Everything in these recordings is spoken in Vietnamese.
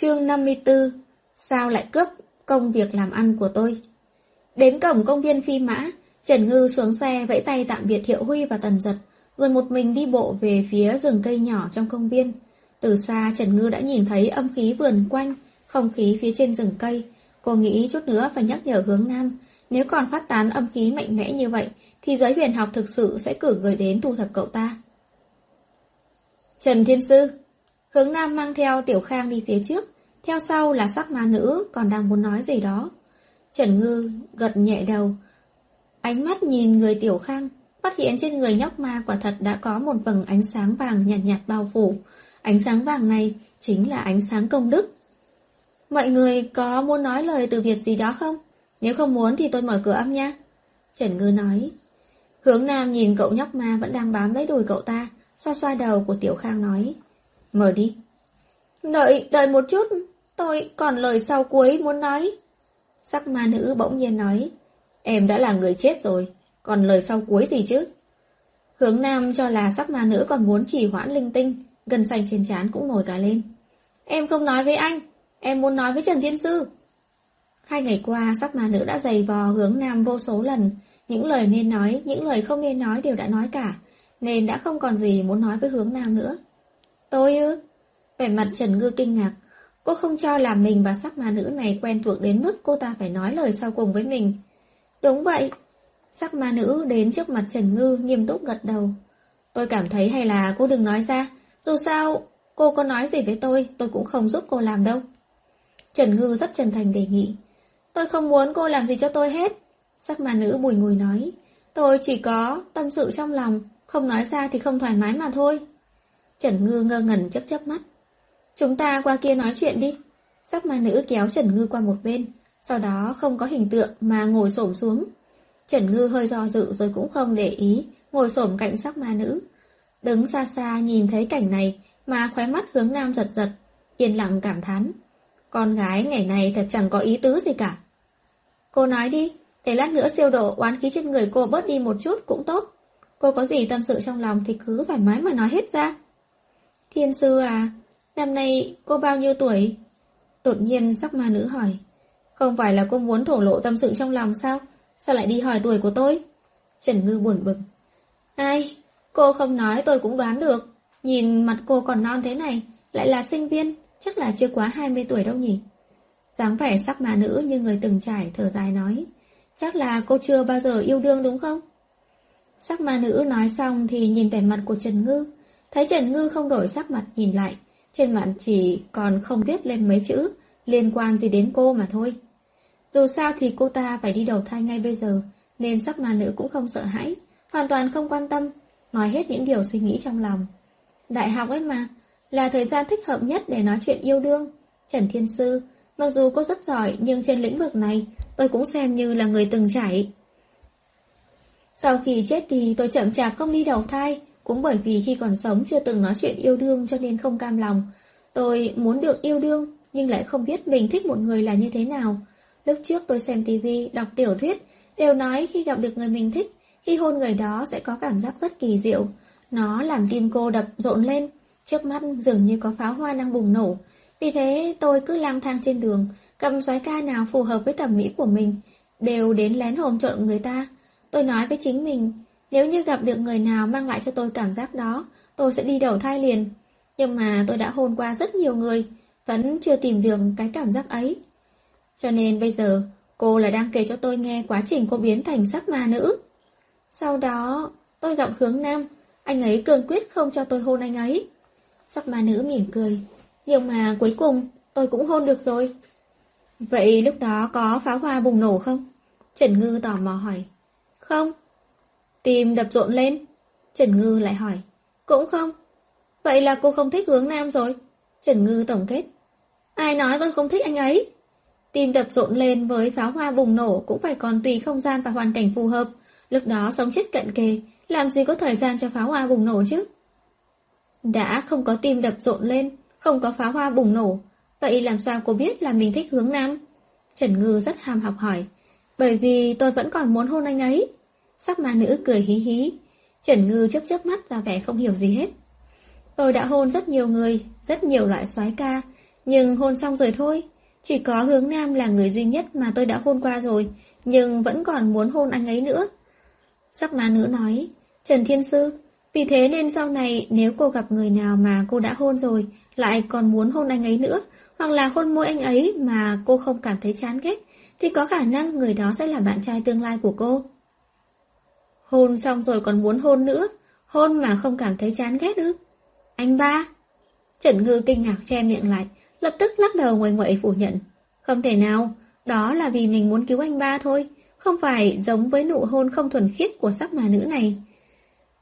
Chương 54 Sao lại cướp công việc làm ăn của tôi? Đến cổng công viên phi mã, Trần Ngư xuống xe vẫy tay tạm biệt Thiệu Huy và Tần Giật, rồi một mình đi bộ về phía rừng cây nhỏ trong công viên. Từ xa Trần Ngư đã nhìn thấy âm khí vườn quanh, không khí phía trên rừng cây. Cô nghĩ chút nữa phải nhắc nhở hướng Nam, nếu còn phát tán âm khí mạnh mẽ như vậy, thì giới huyền học thực sự sẽ cử người đến thu thập cậu ta. Trần Thiên Sư Hướng Nam mang theo Tiểu Khang đi phía trước, theo sau là sắc ma nữ còn đang muốn nói gì đó. Trần Ngư gật nhẹ đầu, ánh mắt nhìn người Tiểu Khang, phát hiện trên người nhóc ma quả thật đã có một vầng ánh sáng vàng nhạt nhạt bao phủ. Ánh sáng vàng này chính là ánh sáng công đức. Mọi người có muốn nói lời từ việc gì đó không? Nếu không muốn thì tôi mở cửa âm nha. Trần Ngư nói. Hướng Nam nhìn cậu nhóc ma vẫn đang bám lấy đùi cậu ta, xoa xoa đầu của Tiểu Khang nói. Mở đi. Đợi, đợi một chút, tôi còn lời sau cuối muốn nói. Sắc ma nữ bỗng nhiên nói. Em đã là người chết rồi, còn lời sau cuối gì chứ? Hướng Nam cho là sắc ma nữ còn muốn chỉ hoãn linh tinh, gần xanh trên trán cũng nổi cả lên. Em không nói với anh, em muốn nói với Trần Thiên Sư. Hai ngày qua, sắc ma nữ đã dày vò hướng Nam vô số lần, những lời nên nói, những lời không nên nói đều đã nói cả, nên đã không còn gì muốn nói với hướng Nam nữa. Tôi ư? Vẻ mặt Trần Ngư kinh ngạc, cô không cho là mình và sắc ma nữ này quen thuộc đến mức cô ta phải nói lời sau cùng với mình. Đúng vậy. Sắc ma nữ đến trước mặt Trần Ngư nghiêm túc gật đầu. Tôi cảm thấy hay là cô đừng nói ra, dù sao cô có nói gì với tôi, tôi cũng không giúp cô làm đâu. Trần Ngư rất chân thành đề nghị. Tôi không muốn cô làm gì cho tôi hết. Sắc ma nữ bùi ngùi nói. Tôi chỉ có tâm sự trong lòng, không nói ra thì không thoải mái mà thôi. Trần Ngư ngơ ngẩn chấp chấp mắt. Chúng ta qua kia nói chuyện đi. Sắc ma nữ kéo Trần Ngư qua một bên, sau đó không có hình tượng mà ngồi xổm xuống. Trần Ngư hơi do dự rồi cũng không để ý, ngồi xổm cạnh sắc ma nữ. Đứng xa xa nhìn thấy cảnh này mà khóe mắt hướng nam giật giật, yên lặng cảm thán. Con gái ngày này thật chẳng có ý tứ gì cả. Cô nói đi, để lát nữa siêu độ oán khí trên người cô bớt đi một chút cũng tốt. Cô có gì tâm sự trong lòng thì cứ thoải mái mà nói hết ra. Thiên sư à, năm nay cô bao nhiêu tuổi? Đột nhiên sắc ma nữ hỏi. Không phải là cô muốn thổ lộ tâm sự trong lòng sao? Sao lại đi hỏi tuổi của tôi? Trần Ngư buồn bực. Ai? Cô không nói tôi cũng đoán được. Nhìn mặt cô còn non thế này, lại là sinh viên, chắc là chưa quá 20 tuổi đâu nhỉ? dáng vẻ sắc mà nữ như người từng trải thở dài nói. Chắc là cô chưa bao giờ yêu đương đúng không? Sắc ma nữ nói xong thì nhìn vẻ mặt của Trần Ngư. Thấy Trần Ngư không đổi sắc mặt nhìn lại, trên mặt chỉ còn không viết lên mấy chữ liên quan gì đến cô mà thôi. Dù sao thì cô ta phải đi đầu thai ngay bây giờ, nên sắc ma nữ cũng không sợ hãi, hoàn toàn không quan tâm, nói hết những điều suy nghĩ trong lòng. Đại học ấy mà, là thời gian thích hợp nhất để nói chuyện yêu đương. Trần Thiên Sư, mặc dù cô rất giỏi nhưng trên lĩnh vực này, tôi cũng xem như là người từng trải. Sau khi chết thì tôi chậm chạp không đi đầu thai, cũng bởi vì khi còn sống chưa từng nói chuyện yêu đương cho nên không cam lòng. Tôi muốn được yêu đương, nhưng lại không biết mình thích một người là như thế nào. Lúc trước tôi xem tivi, đọc tiểu thuyết, đều nói khi gặp được người mình thích, khi hôn người đó sẽ có cảm giác rất kỳ diệu. Nó làm tim cô đập rộn lên, trước mắt dường như có pháo hoa đang bùng nổ. Vì thế tôi cứ lang thang trên đường, cầm soái ca nào phù hợp với thẩm mỹ của mình, đều đến lén hồn trộn người ta. Tôi nói với chính mình, nếu như gặp được người nào mang lại cho tôi cảm giác đó, tôi sẽ đi đầu thai liền. Nhưng mà tôi đã hôn qua rất nhiều người, vẫn chưa tìm được cái cảm giác ấy. Cho nên bây giờ, cô là đang kể cho tôi nghe quá trình cô biến thành sắc ma nữ. Sau đó, tôi gặp hướng nam, anh ấy cường quyết không cho tôi hôn anh ấy. Sắc ma nữ mỉm cười, nhưng mà cuối cùng tôi cũng hôn được rồi. Vậy lúc đó có pháo hoa bùng nổ không? Trần Ngư tò mò hỏi. Không. Tim đập rộn lên. Trần Ngư lại hỏi. Cũng không. Vậy là cô không thích hướng nam rồi. Trần Ngư tổng kết. Ai nói tôi không thích anh ấy? Tim đập rộn lên với pháo hoa bùng nổ cũng phải còn tùy không gian và hoàn cảnh phù hợp. Lúc đó sống chết cận kề, làm gì có thời gian cho pháo hoa bùng nổ chứ? Đã không có tim đập rộn lên, không có pháo hoa bùng nổ, vậy làm sao cô biết là mình thích hướng nam? Trần Ngư rất ham học hỏi, bởi vì tôi vẫn còn muốn hôn anh ấy. Sắc ma nữ cười hí hí, Trần Ngư chớp chớp mắt ra vẻ không hiểu gì hết. Tôi đã hôn rất nhiều người, rất nhiều loại soái ca, Nhưng hôn xong rồi thôi. Chỉ có hướng nam là người duy nhất mà tôi đã hôn qua rồi, nhưng vẫn còn muốn hôn anh ấy nữa. Sắc ma nữ nói, Trần Thiên Sư, vì thế nên sau này nếu cô gặp người nào mà cô đã hôn rồi, lại còn muốn hôn anh ấy nữa, hoặc là hôn môi anh ấy mà cô không cảm thấy chán ghét, thì có khả năng người đó sẽ là bạn trai tương lai của cô. Hôn xong rồi còn muốn hôn nữa, hôn mà không cảm thấy chán ghét ư? Anh ba? Trần Ngư kinh ngạc che miệng lại, lập tức lắc đầu ngoài ngoại phủ nhận. Không thể nào, đó là vì mình muốn cứu anh ba thôi, không phải giống với nụ hôn không thuần khiết của sắc mà nữ này.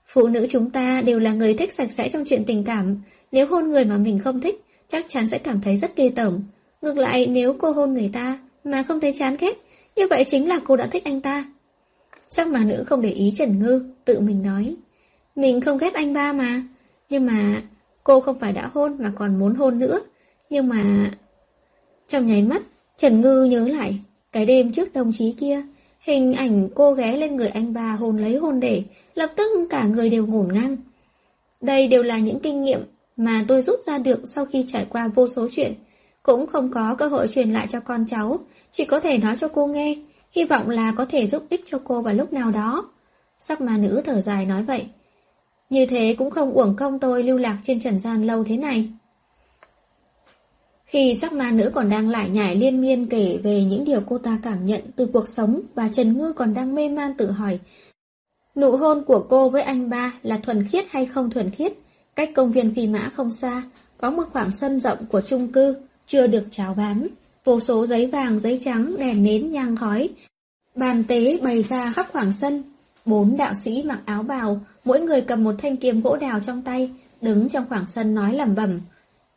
Phụ nữ chúng ta đều là người thích sạch sẽ trong chuyện tình cảm, nếu hôn người mà mình không thích, chắc chắn sẽ cảm thấy rất ghê tởm. Ngược lại, nếu cô hôn người ta mà không thấy chán ghét, như vậy chính là cô đã thích anh ta. Sắc mà nữ không để ý Trần Ngư, tự mình nói. Mình không ghét anh ba mà, nhưng mà cô không phải đã hôn mà còn muốn hôn nữa. Nhưng mà... Trong nháy mắt, Trần Ngư nhớ lại, cái đêm trước đồng chí kia, hình ảnh cô ghé lên người anh ba hôn lấy hôn để, lập tức cả người đều ngổn ngang. Đây đều là những kinh nghiệm mà tôi rút ra được sau khi trải qua vô số chuyện. Cũng không có cơ hội truyền lại cho con cháu, chỉ có thể nói cho cô nghe, hy vọng là có thể giúp ích cho cô vào lúc nào đó. Sắc ma nữ thở dài nói vậy. Như thế cũng không uổng công tôi lưu lạc trên trần gian lâu thế này. Khi sắc ma nữ còn đang lại nhải liên miên kể về những điều cô ta cảm nhận từ cuộc sống và Trần Ngư còn đang mê man tự hỏi Nụ hôn của cô với anh ba là thuần khiết hay không thuần khiết? Cách công viên phi mã không xa, có một khoảng sân rộng của chung cư, chưa được chào bán. Vô số giấy vàng, giấy trắng, đèn nến, nhang khói. Bàn tế bày ra khắp khoảng sân. Bốn đạo sĩ mặc áo bào, mỗi người cầm một thanh kiếm gỗ đào trong tay, đứng trong khoảng sân nói lẩm bẩm.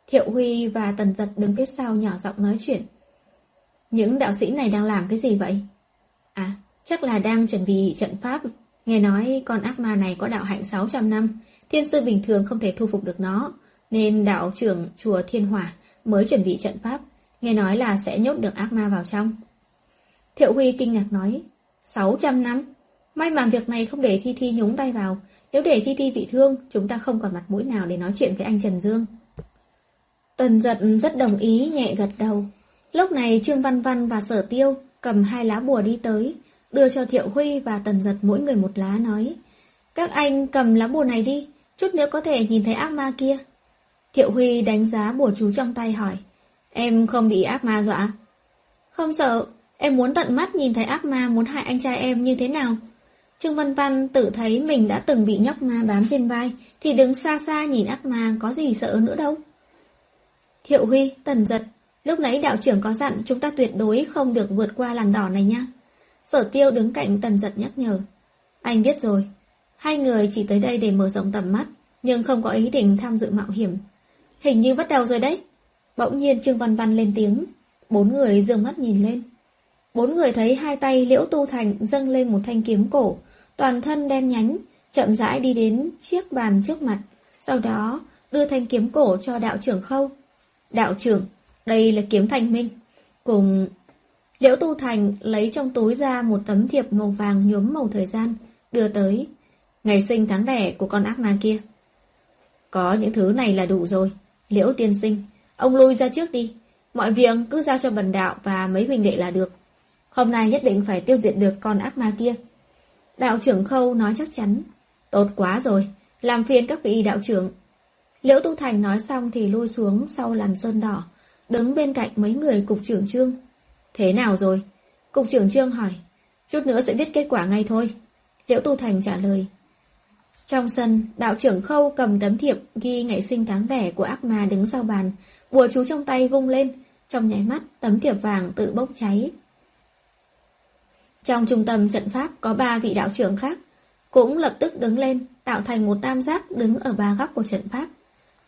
Thiệu Huy và Tần Giật đứng phía sau nhỏ giọng nói chuyện. Những đạo sĩ này đang làm cái gì vậy? À, chắc là đang chuẩn bị trận pháp. Nghe nói con ác ma này có đạo hạnh 600 năm, thiên sư bình thường không thể thu phục được nó, nên đạo trưởng chùa Thiên Hỏa mới chuẩn bị trận pháp, nghe nói là sẽ nhốt được ác ma vào trong. Thiệu Huy kinh ngạc nói, 600 năm? May mà việc này không để Thi Thi nhúng tay vào, nếu để Thi Thi bị thương, chúng ta không còn mặt mũi nào để nói chuyện với anh Trần Dương. Tần giật rất đồng ý nhẹ gật đầu. Lúc này Trương Văn Văn và Sở Tiêu cầm hai lá bùa đi tới, đưa cho Thiệu Huy và Tần giật mỗi người một lá nói. Các anh cầm lá bùa này đi, chút nữa có thể nhìn thấy ác ma kia. Thiệu Huy đánh giá bùa chú trong tay hỏi. Em không bị ác ma dọa? Không sợ, em muốn tận mắt nhìn thấy ác ma muốn hại anh trai em như thế nào. Trương Văn Văn tự thấy mình đã từng bị nhóc ma bám trên vai, thì đứng xa xa nhìn ác ma có gì sợ nữa đâu. Thiệu Huy, Tần Giật, lúc nãy đạo trưởng có dặn chúng ta tuyệt đối không được vượt qua làn đỏ này nha. Sở tiêu đứng cạnh Tần Giật nhắc nhở. Anh biết rồi, hai người chỉ tới đây để mở rộng tầm mắt, nhưng không có ý định tham dự mạo hiểm. Hình như bắt đầu rồi đấy. Bỗng nhiên Trương Văn Văn lên tiếng. Bốn người dương mắt nhìn lên. Bốn người thấy hai tay Liễu Tu Thành dâng lên một thanh kiếm cổ, toàn thân đen nhánh, chậm rãi đi đến chiếc bàn trước mặt. Sau đó đưa thanh kiếm cổ cho đạo trưởng khâu. Đạo trưởng, đây là kiếm thành minh. Cùng... Liễu Tu Thành lấy trong túi ra một tấm thiệp màu vàng nhuốm màu thời gian, đưa tới. Ngày sinh tháng đẻ của con ác ma kia. Có những thứ này là đủ rồi. Liễu tiên sinh, ông lui ra trước đi. Mọi việc cứ giao cho bần đạo và mấy huynh đệ là được. Hôm nay nhất định phải tiêu diệt được con ác ma kia. Đạo trưởng Khâu nói chắc chắn. Tốt quá rồi, làm phiền các vị đạo trưởng. Liễu Tu Thành nói xong thì lui xuống sau làn sơn đỏ, đứng bên cạnh mấy người cục trưởng trương. Thế nào rồi? Cục trưởng trương hỏi. Chút nữa sẽ biết kết quả ngay thôi. Liễu Tu Thành trả lời. Trong sân, đạo trưởng Khâu cầm tấm thiệp ghi ngày sinh tháng đẻ của ác ma đứng sau bàn, bùa chú trong tay vung lên, trong nháy mắt tấm thiệp vàng tự bốc cháy. Trong trung tâm trận pháp có ba vị đạo trưởng khác, cũng lập tức đứng lên, tạo thành một tam giác đứng ở ba góc của trận pháp.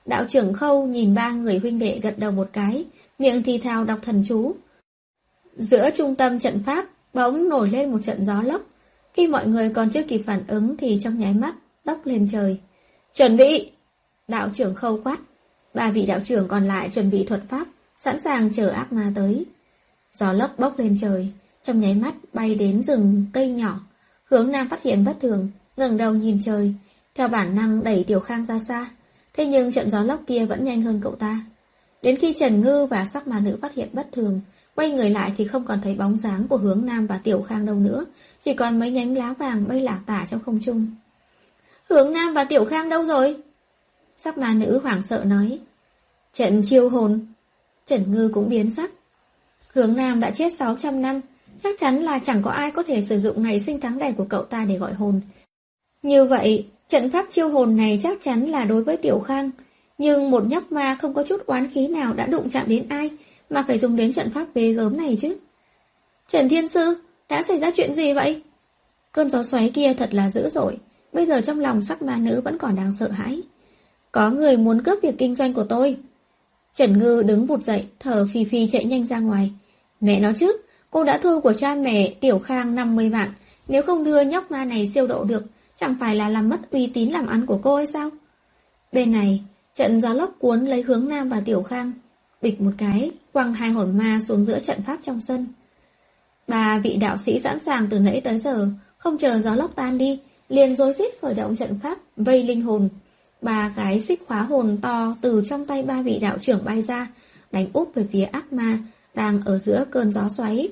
Đạo trưởng Khâu nhìn ba người huynh đệ gật đầu một cái, miệng thì thào đọc thần chú. Giữa trung tâm trận pháp, bỗng nổi lên một trận gió lốc. Khi mọi người còn chưa kịp phản ứng thì trong nháy mắt, tóc lên trời. Chuẩn bị! Đạo trưởng khâu quát. Ba vị đạo trưởng còn lại chuẩn bị thuật pháp, sẵn sàng chờ ác ma tới. Gió lốc bốc lên trời, trong nháy mắt bay đến rừng cây nhỏ. Hướng Nam phát hiện bất thường, ngẩng đầu nhìn trời, theo bản năng đẩy Tiểu Khang ra xa. Thế nhưng trận gió lốc kia vẫn nhanh hơn cậu ta. Đến khi Trần Ngư và sắc ma nữ phát hiện bất thường, quay người lại thì không còn thấy bóng dáng của hướng Nam và Tiểu Khang đâu nữa, chỉ còn mấy nhánh lá vàng bay lạc tả trong không trung. Hướng Nam và Tiểu Khang đâu rồi? Sắc ma nữ hoảng sợ nói. Trận chiêu hồn. Trần Ngư cũng biến sắc. Hướng Nam đã chết 600 năm, chắc chắn là chẳng có ai có thể sử dụng ngày sinh tháng đẻ của cậu ta để gọi hồn. Như vậy, trận pháp chiêu hồn này chắc chắn là đối với Tiểu Khang, nhưng một nhóc ma không có chút oán khí nào đã đụng chạm đến ai mà phải dùng đến trận pháp ghê gớm này chứ. Trần Thiên Sư, đã xảy ra chuyện gì vậy? Cơn gió xoáy kia thật là dữ dội, bây giờ trong lòng sắc ma nữ vẫn còn đang sợ hãi. Có người muốn cướp việc kinh doanh của tôi. Trần Ngư đứng vụt dậy, thở phì phì chạy nhanh ra ngoài. Mẹ nói chứ, cô đã thu của cha mẹ Tiểu Khang 50 vạn, nếu không đưa nhóc ma này siêu độ được, chẳng phải là làm mất uy tín làm ăn của cô hay sao? Bên này, trận gió lốc cuốn lấy hướng Nam và Tiểu Khang, bịch một cái, quăng hai hồn ma xuống giữa trận pháp trong sân. Ba vị đạo sĩ sẵn sàng từ nãy tới giờ, không chờ gió lốc tan đi, liền rối rít khởi động trận pháp, vây linh hồn. Ba cái xích khóa hồn to từ trong tay ba vị đạo trưởng bay ra, đánh úp về phía ác ma, đang ở giữa cơn gió xoáy.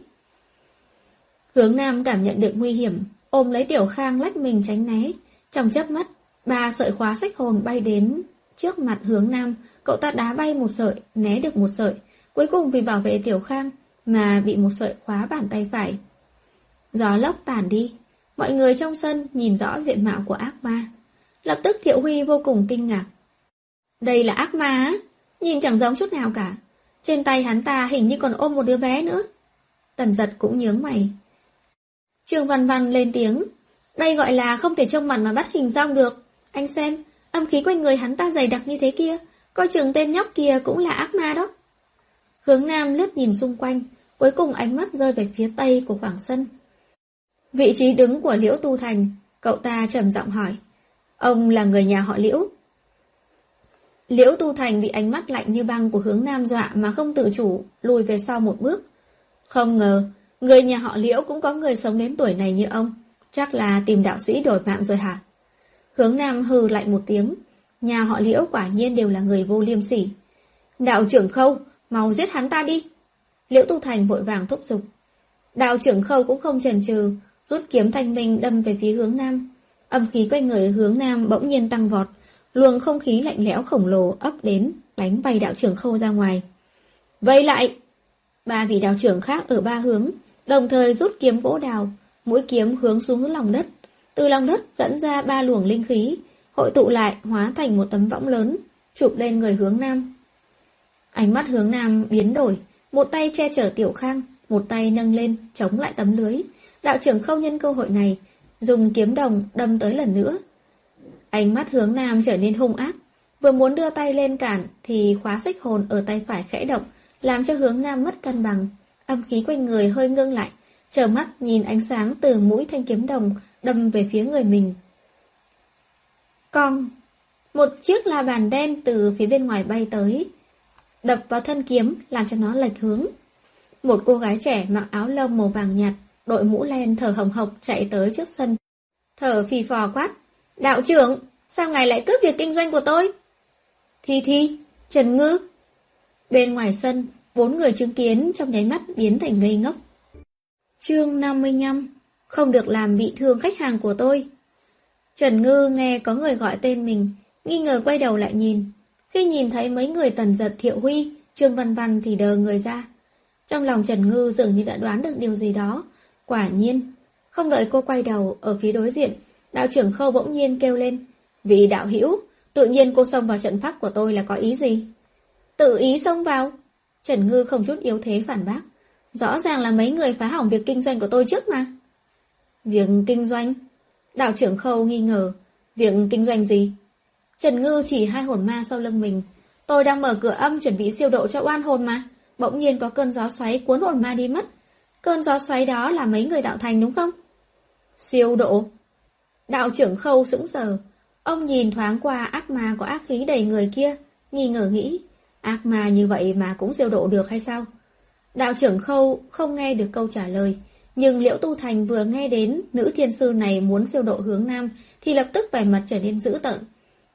Hướng Nam cảm nhận được nguy hiểm, ôm lấy Tiểu Khang lách mình tránh né. Trong chớp mắt, ba sợi khóa sách hồn bay đến trước mặt hướng Nam, cậu ta đá bay một sợi, né được một sợi. Cuối cùng vì bảo vệ Tiểu Khang mà bị một sợi khóa bàn tay phải. Gió lốc tản đi, mọi người trong sân nhìn rõ diện mạo của ác ma. Lập tức Thiệu Huy vô cùng kinh ngạc. Đây là ác ma á? Nhìn chẳng giống chút nào cả. Trên tay hắn ta hình như còn ôm một đứa bé nữa. Tần giật cũng nhướng mày. Trường Văn Văn lên tiếng. Đây gọi là không thể trông mặt mà bắt hình dong được. Anh xem, âm khí quanh người hắn ta dày đặc như thế kia. Coi chừng tên nhóc kia cũng là ác ma đó. Hướng Nam lướt nhìn xung quanh, cuối cùng ánh mắt rơi về phía tây của khoảng sân. Vị trí đứng của Liễu Tu Thành, cậu ta trầm giọng hỏi. Ông là người nhà họ Liễu. Liễu Tu Thành bị ánh mắt lạnh như băng của hướng Nam dọa mà không tự chủ, lùi về sau một bước. Không ngờ, người nhà họ Liễu cũng có người sống đến tuổi này như ông. Chắc là tìm đạo sĩ đổi mạng rồi hả? Hướng Nam hừ lạnh một tiếng. Nhà họ Liễu quả nhiên đều là người vô liêm sỉ. Đạo trưởng khâu, mau giết hắn ta đi. Liễu Tu Thành vội vàng thúc giục. Đạo trưởng khâu cũng không chần chừ, rút kiếm thanh minh đâm về phía hướng Nam. Âm khí quanh người hướng Nam bỗng nhiên tăng vọt, luồng không khí lạnh lẽo khổng lồ ấp đến, đánh bay đạo trưởng khâu ra ngoài. Vây lại! Ba vị đạo trưởng khác ở ba hướng, đồng thời rút kiếm gỗ đào, mũi kiếm hướng xuống lòng đất. Từ lòng đất dẫn ra ba luồng linh khí, hội tụ lại hóa thành một tấm võng lớn, chụp lên người hướng Nam. Ánh mắt hướng Nam biến đổi, một tay che chở Tiểu Khang, một tay nâng lên, chống lại tấm lưới. Đạo trưởng khâu nhân cơ hội này, dùng kiếm đồng đâm tới lần nữa. Ánh mắt hướng Nam trở nên hung ác, vừa muốn đưa tay lên cản thì khóa xích hồn ở tay phải khẽ động, làm cho hướng Nam mất cân bằng. Âm khí quanh người hơi ngưng lại, trở mắt nhìn ánh sáng từ mũi thanh kiếm đồng đâm về phía người mình. Cong! Một chiếc la bàn đen từ phía bên ngoài bay tới, đập vào thân kiếm làm cho nó lệch hướng. Một cô gái trẻ mặc áo lông màu vàng nhạt, đội mũ len thở hồng hộc chạy tới trước sân. Thở phì phò quát. Đạo trưởng, sao ngài lại cướp việc kinh doanh của tôi? Thi Thi, Trần Ngư. Bên ngoài sân, bốn người chứng kiến trong nháy mắt biến thành ngây ngốc. Chương 55 Không được làm bị thương khách hàng của tôi. Trần Ngư nghe có người gọi tên mình, nghi ngờ quay đầu lại nhìn. Khi nhìn thấy mấy người tần giật thiệu huy, Trương Văn Văn thì đờ người ra. Trong lòng Trần Ngư dường như đã đoán được điều gì đó. Quả nhiên, không đợi cô quay đầu ở phía đối diện, đạo trưởng khâu bỗng nhiên kêu lên. Vì đạo hữu tự nhiên cô xông vào trận pháp của tôi là có ý gì? Tự ý xông vào? Trần Ngư không chút yếu thế phản bác. Rõ ràng là mấy người phá hỏng việc kinh doanh của tôi trước mà. Việc kinh doanh? Đạo trưởng khâu nghi ngờ. Việc kinh doanh gì? Trần Ngư chỉ hai hồn ma sau lưng mình. Tôi đang mở cửa âm chuẩn bị siêu độ cho oan hồn mà. Bỗng nhiên có cơn gió xoáy cuốn hồn ma đi mất. Cơn gió xoáy đó là mấy người tạo thành đúng không? Siêu độ. Đạo trưởng khâu sững sờ. Ông nhìn thoáng qua ác ma có ác khí đầy người kia, nghi ngờ nghĩ. Ác ma như vậy mà cũng siêu độ được hay sao? Đạo trưởng khâu không nghe được câu trả lời. Nhưng Liễu Tu Thành vừa nghe đến nữ thiên sư này muốn siêu độ hướng nam thì lập tức vẻ mặt trở nên dữ tợn.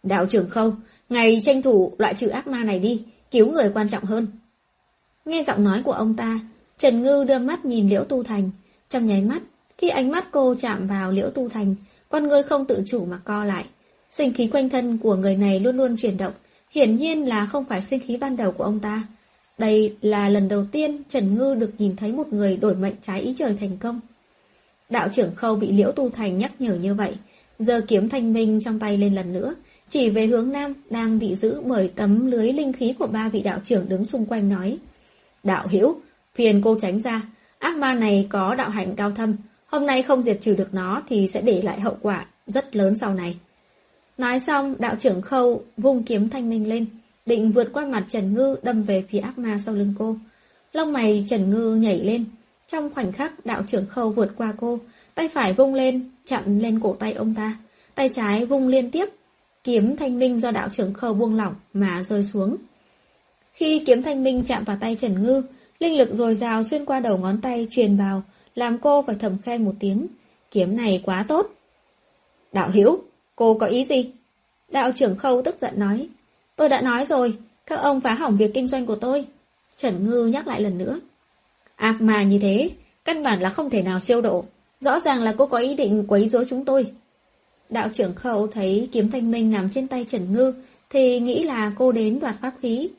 Đạo trưởng khâu, ngày tranh thủ loại trừ ác ma này đi, cứu người quan trọng hơn. Nghe giọng nói của ông ta, Trần Ngư đưa mắt nhìn Liễu Tu Thành. Trong nháy mắt, khi ánh mắt cô chạm vào Liễu Tu Thành, con người không tự chủ mà co lại. Sinh khí quanh thân của người này luôn luôn chuyển động, hiển nhiên là không phải sinh khí ban đầu của ông ta. Đây là lần đầu tiên Trần Ngư được nhìn thấy một người đổi mệnh trái ý trời thành công. Đạo trưởng khâu bị Liễu Tu Thành nhắc nhở như vậy, giờ kiếm thanh minh trong tay lên lần nữa, chỉ về hướng nam đang bị giữ bởi tấm lưới linh khí của ba vị đạo trưởng đứng xung quanh nói. Đạo hiểu, phiền cô tránh ra, ác ma này có đạo hạnh cao thâm, hôm nay không diệt trừ được nó thì sẽ để lại hậu quả rất lớn sau này. Nói xong, đạo trưởng khâu vung kiếm thanh minh lên, định vượt qua mặt Trần Ngư đâm về phía ác ma sau lưng cô. Lông mày Trần Ngư nhảy lên, trong khoảnh khắc đạo trưởng khâu vượt qua cô, tay phải vung lên, chặn lên cổ tay ông ta, tay trái vung liên tiếp, kiếm thanh minh do đạo trưởng khâu buông lỏng mà rơi xuống. Khi kiếm thanh minh chạm vào tay Trần Ngư, linh lực dồi dào xuyên qua đầu ngón tay truyền vào, làm cô phải thầm khen một tiếng. Kiếm này quá tốt. Đạo Hữu cô có ý gì? Đạo trưởng khâu tức giận nói. Tôi đã nói rồi, các ông phá hỏng việc kinh doanh của tôi. Trần Ngư nhắc lại lần nữa. Ác mà như thế, căn bản là không thể nào siêu độ. Rõ ràng là cô có ý định quấy rối chúng tôi. Đạo trưởng khâu thấy kiếm thanh minh nằm trên tay Trần Ngư, thì nghĩ là cô đến đoạt pháp khí.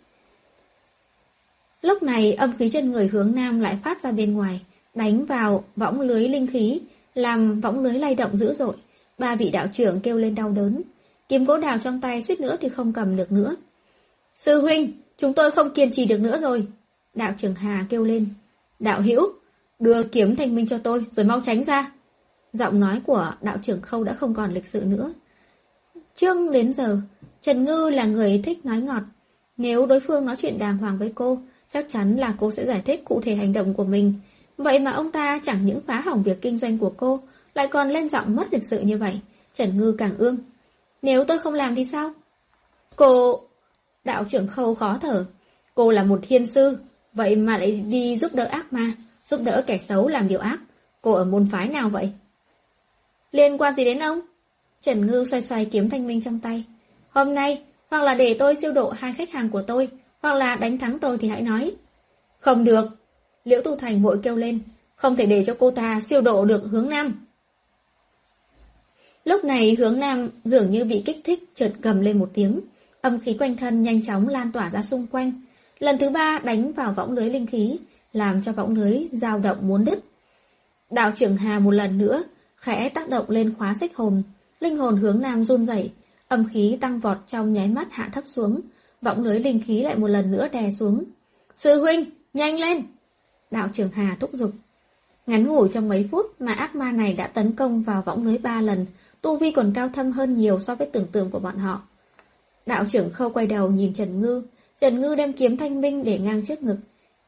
Lúc này âm khí trên người hướng nam lại phát ra bên ngoài, đánh vào võng lưới linh khí, làm võng lưới lay động dữ dội. Ba vị đạo trưởng kêu lên đau đớn. Kiếm gỗ đào trong tay suýt nữa thì không cầm được nữa. Sư huynh, chúng tôi không kiên trì được nữa rồi. Đạo trưởng Hà kêu lên. Đạo hữu đưa kiếm thanh minh cho tôi rồi mau tránh ra. Giọng nói của đạo trưởng khâu đã không còn lịch sự nữa. Trương đến giờ, Trần Ngư là người thích nói ngọt. Nếu đối phương nói chuyện đàng hoàng với cô, chắc chắn là cô sẽ giải thích cụ thể hành động của mình. Vậy mà ông ta chẳng những phá hỏng việc kinh doanh của cô, lại còn lên giọng mất lịch sự như vậy. Trần Ngư càng ương. Nếu tôi không làm thì sao? Cô... Đạo trưởng khâu khó thở. Cô là một thiên sư, vậy mà lại đi giúp đỡ ác ma, giúp đỡ kẻ xấu làm điều ác. Cô ở môn phái nào vậy? Liên quan gì đến ông? Trần Ngư xoay xoay kiếm thanh minh trong tay. Hôm nay, hoặc là để tôi siêu độ hai khách hàng của tôi, hoặc là đánh thắng tôi thì hãy nói. Không được. Liễu Tu Thành vội kêu lên. Không thể để cho cô ta siêu độ được hướng nam. Lúc này hướng nam dường như bị kích thích chợt cầm lên một tiếng. Âm khí quanh thân nhanh chóng lan tỏa ra xung quanh. Lần thứ ba đánh vào võng lưới linh khí, làm cho võng lưới dao động muốn đứt. Đạo trưởng Hà một lần nữa, khẽ tác động lên khóa xích hồn. Linh hồn hướng nam run rẩy, âm khí tăng vọt trong nháy mắt hạ thấp xuống, võng lưới linh khí lại một lần nữa đè xuống. Sư huynh, nhanh lên! Đạo trưởng Hà thúc giục. Ngắn ngủi trong mấy phút mà ác ma này đã tấn công vào võng lưới ba lần, tu vi còn cao thâm hơn nhiều so với tưởng tượng của bọn họ. Đạo trưởng khâu quay đầu nhìn Trần Ngư, Trần Ngư đem kiếm thanh minh để ngang trước ngực.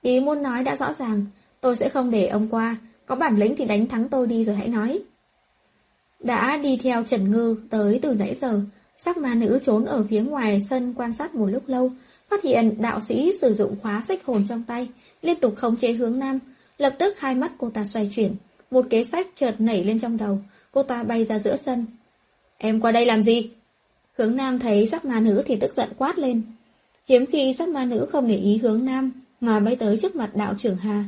Ý muốn nói đã rõ ràng, tôi sẽ không để ông qua, có bản lĩnh thì đánh thắng tôi đi rồi hãy nói. Đã đi theo Trần Ngư tới từ nãy giờ, sắc ma nữ trốn ở phía ngoài sân quan sát một lúc lâu, phát hiện đạo sĩ sử dụng khóa sách hồn trong tay, liên tục khống chế hướng nam, lập tức hai mắt cô ta xoay chuyển, một kế sách chợt nảy lên trong đầu, cô ta bay ra giữa sân. Em qua đây làm gì? Hướng nam thấy sắc ma nữ thì tức giận quát lên. Hiếm khi sắc ma nữ không để ý hướng nam, mà bay tới trước mặt đạo trưởng Hà.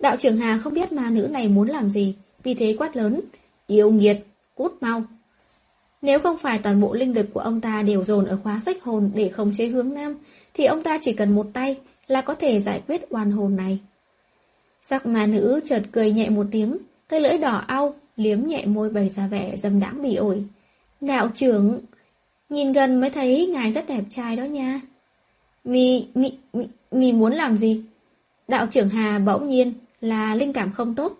Đạo trưởng Hà không biết ma nữ này muốn làm gì, vì thế quát lớn, yêu nghiệt, cút mau. Nếu không phải toàn bộ linh lực của ông ta đều dồn ở khóa sách hồn để khống chế hướng nam, thì ông ta chỉ cần một tay là có thể giải quyết oan hồn này. Sắc ma nữ chợt cười nhẹ một tiếng, cái lưỡi đỏ au, liếm nhẹ môi bày ra vẻ dâm đãng bị ổi. Đạo trưởng, nhìn gần mới thấy ngài rất đẹp trai đó nha. Mì, mì, mì, mì muốn làm gì? Đạo trưởng Hà bỗng nhiên là linh cảm không tốt.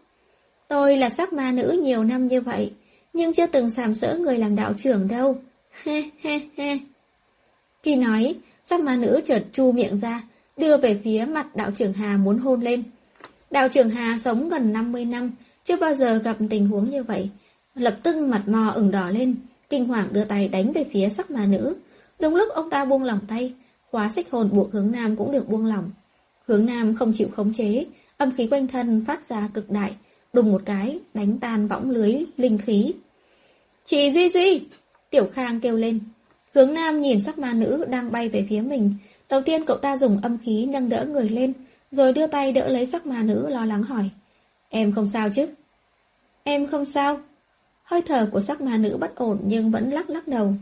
Tôi là sắc ma nữ nhiều năm như vậy, nhưng chưa từng sàm sỡ người làm đạo trưởng đâu. He he he. Khi nói, sắc ma nữ chợt chu miệng ra, đưa về phía mặt đạo trưởng Hà muốn hôn lên. Đạo trưởng Hà sống gần 50 năm, chưa bao giờ gặp tình huống như vậy. Lập tức mặt mò ửng đỏ lên, kinh hoàng đưa tay đánh về phía sắc ma nữ. Đúng lúc ông ta buông lỏng tay, khóa xích hồn buộc hướng nam cũng được buông lỏng. Hướng nam không chịu khống chế, âm khí quanh thân phát ra cực đại, đùng một cái, đánh tan võng lưới, linh khí. Chị Duy Duy! Tiểu Khang kêu lên. Hướng nam nhìn sắc ma nữ đang bay về phía mình, Đầu tiên cậu ta dùng âm khí nâng đỡ người lên, rồi đưa tay đỡ lấy sắc ma nữ lo lắng hỏi. Em không sao chứ? Em không sao. Hơi thở của sắc ma nữ bất ổn nhưng vẫn lắc lắc đầu.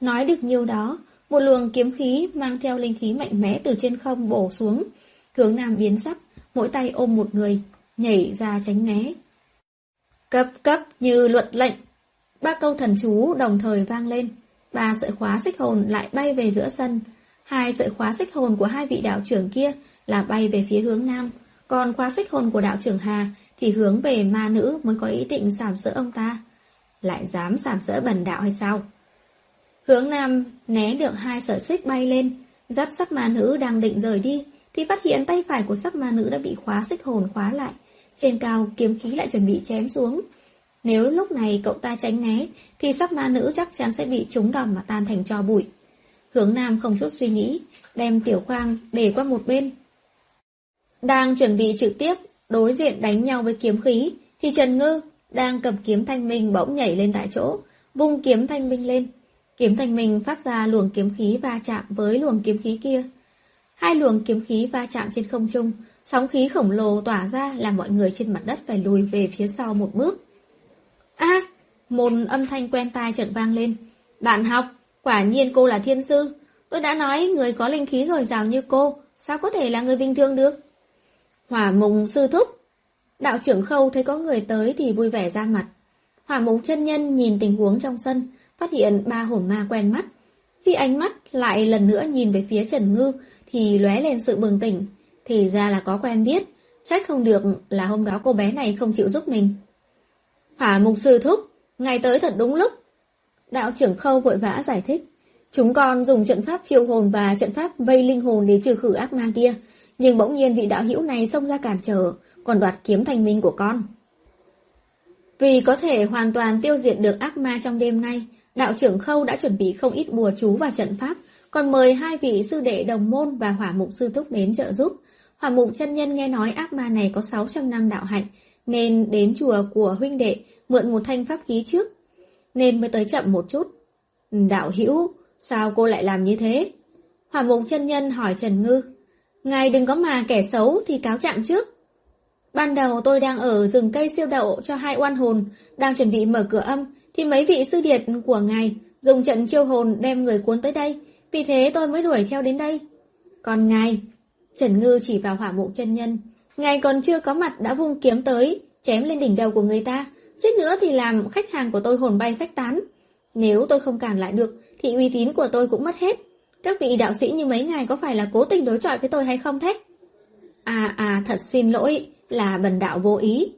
Nói được nhiều đó, một luồng kiếm khí mang theo linh khí mạnh mẽ từ trên không bổ xuống. Hướng nam biến sắc, mỗi tay ôm một người, nhảy ra tránh né. Cấp cấp như luật lệnh. Ba câu thần chú đồng thời vang lên. Ba sợi khóa xích hồn lại bay về giữa sân. Hai sợi khóa xích hồn của hai vị đạo trưởng kia là bay về phía hướng nam. Còn khóa xích hồn của đạo trưởng Hà thì hướng về ma nữ mới có ý định giảm sỡ ông ta. Lại dám giảm sỡ bần đạo hay sao? Hướng nam né được hai sợi xích bay lên, dắt sắc ma nữ đang định rời đi, thì phát hiện tay phải của sắc ma nữ đã bị khóa xích hồn khóa lại. Trên cao kiếm khí lại chuẩn bị chém xuống. Nếu lúc này cậu ta tránh né, thì sắc ma nữ chắc chắn sẽ bị trúng đòn mà tan thành cho bụi. Hướng Nam không chút suy nghĩ, đem tiểu khoang để qua một bên. Đang chuẩn bị trực tiếp, đối diện đánh nhau với kiếm khí, thì Trần Ngư đang cầm kiếm thanh minh bỗng nhảy lên tại chỗ, vung kiếm thanh minh lên. Kiếm thanh minh phát ra luồng kiếm khí va chạm với luồng kiếm khí kia. Hai luồng kiếm khí va chạm trên không trung, sóng khí khổng lồ tỏa ra làm mọi người trên mặt đất phải lùi về phía sau một bước. A, một âm thanh quen tai chợt vang lên. Bạn học, quả nhiên cô là thiên sư. Tôi đã nói người có linh khí dồi dào như cô, sao có thể là người bình thường được? Hỏa mùng sư thúc. Đạo trưởng khâu thấy có người tới thì vui vẻ ra mặt. Hỏa mùng chân nhân nhìn tình huống trong sân, phát hiện ba hồn ma quen mắt. Khi ánh mắt lại lần nữa nhìn về phía Trần Ngư thì lóe lên sự bừng tỉnh. Thì ra là có quen biết, trách không được là hôm đó cô bé này không chịu giúp mình. Hỏa mục sư thúc, ngày tới thật đúng lúc. Đạo trưởng khâu vội vã giải thích. Chúng con dùng trận pháp chiêu hồn và trận pháp vây linh hồn để trừ khử ác ma kia. Nhưng bỗng nhiên vị đạo hữu này xông ra cản trở, còn đoạt kiếm thành minh của con. Vì có thể hoàn toàn tiêu diệt được ác ma trong đêm nay, đạo trưởng khâu đã chuẩn bị không ít bùa chú và trận pháp, còn mời hai vị sư đệ đồng môn và hỏa mục sư thúc đến trợ giúp. Hỏa mục chân nhân nghe nói ác ma này có 600 năm đạo hạnh, nên đến chùa của huynh đệ mượn một thanh pháp khí trước, nên mới tới chậm một chút. Đạo hữu, sao cô lại làm như thế? Hỏa mục chân nhân hỏi Trần Ngư. Ngài đừng có mà kẻ xấu thì cáo trạng trước. Ban đầu tôi đang ở rừng cây siêu đậu cho hai oan hồn, đang chuẩn bị mở cửa âm, thì mấy vị sư điệt của ngài dùng trận chiêu hồn đem người cuốn tới đây, vì thế tôi mới đuổi theo đến đây. Còn ngài, Trần Ngư chỉ vào hỏa mộ chân nhân, ngài còn chưa có mặt đã vung kiếm tới, chém lên đỉnh đầu của người ta, suýt nữa thì làm khách hàng của tôi hồn bay phách tán. Nếu tôi không cản lại được, thì uy tín của tôi cũng mất hết. Các vị đạo sĩ như mấy ngài có phải là cố tình đối chọi với tôi hay không thế? À à thật xin lỗi, là bần đạo vô ý.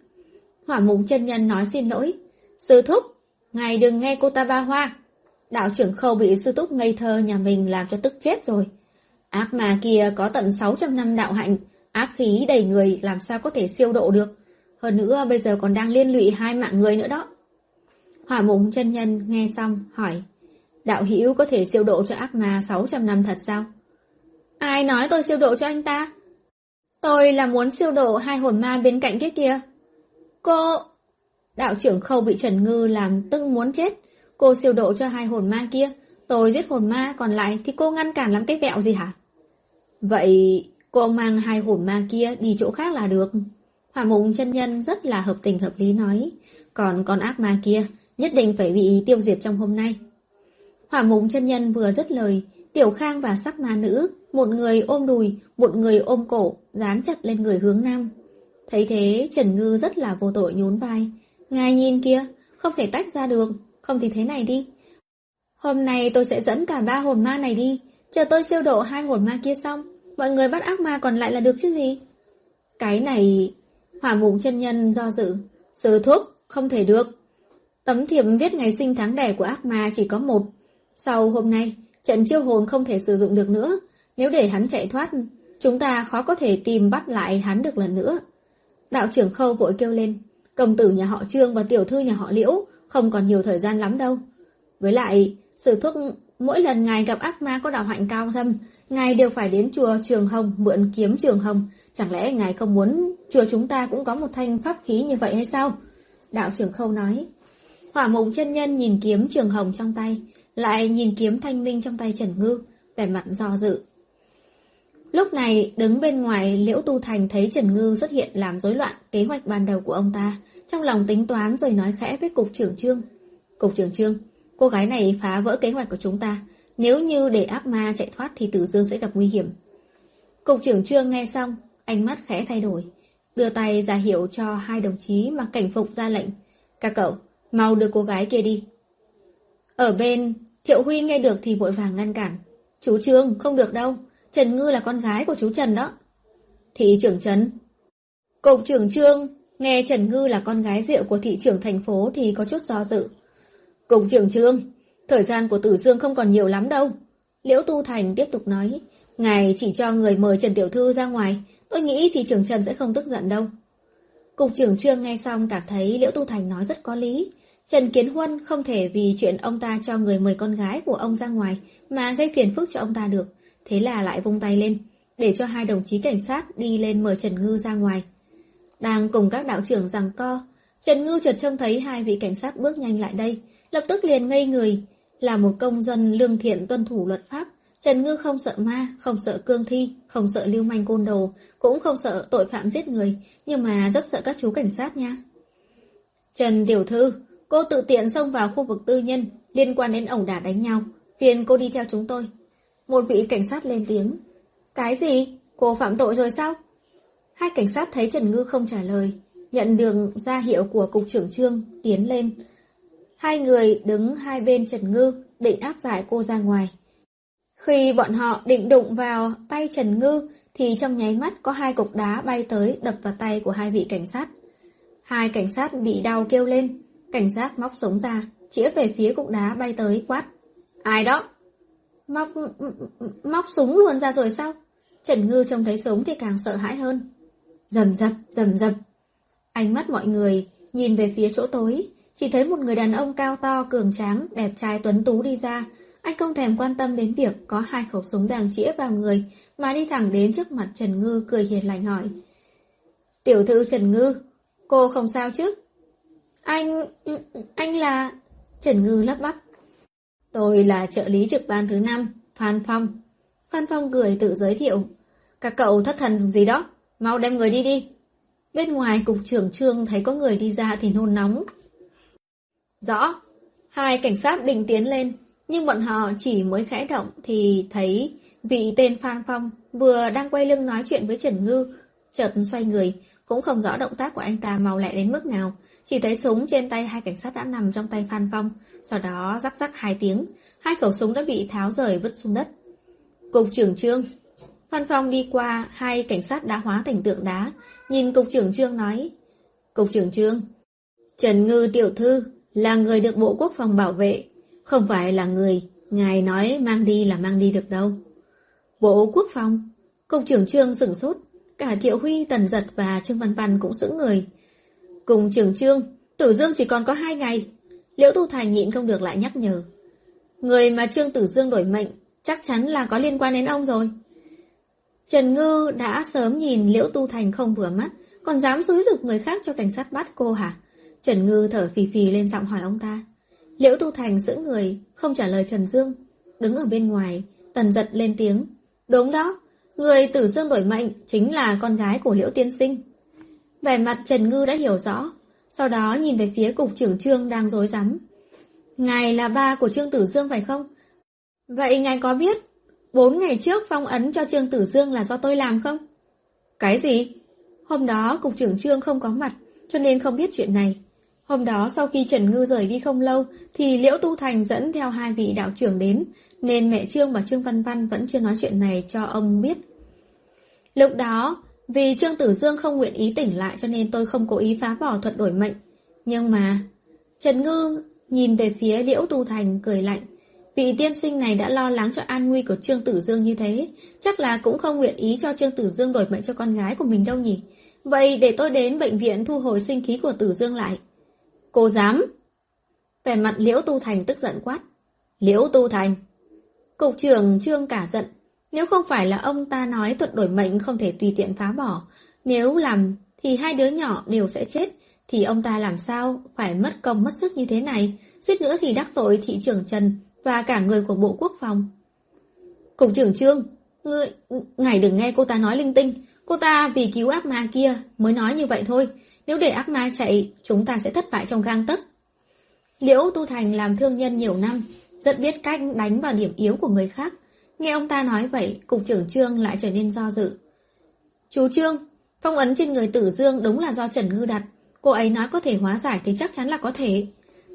Hỏa mùng chân nhân nói xin lỗi. Sư thúc, ngài đừng nghe cô ta ba hoa. Đạo trưởng khâu bị sư thúc ngây thơ nhà mình làm cho tức chết rồi. Ác mà kia có tận 600 năm đạo hạnh, ác khí đầy người làm sao có thể siêu độ được. Hơn nữa bây giờ còn đang liên lụy hai mạng người nữa đó. Hỏa mùng chân nhân nghe xong hỏi. Đạo hữu có thể siêu độ cho ác ma 600 năm thật sao? Ai nói tôi siêu độ cho anh ta? Tôi là muốn siêu độ hai hồn ma bên cạnh kia kia. Cô... Đạo trưởng khâu bị Trần Ngư làm tưng muốn chết. Cô siêu độ cho hai hồn ma kia. Tôi giết hồn ma, còn lại thì cô ngăn cản làm cái vẹo gì hả? Vậy cô mang hai hồn ma kia đi chỗ khác là được. Hỏa mộng chân nhân rất là hợp tình hợp lý nói. Còn con ác ma kia nhất định phải bị tiêu diệt trong hôm nay. Hỏa mộng chân nhân vừa dứt lời, Tiểu Khang và sắc ma nữ, một người ôm đùi, một người ôm cổ, dán chặt lên người hướng nam. Thấy thế, Trần Ngư rất là vô tội nhún vai. Ngài nhìn kia, không thể tách ra được, không thì thế này đi. Hôm nay tôi sẽ dẫn cả ba hồn ma này đi, chờ tôi siêu độ hai hồn ma kia xong, mọi người bắt ác ma còn lại là được chứ gì. Cái này... Hỏa mùng chân nhân do dự. sử thuốc, không thể được. Tấm thiệp viết ngày sinh tháng đẻ của ác ma chỉ có một. Sau hôm nay, trận chiêu hồn không thể sử dụng được nữa. Nếu để hắn chạy thoát, chúng ta khó có thể tìm bắt lại hắn được lần nữa. Đạo trưởng khâu vội kêu lên, công tử nhà họ Trương và tiểu thư nhà họ Liễu không còn nhiều thời gian lắm đâu. Với lại, sử thuốc mỗi lần ngài gặp ác ma có đạo hạnh cao thâm, ngài đều phải đến chùa Trường Hồng mượn kiếm Trường Hồng. Chẳng lẽ ngài không muốn chùa chúng ta cũng có một thanh pháp khí như vậy hay sao? Đạo trưởng khâu nói. Hỏa mộng chân nhân nhìn kiếm Trường Hồng trong tay, lại nhìn kiếm thanh minh trong tay Trần Ngư, vẻ mặt do dự. Lúc này, đứng bên ngoài, Liễu Tu Thành thấy Trần Ngư xuất hiện làm rối loạn kế hoạch ban đầu của ông ta, trong lòng tính toán rồi nói khẽ với Cục trưởng Trương. Cục trưởng Trương, cô gái này phá vỡ kế hoạch của chúng ta. Nếu như để ác ma chạy thoát thì Tử Dương sẽ gặp nguy hiểm. Cục trưởng Trương nghe xong, ánh mắt khẽ thay đổi, đưa tay ra hiệu cho hai đồng chí mặc cảnh phục ra lệnh. Các cậu, mau đưa cô gái kia đi. Ở bên, Thiệu Huy nghe được thì vội vàng ngăn cản. Chú Trương, không được đâu. Trần Ngư là con gái của chú Trần đó. Thị trưởng Trần. Cục trưởng Trương, nghe Trần Ngư là con gái rượu của thị trưởng thành phố thì có chút do dự. Cục trưởng Trương, thời gian của Tử Dương không còn nhiều lắm đâu. Liễu Tu Thành tiếp tục nói, ngài chỉ cho người mời Trần Tiểu Thư ra ngoài, tôi nghĩ thì trưởng Trần sẽ không tức giận đâu. Cục trưởng Trương nghe xong cảm thấy Liễu Tu Thành nói rất có lý. Trần Kiến Huân không thể vì chuyện ông ta cho người mời con gái của ông ra ngoài mà gây phiền phức cho ông ta được. Thế là lại vung tay lên, để cho hai đồng chí cảnh sát đi lên mời Trần Ngư ra ngoài. Đang cùng các đạo trưởng rằng co, Trần Ngư chợt trông thấy hai vị cảnh sát bước nhanh lại đây, lập tức liền ngây người. Là một công dân lương thiện tuân thủ luật pháp, Trần Ngư không sợ ma, không sợ cương thi, không sợ lưu manh côn đồ, cũng không sợ tội phạm giết người, nhưng mà rất sợ các chú cảnh sát nha. Trần Tiểu Thư, cô tự tiện xông vào khu vực tư nhân liên quan đến ẩu đả đánh nhau, phiền cô đi theo chúng tôi. Một vị cảnh sát lên tiếng. Cái gì? Cô phạm tội rồi sao? Hai cảnh sát thấy Trần Ngư không trả lời, nhận được ra hiệu của cục trưởng trương, tiến lên. Hai người đứng hai bên Trần Ngư, định áp giải cô ra ngoài. Khi bọn họ định đụng vào tay Trần Ngư, thì trong nháy mắt có hai cục đá bay tới đập vào tay của hai vị cảnh sát. Hai cảnh sát bị đau kêu lên, cảnh sát móc súng ra, chĩa về phía cục đá bay tới quát. Ai đó? Móc, móc súng luôn ra rồi sao? Trần Ngư trông thấy súng thì càng sợ hãi hơn. Dầm dập, dầm dập. Ánh mắt mọi người nhìn về phía chỗ tối, chỉ thấy một người đàn ông cao to, cường tráng, đẹp trai tuấn tú đi ra. Anh không thèm quan tâm đến việc có hai khẩu súng đang chĩa vào người, mà đi thẳng đến trước mặt Trần Ngư cười hiền lành hỏi. Tiểu thư Trần Ngư, cô không sao chứ? Anh... anh là... Trần Ngư lắp bắp. Tôi là trợ lý trực ban thứ năm, Phan Phong. Phan Phong cười tự giới thiệu. Các cậu thất thần gì đó, mau đem người đi đi. Bên ngoài cục trưởng trương thấy có người đi ra thì nôn nóng. Rõ, hai cảnh sát định tiến lên, nhưng bọn họ chỉ mới khẽ động thì thấy vị tên Phan Phong vừa đang quay lưng nói chuyện với Trần Ngư, chợt xoay người, cũng không rõ động tác của anh ta mau lẹ đến mức nào, chỉ thấy súng trên tay hai cảnh sát đã nằm trong tay Phan Phong, sau đó rắc rắc hai tiếng, hai khẩu súng đã bị tháo rời vứt xuống đất. Cục trưởng trương Phan Phong đi qua hai cảnh sát đã hóa thành tượng đá, nhìn cục trưởng trương nói. Cục trưởng trương, Trần Ngư tiểu thư là người được Bộ Quốc phòng bảo vệ, không phải là người, ngài nói mang đi là mang đi được đâu. Bộ Quốc phòng, cục trưởng trương sửng sốt, cả Thiệu Huy, Tần Giật và Trương Văn Văn cũng sững người. Cùng trưởng trương, Tử Dương chỉ còn có hai ngày. Liễu Tu Thành nhịn không được lại nhắc nhở. Người mà Trương Tử Dương đổi mệnh chắc chắn là có liên quan đến ông rồi. Trần Ngư đã sớm nhìn Liễu Tu Thành không vừa mắt, còn dám xúi dục người khác cho cảnh sát bắt cô hả? Trần Ngư thở phì phì lên giọng hỏi ông ta. Liễu Tu Thành giữ người, không trả lời Trần Dương. Đứng ở bên ngoài, tần giật lên tiếng. Đúng đó, người Tử Dương đổi mệnh chính là con gái của Liễu Tiên Sinh. Vẻ mặt Trần Ngư đã hiểu rõ, sau đó nhìn về phía cục trưởng trương đang dối rắm Ngài là ba của Trương Tử Dương phải không? Vậy ngài có biết, bốn ngày trước phong ấn cho Trương Tử Dương là do tôi làm không? Cái gì? Hôm đó cục trưởng Trương không có mặt, cho nên không biết chuyện này. Hôm đó sau khi Trần Ngư rời đi không lâu, thì Liễu Tu Thành dẫn theo hai vị đạo trưởng đến, nên mẹ Trương và Trương Văn Văn vẫn chưa nói chuyện này cho ông biết. Lúc đó, vì Trương Tử Dương không nguyện ý tỉnh lại cho nên tôi không cố ý phá bỏ thuật đổi mệnh. Nhưng mà... Trần Ngư nhìn về phía Liễu Tu Thành cười lạnh. Vị tiên sinh này đã lo lắng cho an nguy của Trương Tử Dương như thế, chắc là cũng không nguyện ý cho Trương Tử Dương đổi mệnh cho con gái của mình đâu nhỉ. Vậy để tôi đến bệnh viện thu hồi sinh khí của Tử Dương lại. Cô dám? Vẻ mặt Liễu Tu Thành tức giận quát. Liễu Tu Thành. Cục trưởng Trương cả giận. Nếu không phải là ông ta nói thuật đổi mệnh không thể tùy tiện phá bỏ, nếu làm thì hai đứa nhỏ đều sẽ chết, thì ông ta làm sao phải mất công mất sức như thế này, suýt nữa thì đắc tội thị trưởng Trần và cả người của Bộ Quốc phòng. Cục trưởng Trương, Ngươi, ngài đừng nghe cô ta nói linh tinh. Cô ta vì cứu ác ma kia mới nói như vậy thôi. Nếu để ác ma chạy, chúng ta sẽ thất bại trong gang tấc. Liễu Tu Thành làm thương nhân nhiều năm, rất biết cách đánh vào điểm yếu của người khác. Nghe ông ta nói vậy, cục trưởng Trương lại trở nên do dự. Chú Trương, phong ấn trên người tử dương đúng là do Trần Ngư đặt. Cô ấy nói có thể hóa giải thì chắc chắn là có thể.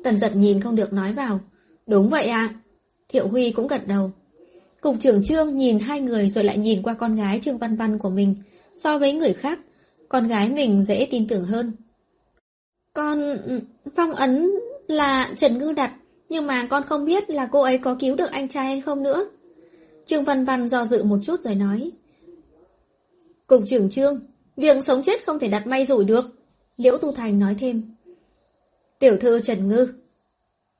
Tần giật nhìn không được nói vào. Đúng vậy ạ. Thiệu Huy cũng gật đầu. Cục trưởng Trương nhìn hai người rồi lại nhìn qua con gái Trương Văn Văn của mình. So với người khác, con gái mình dễ tin tưởng hơn. Con... phong ấn là Trần Ngư đặt, nhưng mà con không biết là cô ấy có cứu được anh trai hay không nữa. Trương Văn Văn do dự một chút rồi nói. Cục trưởng Trương, việc sống chết không thể đặt may rủi được. Liễu Tu Thành nói thêm. Tiểu thư Trần Ngư.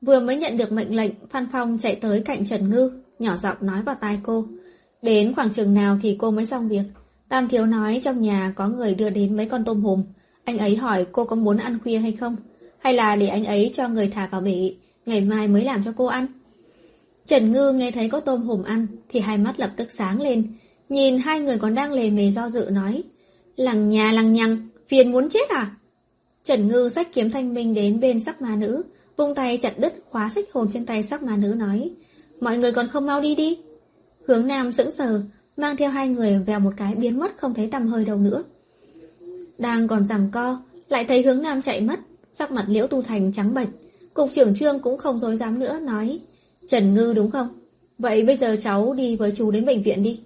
Vừa mới nhận được mệnh lệnh, Phan Phong chạy tới cạnh Trần Ngư, nhỏ giọng nói vào tai cô. Đến khoảng trường nào thì cô mới xong việc. Tam Thiếu nói trong nhà có người đưa đến mấy con tôm hùm. Anh ấy hỏi cô có muốn ăn khuya hay không? Hay là để anh ấy cho người thả vào bể, ngày mai mới làm cho cô ăn? Trần Ngư nghe thấy có tôm hùm ăn thì hai mắt lập tức sáng lên. Nhìn hai người còn đang lề mề do dự nói. Lằng nhà lằng nhằng, phiền muốn chết à? Trần Ngư sách kiếm thanh minh đến bên sắc ma nữ, vung tay chặt đứt khóa sách hồn trên tay sắc ma nữ nói. Mọi người còn không mau đi đi. Hướng Nam sững sờ, mang theo hai người vèo một cái biến mất không thấy tầm hơi đâu nữa. Đang còn rằng co, lại thấy hướng Nam chạy mất, sắc mặt liễu tu thành trắng bệch. Cục trưởng trương cũng không dối dám nữa, nói. Trần Ngư đúng không? Vậy bây giờ cháu đi với chú đến bệnh viện đi.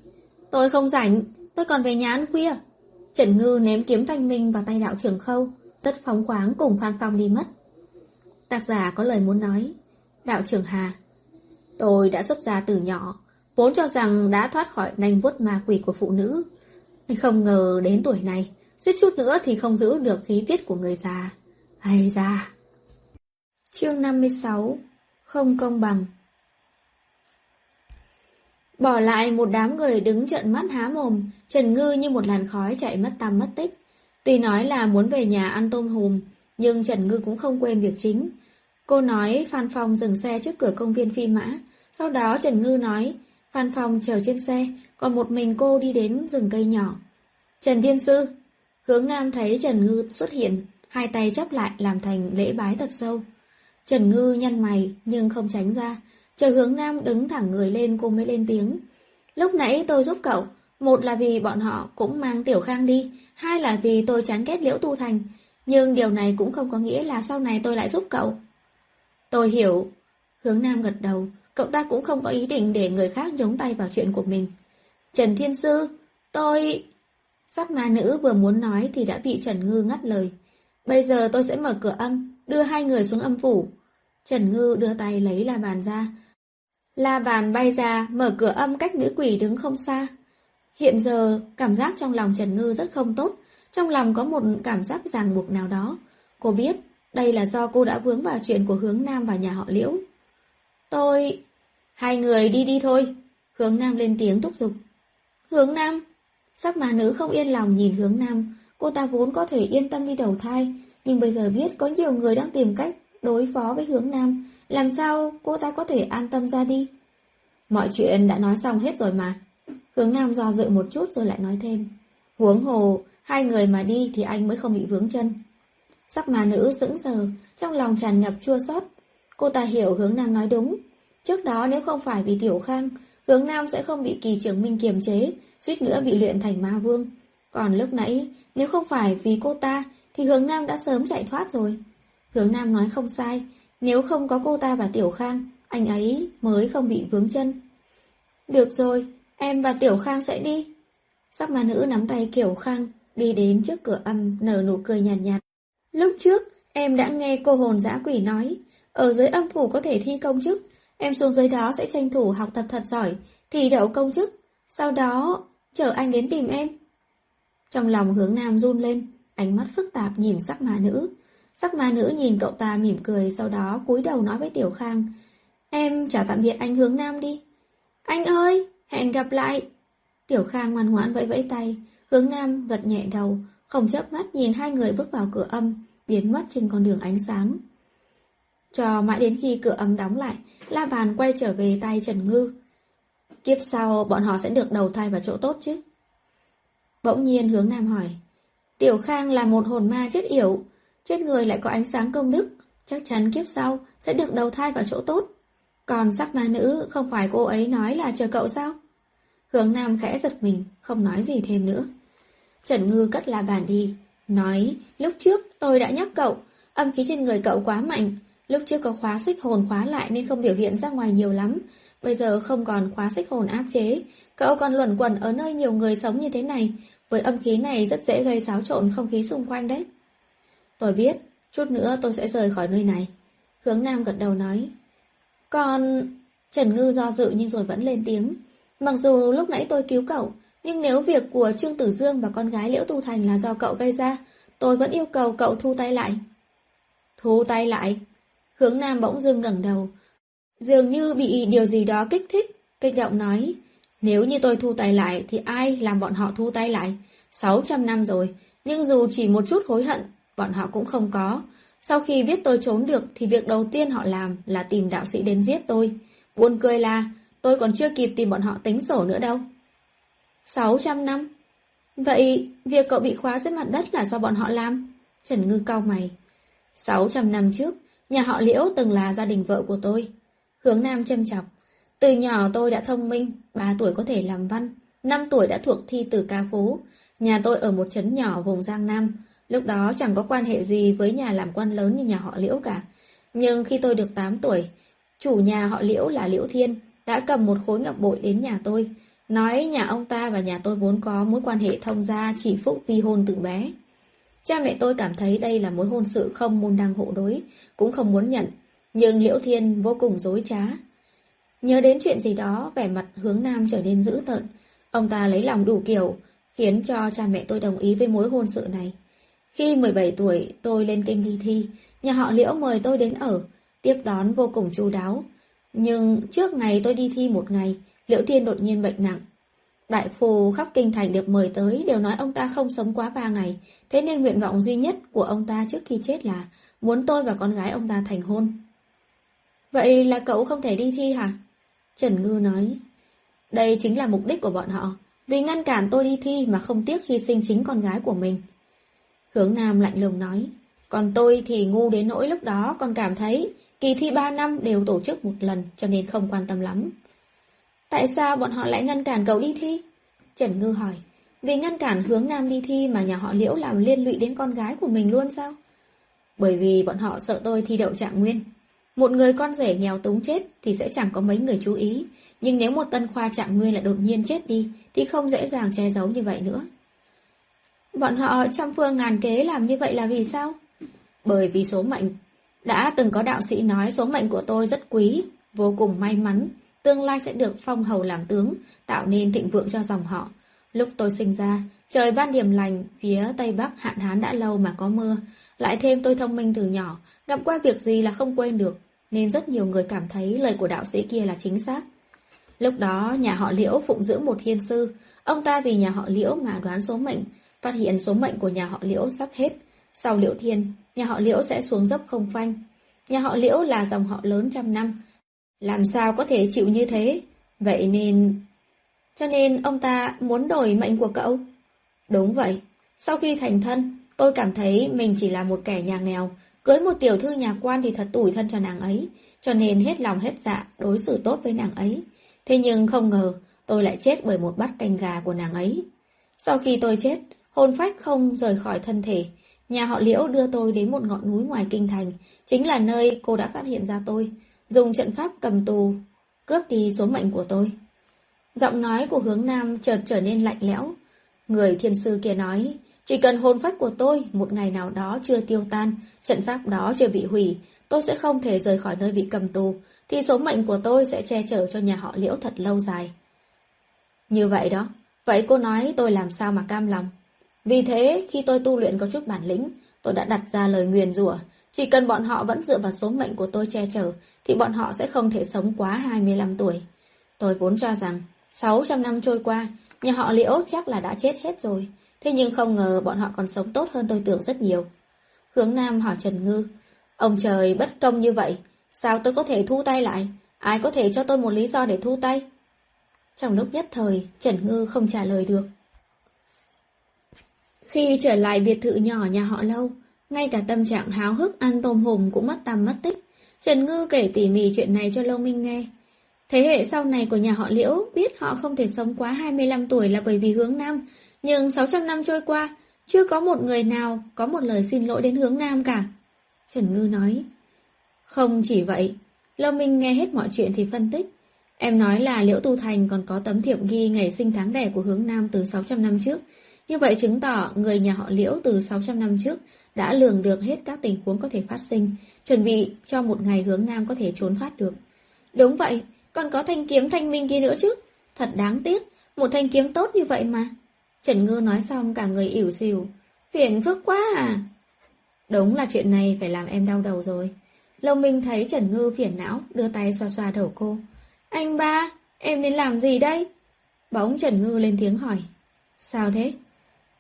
Tôi không rảnh, tôi còn về nhà ăn khuya. Trần Ngư ném kiếm thanh minh vào tay đạo trưởng khâu, tất phóng khoáng cùng Phan Phong đi mất. Tác giả có lời muốn nói. Đạo trưởng Hà. Tôi đã xuất gia từ nhỏ, vốn cho rằng đã thoát khỏi nanh vuốt ma quỷ của phụ nữ. Không ngờ đến tuổi này, suýt chút nữa thì không giữ được khí tiết của người già. Hay ra. Chương 56 Không công bằng Bỏ lại một đám người đứng trợn mắt há mồm, Trần Ngư như một làn khói chạy mất tăm mất tích. Tuy nói là muốn về nhà ăn tôm hùm, nhưng Trần Ngư cũng không quên việc chính. Cô nói Phan Phong dừng xe trước cửa công viên phi mã, sau đó Trần Ngư nói Phan Phong chờ trên xe, còn một mình cô đi đến rừng cây nhỏ. Trần Thiên Sư Hướng Nam thấy Trần Ngư xuất hiện, hai tay chắp lại làm thành lễ bái thật sâu. Trần Ngư nhăn mày nhưng không tránh ra, chờ hướng Nam đứng thẳng người lên cô mới lên tiếng. Lúc nãy tôi giúp cậu, một là vì bọn họ cũng mang Tiểu Khang đi, hai là vì tôi chán ghét Liễu Tu Thành, nhưng điều này cũng không có nghĩa là sau này tôi lại giúp cậu. Tôi hiểu. Hướng Nam gật đầu, cậu ta cũng không có ý định để người khác nhúng tay vào chuyện của mình. Trần Thiên Sư, tôi... Sắc ma nữ vừa muốn nói thì đã bị Trần Ngư ngắt lời. Bây giờ tôi sẽ mở cửa âm, đưa hai người xuống âm phủ. Trần Ngư đưa tay lấy la bàn ra. La bàn bay ra, mở cửa âm cách nữ quỷ đứng không xa. Hiện giờ, cảm giác trong lòng Trần Ngư rất không tốt, trong lòng có một cảm giác ràng buộc nào đó. Cô biết, đây là do cô đã vướng vào chuyện của hướng Nam và nhà họ Liễu. Tôi... Hai người đi đi thôi. Hướng Nam lên tiếng thúc giục. Hướng Nam... Sắc mà nữ không yên lòng nhìn hướng Nam, cô ta vốn có thể yên tâm đi đầu thai, nhưng bây giờ biết có nhiều người đang tìm cách đối phó với hướng Nam, làm sao cô ta có thể an tâm ra đi? Mọi chuyện đã nói xong hết rồi mà. Hướng Nam do dự một chút rồi lại nói thêm. Huống hồ, hai người mà đi thì anh mới không bị vướng chân. Sắc mà nữ sững sờ, trong lòng tràn ngập chua xót. Cô ta hiểu hướng Nam nói đúng. Trước đó nếu không phải vì Tiểu Khang, hướng Nam sẽ không bị kỳ trưởng minh kiềm chế, suýt nữa bị luyện thành ma vương. Còn lúc nãy, nếu không phải vì cô ta, thì hướng Nam đã sớm chạy thoát rồi. Hướng Nam nói không sai, nếu không có cô ta và Tiểu Khang, anh ấy mới không bị vướng chân. Được rồi, em và Tiểu Khang sẽ đi. Sắc ma nữ nắm tay Kiểu Khang, đi đến trước cửa âm, nở nụ cười nhạt, nhạt. Lúc trước, em đã nghe cô hồn dã quỷ nói, ở dưới âm phủ có thể thi công chức, em xuống dưới đó sẽ tranh thủ học tập thật giỏi, thi đậu công chức, sau đó chờ anh đến tìm em. Trong lòng hướng nam run lên, ánh mắt phức tạp nhìn sắc ma nữ. Sắc ma nữ nhìn cậu ta mỉm cười, sau đó cúi đầu nói với Tiểu Khang, em chào tạm biệt anh hướng nam đi. Anh ơi, hẹn gặp lại. Tiểu Khang ngoan ngoãn vẫy vẫy tay, hướng nam gật nhẹ đầu, không chớp mắt nhìn hai người bước vào cửa âm, biến mất trên con đường ánh sáng. Cho mãi đến khi cửa âm đóng lại, La Bàn quay trở về tay Trần Ngư. Kiếp sau bọn họ sẽ được đầu thai vào chỗ tốt chứ? Bỗng nhiên hướng Nam hỏi. Tiểu Khang là một hồn ma chết yểu, trên người lại có ánh sáng công đức, chắc chắn kiếp sau sẽ được đầu thai vào chỗ tốt. Còn sắc ma nữ không phải cô ấy nói là chờ cậu sao? Hướng Nam khẽ giật mình, không nói gì thêm nữa. Trần Ngư cất la bàn đi, nói lúc trước tôi đã nhắc cậu, âm khí trên người cậu quá mạnh, lúc trước có khóa xích hồn khóa lại nên không biểu hiện ra ngoài nhiều lắm, bây giờ không còn khóa xích hồn áp chế, cậu còn luẩn quẩn ở nơi nhiều người sống như thế này, với âm khí này rất dễ gây xáo trộn không khí xung quanh đấy. Tôi biết, chút nữa tôi sẽ rời khỏi nơi này. Hướng Nam gật đầu nói. Còn... Trần Ngư do dự nhưng rồi vẫn lên tiếng. Mặc dù lúc nãy tôi cứu cậu, nhưng nếu việc của Trương Tử Dương và con gái Liễu Tu Thành là do cậu gây ra, tôi vẫn yêu cầu cậu thu tay lại. Thu tay lại? Hướng Nam bỗng dưng ngẩng đầu. Dường như bị điều gì đó kích thích, kích động nói. Nếu như tôi thu tay lại thì ai làm bọn họ thu tay lại? 600 năm rồi, nhưng dù chỉ một chút hối hận, bọn họ cũng không có. Sau khi biết tôi trốn được thì việc đầu tiên họ làm là tìm đạo sĩ đến giết tôi. Buồn cười là tôi còn chưa kịp tìm bọn họ tính sổ nữa đâu. 600 năm? Vậy việc cậu bị khóa dưới mặt đất là do bọn họ làm? Trần Ngư cau mày. 600 năm trước, nhà họ Liễu từng là gia đình vợ của tôi. Hướng Nam châm chọc. Từ nhỏ tôi đã thông minh, 3 tuổi có thể làm văn, 5 tuổi đã thuộc thi từ ca phú Nhà tôi ở một trấn nhỏ vùng Giang Nam, lúc đó chẳng có quan hệ gì với nhà làm quan lớn như nhà họ Liễu cả. Nhưng khi tôi được 8 tuổi, chủ nhà họ Liễu là Liễu Thiên đã cầm một khối ngọc bội đến nhà tôi, nói nhà ông ta và nhà tôi vốn có mối quan hệ thông gia chỉ phúc vi hôn từ bé. Cha mẹ tôi cảm thấy đây là mối hôn sự không môn đăng hộ đối, cũng không muốn nhận, nhưng Liễu Thiên vô cùng dối trá. Nhớ đến chuyện gì đó, vẻ mặt hướng nam trở nên dữ tợn. Ông ta lấy lòng đủ kiểu, khiến cho cha mẹ tôi đồng ý với mối hôn sự này. Khi 17 tuổi, tôi lên kinh đi thi, nhà họ Liễu mời tôi đến ở, tiếp đón vô cùng chu đáo. Nhưng trước ngày tôi đi thi một ngày, Liễu Thiên đột nhiên bệnh nặng. Đại phù khắp kinh thành được mời tới đều nói ông ta không sống quá ba ngày, thế nên nguyện vọng duy nhất của ông ta trước khi chết là muốn tôi và con gái ông ta thành hôn. Vậy là cậu không thể đi thi hả? Trần Ngư nói, đây chính là mục đích của bọn họ, vì ngăn cản tôi đi thi mà không tiếc hy sinh chính con gái của mình. Hướng Nam lạnh lùng nói, còn tôi thì ngu đến nỗi lúc đó còn cảm thấy kỳ thi ba năm đều tổ chức một lần cho nên không quan tâm lắm. Tại sao bọn họ lại ngăn cản cậu đi thi? Trần Ngư hỏi, vì ngăn cản hướng Nam đi thi mà nhà họ Liễu làm liên lụy đến con gái của mình luôn sao? Bởi vì bọn họ sợ tôi thi đậu trạng nguyên. Một người con rể nghèo túng chết thì sẽ chẳng có mấy người chú ý, nhưng nếu một tân khoa trạng nguyên lại đột nhiên chết đi thì không dễ dàng che giấu như vậy nữa. Bọn họ trăm phương ngàn kế làm như vậy là vì sao? Bởi vì số mệnh. Đã từng có đạo sĩ nói số mệnh của tôi rất quý, vô cùng may mắn, tương lai sẽ được phong hầu làm tướng, tạo nên thịnh vượng cho dòng họ. Lúc tôi sinh ra, trời ban điểm lành, phía Tây Bắc hạn hán đã lâu mà có mưa, lại thêm tôi thông minh từ nhỏ, gặp qua việc gì là không quên được, nên rất nhiều người cảm thấy lời của đạo sĩ kia là chính xác. Lúc đó, nhà họ Liễu phụng dưỡng một thiên sư, ông ta vì nhà họ Liễu mà đoán số mệnh, phát hiện số mệnh của nhà họ Liễu sắp hết. Sau Liễu Thiên, nhà họ Liễu sẽ xuống dốc không phanh. Nhà họ Liễu là dòng họ lớn trăm năm. Làm sao có thể chịu như thế? Vậy nên... Cho nên ông ta muốn đổi mệnh của cậu? Đúng vậy. Sau khi thành thân, tôi cảm thấy mình chỉ là một kẻ nhà nghèo, Cưới một tiểu thư nhà quan thì thật tủi thân cho nàng ấy, cho nên hết lòng hết dạ đối xử tốt với nàng ấy. Thế nhưng không ngờ tôi lại chết bởi một bát canh gà của nàng ấy. Sau khi tôi chết, hồn phách không rời khỏi thân thể. Nhà họ Liễu đưa tôi đến một ngọn núi ngoài kinh thành, chính là nơi cô đã phát hiện ra tôi, dùng trận pháp cầm tù, cướp đi số mệnh của tôi. Giọng nói của hướng nam chợt trở nên lạnh lẽo. Người thiên sư kia nói, chỉ cần hồn phách của tôi một ngày nào đó chưa tiêu tan, trận pháp đó chưa bị hủy, tôi sẽ không thể rời khỏi nơi bị cầm tù, thì số mệnh của tôi sẽ che chở cho nhà họ liễu thật lâu dài. Như vậy đó, vậy cô nói tôi làm sao mà cam lòng. Vì thế, khi tôi tu luyện có chút bản lĩnh, tôi đã đặt ra lời nguyền rủa chỉ cần bọn họ vẫn dựa vào số mệnh của tôi che chở, thì bọn họ sẽ không thể sống quá 25 tuổi. Tôi vốn cho rằng, 600 năm trôi qua, nhà họ liễu chắc là đã chết hết rồi. Thế nhưng không ngờ bọn họ còn sống tốt hơn tôi tưởng rất nhiều. Hướng Nam hỏi Trần Ngư, ông trời bất công như vậy, sao tôi có thể thu tay lại? Ai có thể cho tôi một lý do để thu tay? Trong lúc nhất thời, Trần Ngư không trả lời được. Khi trở lại biệt thự nhỏ nhà họ lâu, ngay cả tâm trạng háo hức ăn tôm hùm cũng mất tăm mất tích. Trần Ngư kể tỉ mỉ chuyện này cho Lâu Minh nghe. Thế hệ sau này của nhà họ Liễu biết họ không thể sống quá 25 tuổi là bởi vì hướng Nam, nhưng 600 năm trôi qua, chưa có một người nào có một lời xin lỗi đến hướng Nam cả. Trần Ngư nói. Không chỉ vậy, Lâu Minh nghe hết mọi chuyện thì phân tích. Em nói là Liễu Tu Thành còn có tấm thiệp ghi ngày sinh tháng đẻ của hướng Nam từ 600 năm trước. Như vậy chứng tỏ người nhà họ Liễu từ 600 năm trước đã lường được hết các tình huống có thể phát sinh, chuẩn bị cho một ngày hướng Nam có thể trốn thoát được. Đúng vậy, còn có thanh kiếm thanh minh kia nữa chứ. Thật đáng tiếc, một thanh kiếm tốt như vậy mà. Trần Ngư nói xong cả người ỉu xìu. Phiền phức quá à. Đúng là chuyện này phải làm em đau đầu rồi. Lâu Minh thấy Trần Ngư phiền não, đưa tay xoa xoa đầu cô. Anh ba, em nên làm gì đây? Bỗng Trần Ngư lên tiếng hỏi. Sao thế?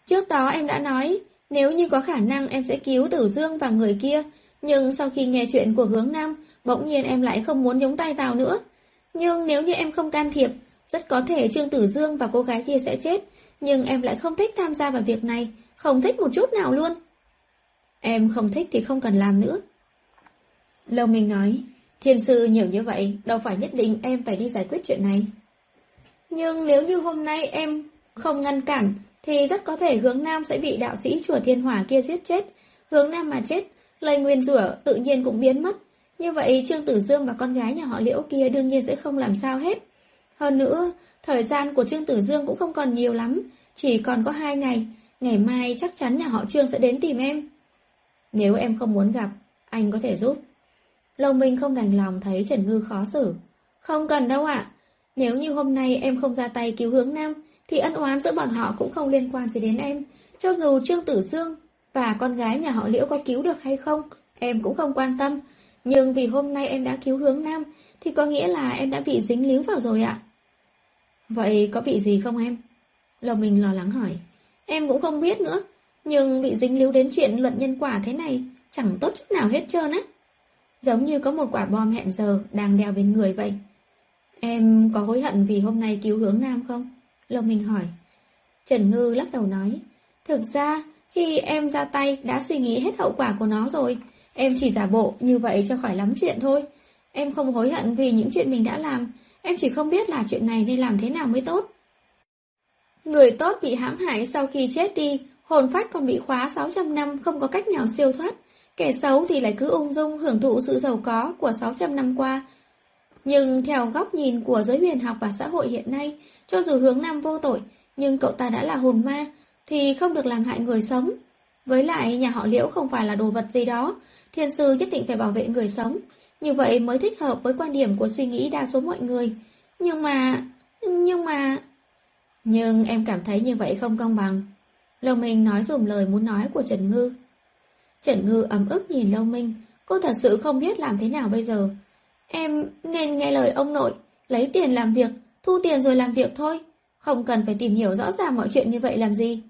Trước đó em đã nói, nếu như có khả năng em sẽ cứu Tử Dương và người kia, nhưng sau khi nghe chuyện của hướng Nam, bỗng nhiên em lại không muốn nhúng tay vào nữa. Nhưng nếu như em không can thiệp, rất có thể Trương Tử Dương và cô gái kia sẽ chết, nhưng em lại không thích tham gia vào việc này, không thích một chút nào luôn. Em không thích thì không cần làm nữa. Lâu Minh nói, thiên sư nhiều như vậy, đâu phải nhất định em phải đi giải quyết chuyện này. Nhưng nếu như hôm nay em không ngăn cản, thì rất có thể hướng Nam sẽ bị đạo sĩ chùa Thiên Hỏa kia giết chết. Hướng Nam mà chết, lời nguyên rủa tự nhiên cũng biến mất. Như vậy Trương Tử Dương và con gái nhà họ Liễu kia đương nhiên sẽ không làm sao hết. Hơn nữa, thời gian của Trương Tử Dương cũng không còn nhiều lắm, chỉ còn có hai ngày. Ngày mai chắc chắn nhà họ Trương sẽ đến tìm em. Nếu em không muốn gặp, anh có thể giúp. Lâu Minh không đành lòng thấy Trần Ngư khó xử. Không cần đâu ạ. Nếu như hôm nay em không ra tay cứu hướng Nam, thì ân oán giữa bọn họ cũng không liên quan gì đến em. Cho dù Trương Tử Dương và con gái nhà họ Liễu có cứu được hay không, em cũng không quan tâm. Nhưng vì hôm nay em đã cứu hướng Nam, thì có nghĩa là em đã bị dính líu vào rồi ạ. Vậy có bị gì không em? Lầu mình lo lắng hỏi. Em cũng không biết nữa, nhưng bị dính líu đến chuyện luận nhân quả thế này, chẳng tốt chút nào hết trơn á. Giống như có một quả bom hẹn giờ đang đeo bên người vậy. Em có hối hận vì hôm nay cứu hướng Nam không? Lông Minh hỏi. Trần Ngư lắc đầu nói. Thực ra, khi em ra tay đã suy nghĩ hết hậu quả của nó rồi. Em chỉ giả bộ như vậy cho khỏi lắm chuyện thôi. Em không hối hận vì những chuyện mình đã làm. Em chỉ không biết là chuyện này nên làm thế nào mới tốt. Người tốt bị hãm hại sau khi chết đi, hồn phách còn bị khóa 600 năm không có cách nào siêu thoát. Kẻ xấu thì lại cứ ung dung hưởng thụ sự giàu có của 600 năm qua. Nhưng theo góc nhìn của giới huyền học và xã hội hiện nay, cho dù hướng nam vô tội, nhưng cậu ta đã là hồn ma, thì không được làm hại người sống. Với lại nhà họ liễu không phải là đồ vật gì đó, thiên sư nhất định phải bảo vệ người sống. Như vậy mới thích hợp với quan điểm của suy nghĩ đa số mọi người. Nhưng mà... nhưng mà... Nhưng em cảm thấy như vậy không công bằng. Lâu Minh nói dùm lời muốn nói của Trần Ngư. Trần Ngư ấm ức nhìn Lâu Minh, cô thật sự không biết làm thế nào bây giờ. Em nên nghe lời ông nội, lấy tiền làm việc, thu tiền rồi làm việc thôi. Không cần phải tìm hiểu rõ ràng mọi chuyện như vậy làm gì.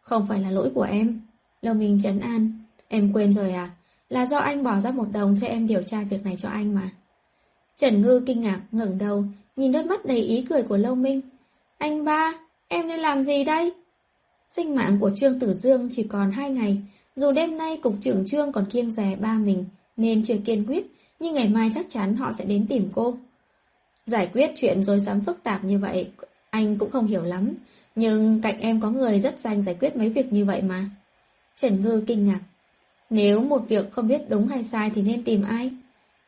Không phải là lỗi của em. Lâu Minh trấn an. Em quên rồi à? Là do anh bỏ ra một đồng thuê em điều tra việc này cho anh mà. Trần Ngư kinh ngạc, ngẩng đầu, nhìn đôi mắt đầy ý cười của Lâu Minh. Anh ba, em nên làm gì đây? Sinh mạng của Trương Tử Dương chỉ còn hai ngày, dù đêm nay cục trưởng Trương còn kiêng rè ba mình, nên chưa kiên quyết, nhưng ngày mai chắc chắn họ sẽ đến tìm cô. Giải quyết chuyện rồi dám phức tạp như vậy, anh cũng không hiểu lắm, nhưng cạnh em có người rất danh giải quyết mấy việc như vậy mà. Trần Ngư kinh ngạc. Nếu một việc không biết đúng hay sai thì nên tìm ai?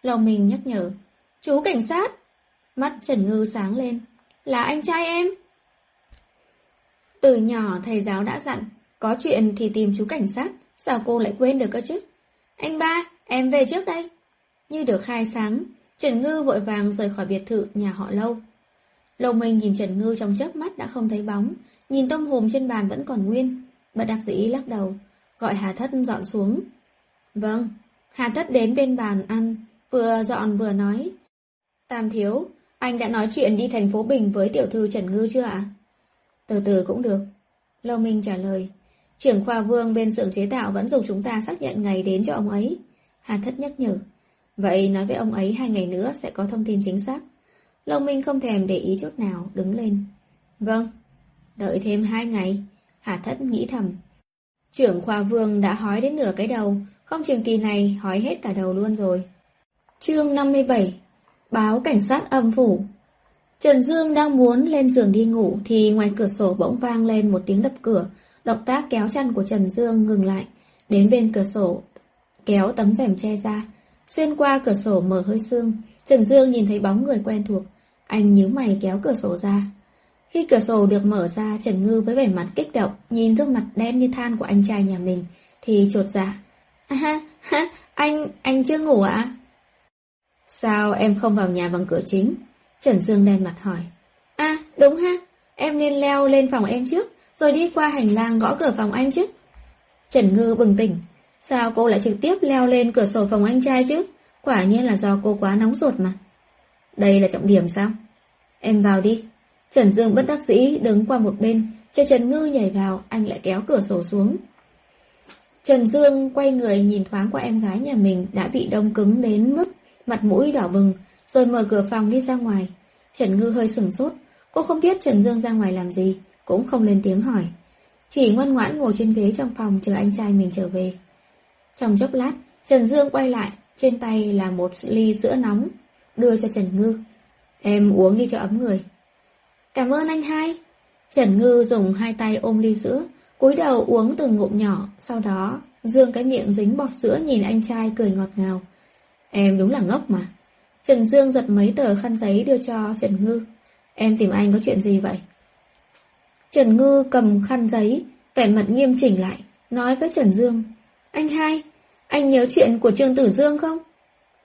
Lòng mình nhắc nhở. Chú cảnh sát! Mắt Trần Ngư sáng lên. Là anh trai em! Từ nhỏ thầy giáo đã dặn, có chuyện thì tìm chú cảnh sát, sao cô lại quên được cơ chứ? Anh ba, em về trước đây. Như được khai sáng, Trần Ngư vội vàng rời khỏi biệt thự nhà họ lâu. Lâu Minh nhìn Trần Ngư trong chớp mắt đã không thấy bóng, nhìn tôm hùm trên bàn vẫn còn nguyên. Bất đặc dĩ lắc đầu, gọi Hà Thất dọn xuống. Vâng, Hà Thất đến bên bàn ăn, vừa dọn vừa nói. Tam thiếu, anh đã nói chuyện đi thành phố Bình với tiểu thư Trần Ngư chưa ạ? Từ từ cũng được. Lâu Minh trả lời. Trưởng khoa vương bên xưởng chế tạo vẫn dùng chúng ta xác nhận ngày đến cho ông ấy. Hà Thất nhắc nhở. Vậy nói với ông ấy hai ngày nữa sẽ có thông tin chính xác. Long Minh không thèm để ý chút nào, đứng lên. Vâng, đợi thêm hai ngày. Hà thất nghĩ thầm. Trưởng khoa vương đã hói đến nửa cái đầu, không trường kỳ này hói hết cả đầu luôn rồi. Chương 57 Báo cảnh sát âm phủ Trần Dương đang muốn lên giường đi ngủ thì ngoài cửa sổ bỗng vang lên một tiếng đập cửa. Động tác kéo chăn của Trần Dương ngừng lại, đến bên cửa sổ, kéo tấm rèm che ra. Xuyên qua cửa sổ mở hơi sương, Trần Dương nhìn thấy bóng người quen thuộc. Anh nhíu mày kéo cửa sổ ra. Khi cửa sổ được mở ra, Trần Ngư với vẻ mặt kích động, nhìn gương mặt đen như than của anh trai nhà mình, thì trột dạ. À ha, ha, anh, anh chưa ngủ ạ? À? Sao em không vào nhà bằng cửa chính? Trần Dương đen mặt hỏi. À, đúng ha, em nên leo lên phòng em trước, rồi đi qua hành lang gõ cửa phòng anh chứ. Trần Ngư bừng tỉnh. Sao cô lại trực tiếp leo lên cửa sổ phòng anh trai chứ? Quả nhiên là do cô quá nóng ruột mà. Đây là trọng điểm sao? Em vào đi. Trần Dương bất đắc dĩ đứng qua một bên, cho Trần Ngư nhảy vào, anh lại kéo cửa sổ xuống. Trần Dương quay người nhìn thoáng qua em gái nhà mình đã bị đông cứng đến mức mặt mũi đỏ bừng, rồi mở cửa phòng đi ra ngoài. Trần Ngư hơi sửng sốt, cô không biết Trần Dương ra ngoài làm gì, cũng không lên tiếng hỏi. Chỉ ngoan ngoãn ngồi trên ghế trong phòng chờ anh trai mình trở về. Trong chốc lát, Trần Dương quay lại, trên tay là một ly sữa nóng, đưa cho Trần Ngư. Em uống đi cho ấm người. Cảm ơn anh hai. Trần Ngư dùng hai tay ôm ly sữa, cúi đầu uống từng ngụm nhỏ, sau đó dương cái miệng dính bọt sữa nhìn anh trai cười ngọt ngào. Em đúng là ngốc mà. Trần Dương giật mấy tờ khăn giấy đưa cho Trần Ngư. Em tìm anh có chuyện gì vậy? Trần Ngư cầm khăn giấy, vẻ mặt nghiêm chỉnh lại, nói với Trần Dương. Anh hai, anh nhớ chuyện của Trương Tử Dương không?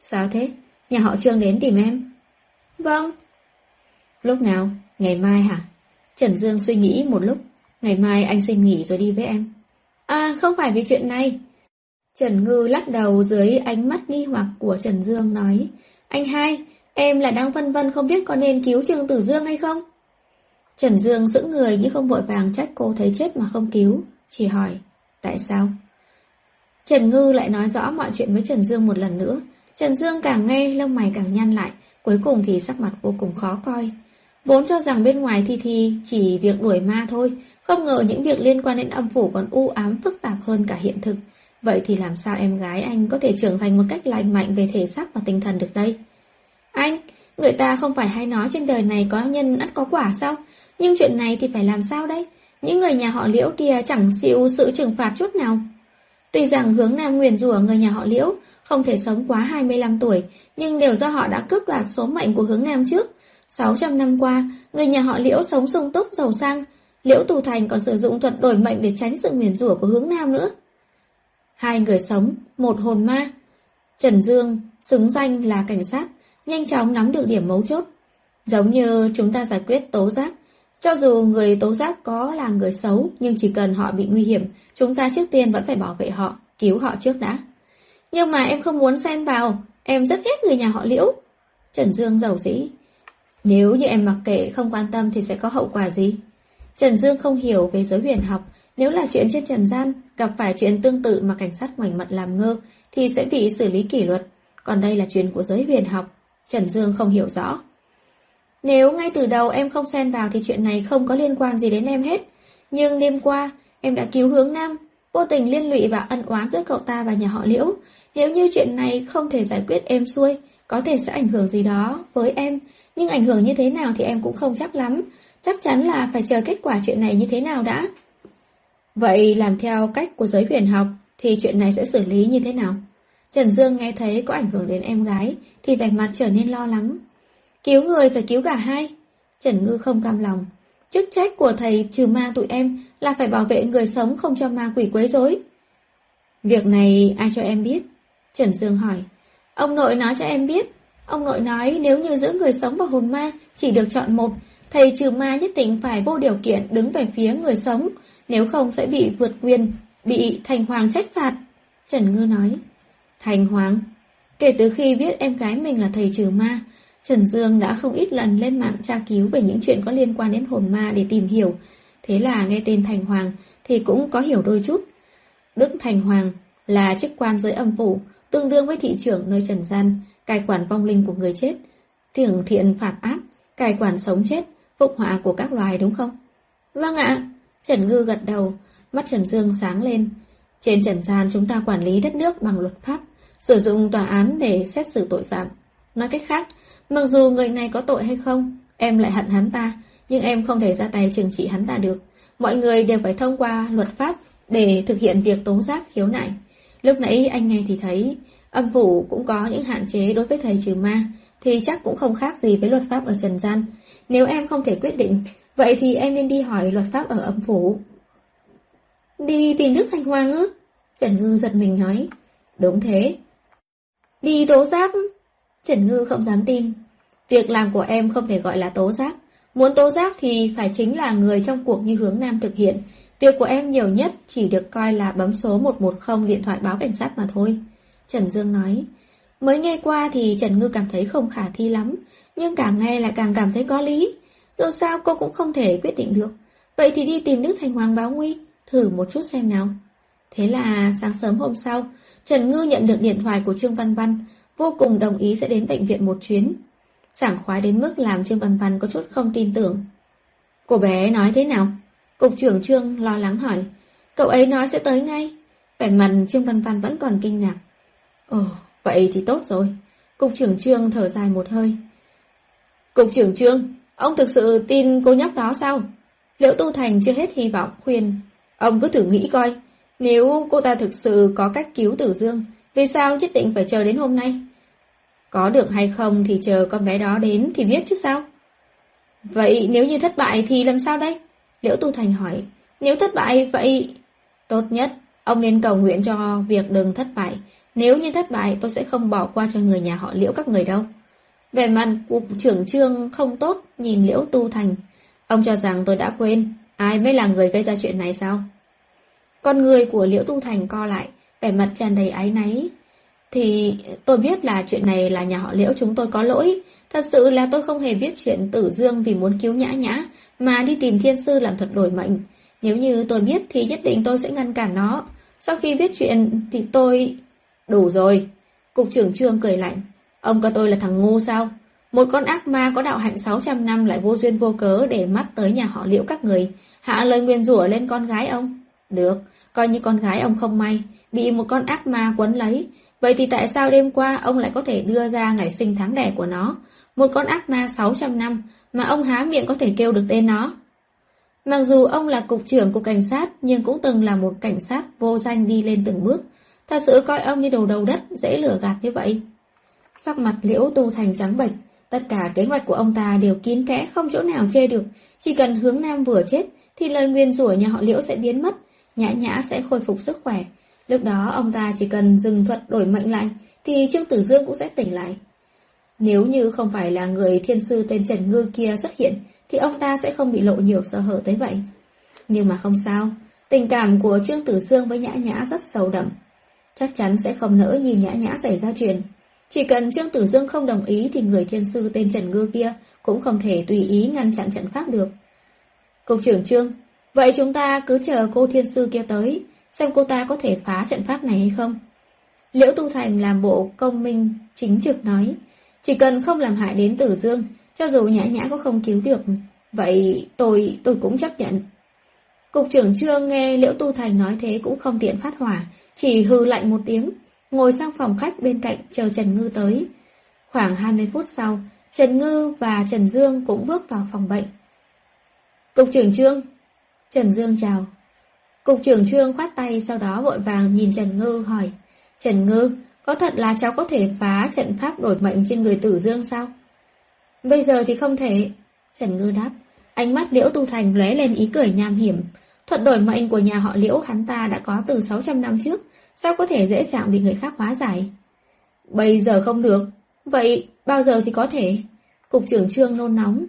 Sao thế? Nhà họ Trương đến tìm em. Vâng. Lúc nào? Ngày mai hả? Trần Dương suy nghĩ một lúc. Ngày mai anh xin nghỉ rồi đi với em. À, không phải vì chuyện này. Trần Ngư lắc đầu dưới ánh mắt nghi hoặc của Trần Dương nói. Anh hai, em là đang vân vân không biết có nên cứu Trương Tử Dương hay không? Trần Dương giữ người nhưng không vội vàng trách cô thấy chết mà không cứu, chỉ hỏi, tại sao? Trần Ngư lại nói rõ mọi chuyện với Trần Dương một lần nữa. Trần Dương càng nghe, lông mày càng nhăn lại, cuối cùng thì sắc mặt vô cùng khó coi. Vốn cho rằng bên ngoài thì thì chỉ việc đuổi ma thôi, không ngờ những việc liên quan đến âm phủ còn u ám phức tạp hơn cả hiện thực. Vậy thì làm sao em gái anh có thể trưởng thành một cách lành mạnh về thể xác và tinh thần được đây? Anh, người ta không phải hay nói trên đời này có nhân ắt có quả sao? Nhưng chuyện này thì phải làm sao đây? Những người nhà họ liễu kia chẳng chịu sự trừng phạt chút nào. Tuy rằng hướng nam nguyền rủa người nhà họ liễu không thể sống quá 25 tuổi, nhưng đều do họ đã cướp đoạt số mệnh của hướng nam trước. 600 năm qua, người nhà họ liễu sống sung túc, giàu sang. Liễu Tù Thành còn sử dụng thuật đổi mệnh để tránh sự nguyền rủa của hướng nam nữa. Hai người sống, một hồn ma. Trần Dương, xứng danh là cảnh sát, nhanh chóng nắm được điểm mấu chốt. Giống như chúng ta giải quyết tố giác, cho dù người tố giác có là người xấu, nhưng chỉ cần họ bị nguy hiểm, chúng ta trước tiên vẫn phải bảo vệ họ, cứu họ trước đã. Nhưng mà em không muốn xen vào, em rất ghét người nhà họ liễu. Trần Dương giàu dĩ. Nếu như em mặc kệ không quan tâm thì sẽ có hậu quả gì? Trần Dương không hiểu về giới huyền học, nếu là chuyện trên trần gian, gặp phải chuyện tương tự mà cảnh sát ngoảnh mặt làm ngơ, thì sẽ bị xử lý kỷ luật. Còn đây là chuyện của giới huyền học, Trần Dương không hiểu rõ. Nếu ngay từ đầu em không xen vào thì chuyện này không có liên quan gì đến em hết. Nhưng đêm qua, em đã cứu hướng Nam, vô tình liên lụy và ân oán giữa cậu ta và nhà họ Liễu. Nếu như chuyện này không thể giải quyết êm xuôi, có thể sẽ ảnh hưởng gì đó với em. Nhưng ảnh hưởng như thế nào thì em cũng không chắc lắm. Chắc chắn là phải chờ kết quả chuyện này như thế nào đã. Vậy làm theo cách của giới huyền học thì chuyện này sẽ xử lý như thế nào? Trần Dương nghe thấy có ảnh hưởng đến em gái thì vẻ mặt trở nên lo lắng. Cứu người phải cứu cả hai. Trần Ngư không cam lòng. Chức trách của thầy trừ ma tụi em là phải bảo vệ người sống không cho ma quỷ quấy rối. Việc này ai cho em biết? Trần Dương hỏi. Ông nội nói cho em biết. Ông nội nói nếu như giữ người sống và hồn ma chỉ được chọn một, thầy trừ ma nhất định phải vô điều kiện đứng về phía người sống, nếu không sẽ bị vượt quyền, bị thành hoàng trách phạt. Trần Ngư nói. Thành hoàng? Kể từ khi biết em gái mình là thầy trừ ma, Trần Dương đã không ít lần lên mạng tra cứu về những chuyện có liên quan đến hồn ma để tìm hiểu. Thế là nghe tên Thành Hoàng thì cũng có hiểu đôi chút. Đức Thành Hoàng là chức quan dưới âm phủ, tương đương với thị trưởng nơi trần gian, cai quản vong linh của người chết. Thưởng thiện phạt áp, cai quản sống chết, phục họa của các loài đúng không? Vâng ạ, Trần Ngư gật đầu, mắt Trần Dương sáng lên. Trên trần gian chúng ta quản lý đất nước bằng luật pháp, sử dụng tòa án để xét xử tội phạm. Nói cách khác, mặc dù người này có tội hay không, em lại hận hắn ta, nhưng em không thể ra tay trừng trị hắn ta được. Mọi người đều phải thông qua luật pháp để thực hiện việc tố giác khiếu nại. Lúc nãy anh nghe thì thấy, âm phủ cũng có những hạn chế đối với thầy trừ ma, thì chắc cũng không khác gì với luật pháp ở trần gian. Nếu em không thể quyết định, vậy thì em nên đi hỏi luật pháp ở âm phủ. Đi tìm Đức Thanh Hoàng ư? Trần Ngư giật mình nói. Đúng thế. Đi tố giác? Trần Ngư không dám tin. Việc làm của em không thể gọi là tố giác. Muốn tố giác thì phải chính là người trong cuộc như hướng Nam thực hiện. Việc của em nhiều nhất chỉ được coi là bấm số 110 điện thoại báo cảnh sát mà thôi. Trần Dương nói. Mới nghe qua thì Trần Ngư cảm thấy không khả thi lắm, nhưng càng nghe lại càng cảm thấy có lý. Dù sao cô cũng không thể quyết định được. Vậy thì đi tìm Đức Thành Hoàng báo nguy, thử một chút xem nào. Thế là sáng sớm hôm sau, Trần Ngư nhận được điện thoại của Trương Văn Văn, vô cùng đồng ý sẽ đến bệnh viện một chuyến. Sảng khoái đến mức làm Trương Văn Văn có chút không tin tưởng. Cô bé nói thế nào? Cục trưởng Trương lo lắng hỏi. Cậu ấy nói sẽ tới ngay. Vẻ mặt Trương Văn Văn vẫn còn kinh ngạc. Ồ, vậy thì tốt rồi. Cục trưởng Trương thở dài một hơi. Cục trưởng Trương, ông thực sự tin cô nhóc đó sao? Liễu Tu Thành chưa hết hy vọng khuyên. Ông cứ thử nghĩ coi, nếu cô ta thực sự có cách cứu Tử Dương, vì sao nhất định phải chờ đến hôm nay? Có được hay không thì chờ con bé đó đến thì biết chứ sao? Vậy nếu như thất bại thì làm sao đây? Liễu Tu Thành hỏi. Nếu thất bại vậy... Tốt nhất, ông nên cầu nguyện cho việc đừng thất bại. Nếu như thất bại tôi sẽ không bỏ qua cho người nhà họ Liễu các người đâu. Về mặt cục trưởng trương không tốt nhìn Liễu Tu Thành. Ông cho rằng tôi đã quên ai mới là người gây ra chuyện này sao? Con người của Liễu Tu Thành co lại, vẻ mặt tràn đầy áy náy. Thì tôi biết là chuyện này là nhà họ Liễu chúng tôi có lỗi. Thật sự là tôi không hề biết chuyện Tử Dương vì muốn cứu nhã nhã, mà đi tìm thiên sư làm thuật đổi mệnh. Nếu như tôi biết thì nhất định tôi sẽ ngăn cản nó. Sau khi biết chuyện thì tôi... Đủ rồi. Cục trưởng trương cười lạnh. Ông coi tôi là thằng ngu sao? Một con ác ma có đạo hạnh 600 năm lại vô duyên vô cớ để mắt tới nhà họ liễu các người. Hạ lời nguyên rủa lên con gái ông. Được, coi như con gái ông không may, bị một con ác ma quấn lấy. Vậy thì tại sao đêm qua ông lại có thể đưa ra ngày sinh tháng đẻ của nó? Một con ác ma 600 năm mà ông há miệng có thể kêu được tên nó. Mặc dù ông là cục trưởng cục cảnh sát nhưng cũng từng là một cảnh sát vô danh đi lên từng bước. Thật sự coi ông như đầu đầu đất, dễ lừa gạt như vậy. Sắc mặt liễu tu thành trắng bệch, tất cả kế hoạch của ông ta đều kín kẽ không chỗ nào chê được. Chỉ cần hướng nam vừa chết thì lời nguyên rủa nhà họ liễu sẽ biến mất, nhã nhã sẽ khôi phục sức khỏe. Lúc đó ông ta chỉ cần dừng thuật đổi mệnh lạnh thì Trương Tử Dương cũng sẽ tỉnh lại. Nếu như không phải là người thiên sư tên Trần Ngư kia xuất hiện, thì ông ta sẽ không bị lộ nhiều sơ hở tới vậy. Nhưng mà không sao, tình cảm của Trương Tử Dương với Nhã Nhã rất sâu đậm. Chắc chắn sẽ không nỡ nhìn Nhã Nhã xảy ra chuyện. Chỉ cần Trương Tử Dương không đồng ý thì người thiên sư tên Trần Ngư kia cũng không thể tùy ý ngăn chặn trận pháp được. Cục trưởng Trương, vậy chúng ta cứ chờ cô thiên sư kia tới, xem cô ta có thể phá trận pháp này hay không. Liễu Tu Thành làm bộ công minh chính trực nói, chỉ cần không làm hại đến Tử Dương, cho dù nhã nhã có không cứu được, vậy tôi, tôi cũng chấp nhận. Cục trưởng trương nghe Liễu Tu Thành nói thế cũng không tiện phát hỏa, chỉ hư lạnh một tiếng, ngồi sang phòng khách bên cạnh chờ Trần Ngư tới. Khoảng 20 phút sau, Trần Ngư và Trần Dương cũng bước vào phòng bệnh. Cục trưởng trương. Trần Dương chào. Cục trưởng trương khoát tay sau đó vội vàng nhìn Trần Ngư hỏi. Trần Ngư, có thật là cháu có thể phá trận pháp đổi mệnh trên người tử dương sao? Bây giờ thì không thể. Trần Ngư đáp. Ánh mắt Liễu Tu Thành lóe lên ý cười nham hiểm. Thuật đổi mệnh của nhà họ Liễu hắn ta đã có từ 600 năm trước. Sao có thể dễ dàng bị người khác hóa giải? Bây giờ không được. Vậy bao giờ thì có thể? Cục trưởng trương nôn nóng.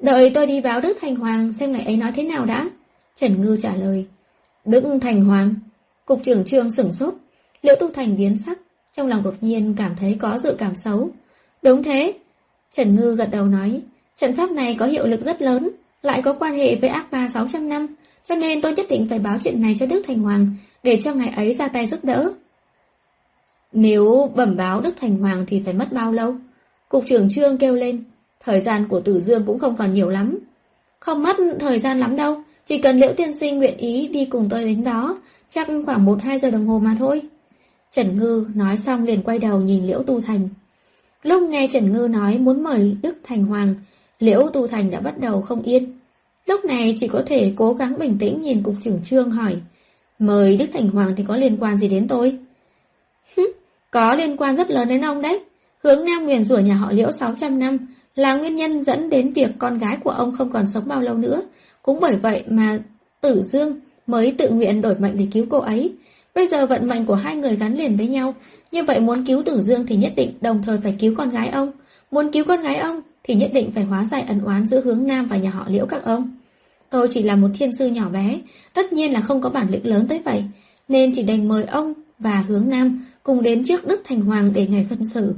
Đợi tôi đi báo Đức Thành Hoàng xem ngày ấy nói thế nào đã. Trần Ngư trả lời. Đức Thành Hoàng. Cục trưởng trương sửng sốt. Liễu Tu Thành biến sắc. Trong lòng đột nhiên cảm thấy có dự cảm xấu. Đúng thế. Trần Ngư gật đầu nói, trận pháp này có hiệu lực rất lớn, lại có quan hệ với ác ba 600 năm, cho nên tôi nhất định phải báo chuyện này cho Đức Thành Hoàng, để cho ngài ấy ra tay giúp đỡ. Nếu bẩm báo Đức Thành Hoàng thì phải mất bao lâu? Cục trưởng Trương kêu lên, Thời gian của Tử Dương cũng không còn nhiều lắm. Không mất thời gian lắm đâu, chỉ cần Liễu Tiên Sinh nguyện ý đi cùng tôi đến đó, chắc khoảng 1-2 giờ đồng hồ mà thôi. Trần Ngư nói xong liền quay đầu nhìn Liễu Tu Thành. Lúc nghe Trần Ngư nói muốn mời Đức Thành Hoàng, Liễu Tu Thành đã bắt đầu không yên. Lúc này chỉ có thể cố gắng bình tĩnh nhìn cục trưởng trương hỏi, mời Đức Thành Hoàng thì có liên quan gì đến tôi? có liên quan rất lớn đến ông đấy. Hướng Nam nguyền rủa nhà họ Liễu 600 năm là nguyên nhân dẫn đến việc con gái của ông không còn sống bao lâu nữa. Cũng bởi vậy mà Tử Dương mới tự nguyện đổi mệnh để cứu cô ấy. Bây giờ vận mệnh của hai người gắn liền với nhau, như vậy muốn cứu Tử Dương thì nhất định đồng thời phải cứu con gái ông. Muốn cứu con gái ông thì nhất định phải hóa giải ẩn oán giữa hướng Nam và nhà họ Liễu các ông. Tôi chỉ là một thiên sư nhỏ bé, tất nhiên là không có bản lĩnh lớn tới vậy, nên chỉ đành mời ông và hướng Nam cùng đến trước Đức Thành Hoàng để ngày phân xử.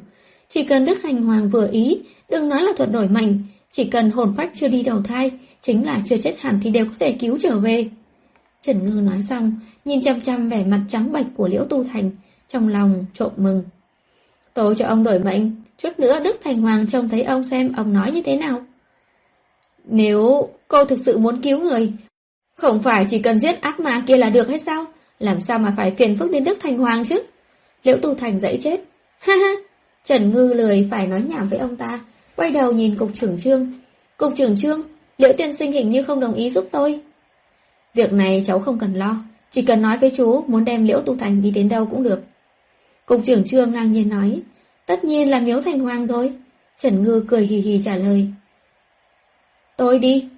Chỉ cần Đức Thành Hoàng vừa ý, đừng nói là thuật đổi mệnh, chỉ cần hồn phách chưa đi đầu thai, chính là chưa chết hẳn thì đều có thể cứu trở về. Trần Ngư nói xong, nhìn chăm chăm vẻ mặt trắng bạch của Liễu Tu Thành, trong lòng trộm mừng. Tôi cho ông đổi mệnh, chút nữa Đức Thành Hoàng trông thấy ông xem ông nói như thế nào. Nếu cô thực sự muốn cứu người, không phải chỉ cần giết ác ma kia là được hay sao? Làm sao mà phải phiền phức đến Đức Thành Hoàng chứ? Liễu Tu Thành dãy chết. Ha ha, Trần Ngư lười phải nói nhảm với ông ta, quay đầu nhìn cục trưởng trương. Cục trưởng trương, Liễu tiên sinh hình như không đồng ý giúp tôi. Việc này cháu không cần lo, chỉ cần nói với chú muốn đem Liễu Tu Thành đi đến đâu cũng được. Cục trưởng trương ngang nhiên nói, tất nhiên là miếu thành hoàng rồi. Trần Ngư cười hì hì trả lời. Tôi đi.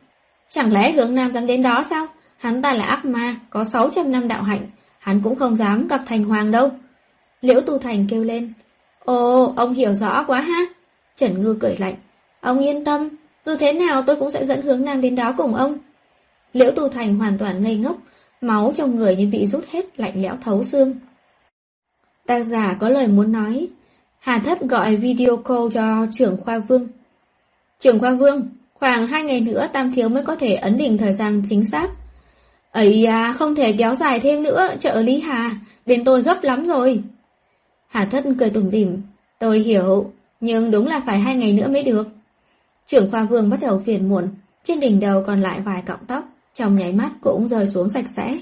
Chẳng lẽ hướng nam dám đến đó sao? Hắn ta là ác ma, có 600 năm đạo hạnh, hắn cũng không dám gặp thành hoàng đâu. Liễu Tu Thành kêu lên. Ồ, ông hiểu rõ quá ha. Trần Ngư cười lạnh. Ông yên tâm, dù thế nào tôi cũng sẽ dẫn hướng nam đến đó cùng ông. Liễu Tu Thành hoàn toàn ngây ngốc, máu trong người như bị rút hết lạnh lẽo thấu xương. Tác giả có lời muốn nói. Hà Thất gọi video call cho trưởng khoa Vương. Trưởng khoa Vương, khoảng hai ngày nữa Tam Thiếu mới có thể ấn định thời gian chính xác. Ấy à, không thể kéo dài thêm nữa, trợ lý Hà, bên tôi gấp lắm rồi. Hà Thất cười tủm tỉm, tôi hiểu, nhưng đúng là phải hai ngày nữa mới được. Trưởng khoa Vương bắt đầu phiền muộn, trên đỉnh đầu còn lại vài cọng tóc, trong nháy mắt cũng rơi xuống sạch sẽ.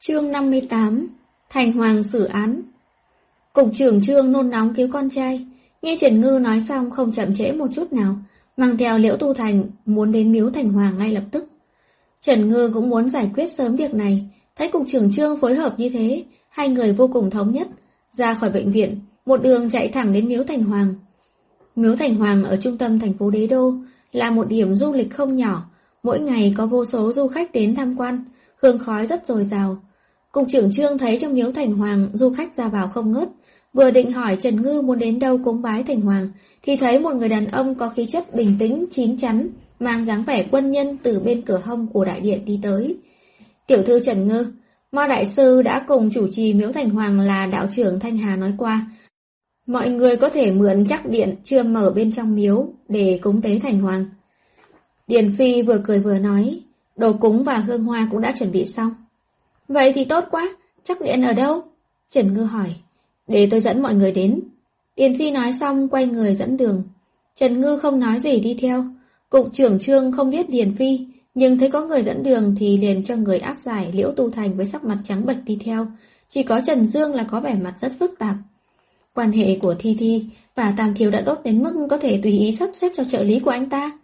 Chương 58 Thành Hoàng xử án Cục trưởng trương nôn nóng cứu con trai, nghe Trần Ngư nói xong không chậm trễ một chút nào, mang theo Liễu Tu Thành muốn đến miếu Thành Hoàng ngay lập tức. Trần Ngư cũng muốn giải quyết sớm việc này, thấy cục trưởng trương phối hợp như thế, hai người vô cùng thống nhất, ra khỏi bệnh viện, một đường chạy thẳng đến miếu Thành Hoàng. Miếu Thành Hoàng ở trung tâm thành phố Đế Đô là một điểm du lịch không nhỏ, mỗi ngày có vô số du khách đến tham quan, hương khói rất dồi dào. Cục trưởng trương thấy trong miếu Thành Hoàng du khách ra vào không ngớt, vừa định hỏi Trần Ngư muốn đến đâu cúng bái Thành Hoàng, thì thấy một người đàn ông có khí chất bình tĩnh, chín chắn, mang dáng vẻ quân nhân từ bên cửa hông của đại điện đi tới. Tiểu thư Trần Ngư, Mo Đại Sư đã cùng chủ trì miếu Thành Hoàng là đạo trưởng Thanh Hà nói qua, Mọi người có thể mượn chắc điện chưa mở bên trong miếu để cúng tế thành hoàng. Điền Phi vừa cười vừa nói, đồ cúng và hương hoa cũng đã chuẩn bị xong. Vậy thì tốt quá, chắc điện ở đâu? Trần Ngư hỏi, để tôi dẫn mọi người đến. Điền Phi nói xong quay người dẫn đường. Trần Ngư không nói gì đi theo. Cục trưởng trương không biết Điền Phi, nhưng thấy có người dẫn đường thì liền cho người áp giải Liễu Tu Thành với sắc mặt trắng bệch đi theo. Chỉ có Trần Dương là có vẻ mặt rất phức tạp. Quan hệ của Thi Thi và Tam Thiếu đã tốt đến mức có thể tùy ý sắp xếp cho trợ lý của anh ta.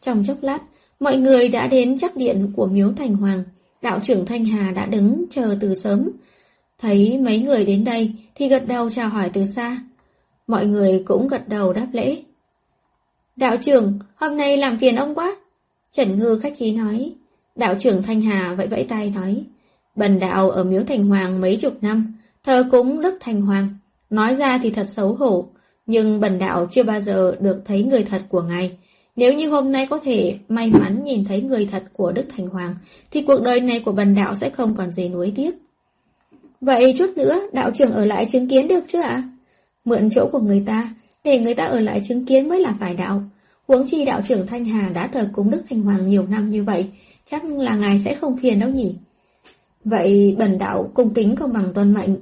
Trong chốc lát, mọi người đã đến chắc điện của Miếu Thành Hoàng. Đạo trưởng Thanh Hà đã đứng chờ từ sớm. Thấy mấy người đến đây thì gật đầu chào hỏi từ xa. Mọi người cũng gật đầu đáp lễ. Đạo trưởng, hôm nay làm phiền ông quá. Trần Ngư khách khí nói. Đạo trưởng Thanh Hà vẫy vẫy tay nói. Bần đạo ở Miếu Thành Hoàng mấy chục năm, thờ cúng Đức Thành Hoàng. Nói ra thì thật xấu hổ, nhưng bần đạo chưa bao giờ được thấy người thật của ngài. Nếu như hôm nay có thể may mắn nhìn thấy người thật của Đức Thành Hoàng, thì cuộc đời này của bần đạo sẽ không còn gì nuối tiếc. Vậy chút nữa, đạo trưởng ở lại chứng kiến được chứ ạ? Mượn chỗ của người ta, để người ta ở lại chứng kiến mới là phải đạo. Huống chi đạo trưởng Thanh Hà đã thờ cúng Đức Thành Hoàng nhiều năm như vậy, chắc là ngài sẽ không phiền đâu nhỉ? Vậy bần đạo cung kính không bằng tuân mệnh,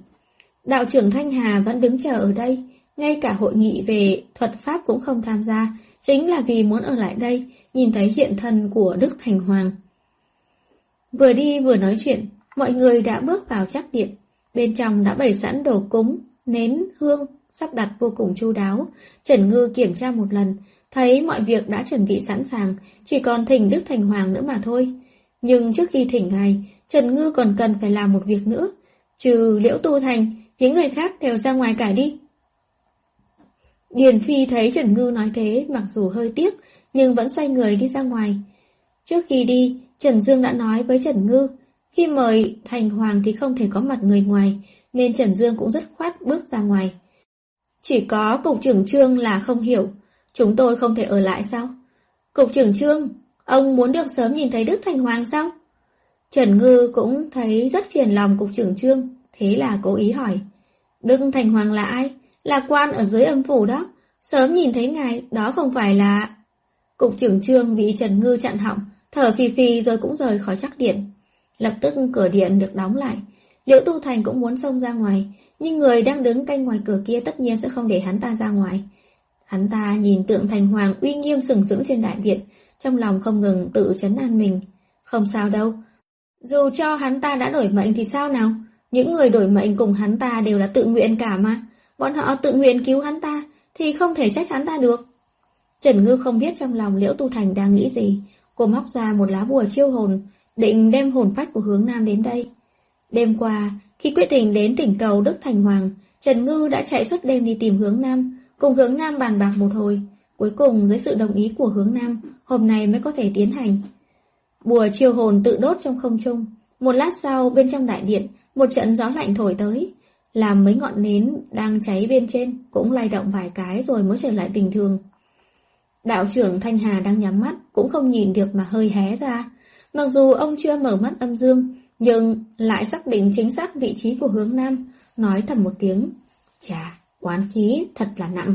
Đạo trưởng Thanh Hà vẫn đứng chờ ở đây, ngay cả hội nghị về thuật pháp cũng không tham gia, chính là vì muốn ở lại đây, nhìn thấy hiện thân của Đức Thành Hoàng. Vừa đi vừa nói chuyện, mọi người đã bước vào chắc điện. Bên trong đã bày sẵn đồ cúng, nến, hương, sắp đặt vô cùng chu đáo. Trần Ngư kiểm tra một lần, thấy mọi việc đã chuẩn bị sẵn sàng, chỉ còn thỉnh Đức Thành Hoàng nữa mà thôi. Nhưng trước khi thỉnh ngài, Trần Ngư còn cần phải làm một việc nữa. Trừ Liễu Tu Thành, những người khác đều ra ngoài cả đi. Điền Phi thấy Trần Ngư nói thế, mặc dù hơi tiếc, nhưng vẫn xoay người đi ra ngoài. Trước khi đi, Trần Dương đã nói với Trần Ngư, khi mời Thành Hoàng thì không thể có mặt người ngoài, nên Trần Dương cũng rất khoát bước ra ngoài. Chỉ có cục trưởng trương là không hiểu, chúng tôi không thể ở lại sao? Cục trưởng trương, ông muốn được sớm nhìn thấy Đức Thành Hoàng sao? Trần Ngư cũng thấy rất phiền lòng cục trưởng trương, thế là cố ý hỏi. Đức Thành Hoàng là ai? Là quan ở dưới âm phủ đó. Sớm nhìn thấy ngài, đó không phải là... Cục trưởng trương bị Trần Ngư chặn họng, thở phì phì rồi cũng rời khỏi chắc điện. Lập tức cửa điện được đóng lại. Liễu Tu Thành cũng muốn xông ra ngoài, nhưng người đang đứng canh ngoài cửa kia tất nhiên sẽ không để hắn ta ra ngoài. Hắn ta nhìn tượng thành hoàng uy nghiêm sừng sững trên đại điện, trong lòng không ngừng tự chấn an mình. Không sao đâu. Dù cho hắn ta đã đổi mệnh thì sao nào? Những người đổi mệnh cùng hắn ta đều là tự nguyện cả mà. Bọn họ tự nguyện cứu hắn ta, thì không thể trách hắn ta được. Trần Ngư không biết trong lòng Liễu Tu Thành đang nghĩ gì. Cô móc ra một lá bùa chiêu hồn, định đem hồn phách của hướng Nam đến đây. Đêm qua, khi quyết định đến tỉnh cầu Đức Thành Hoàng, Trần Ngư đã chạy suốt đêm đi tìm hướng Nam, cùng hướng Nam bàn bạc một hồi. Cuối cùng, dưới sự đồng ý của hướng Nam, hôm nay mới có thể tiến hành. Bùa chiêu hồn tự đốt trong không trung. Một lát sau, bên trong đại điện, một trận gió lạnh thổi tới, làm mấy ngọn nến đang cháy bên trên cũng lay động vài cái rồi mới trở lại bình thường. Đạo trưởng Thanh Hà đang nhắm mắt, cũng không nhìn được mà hơi hé ra. Mặc dù ông chưa mở mắt âm dương, nhưng lại xác định chính xác vị trí của hướng Nam, nói thầm một tiếng. Chà, oán khí thật là nặng.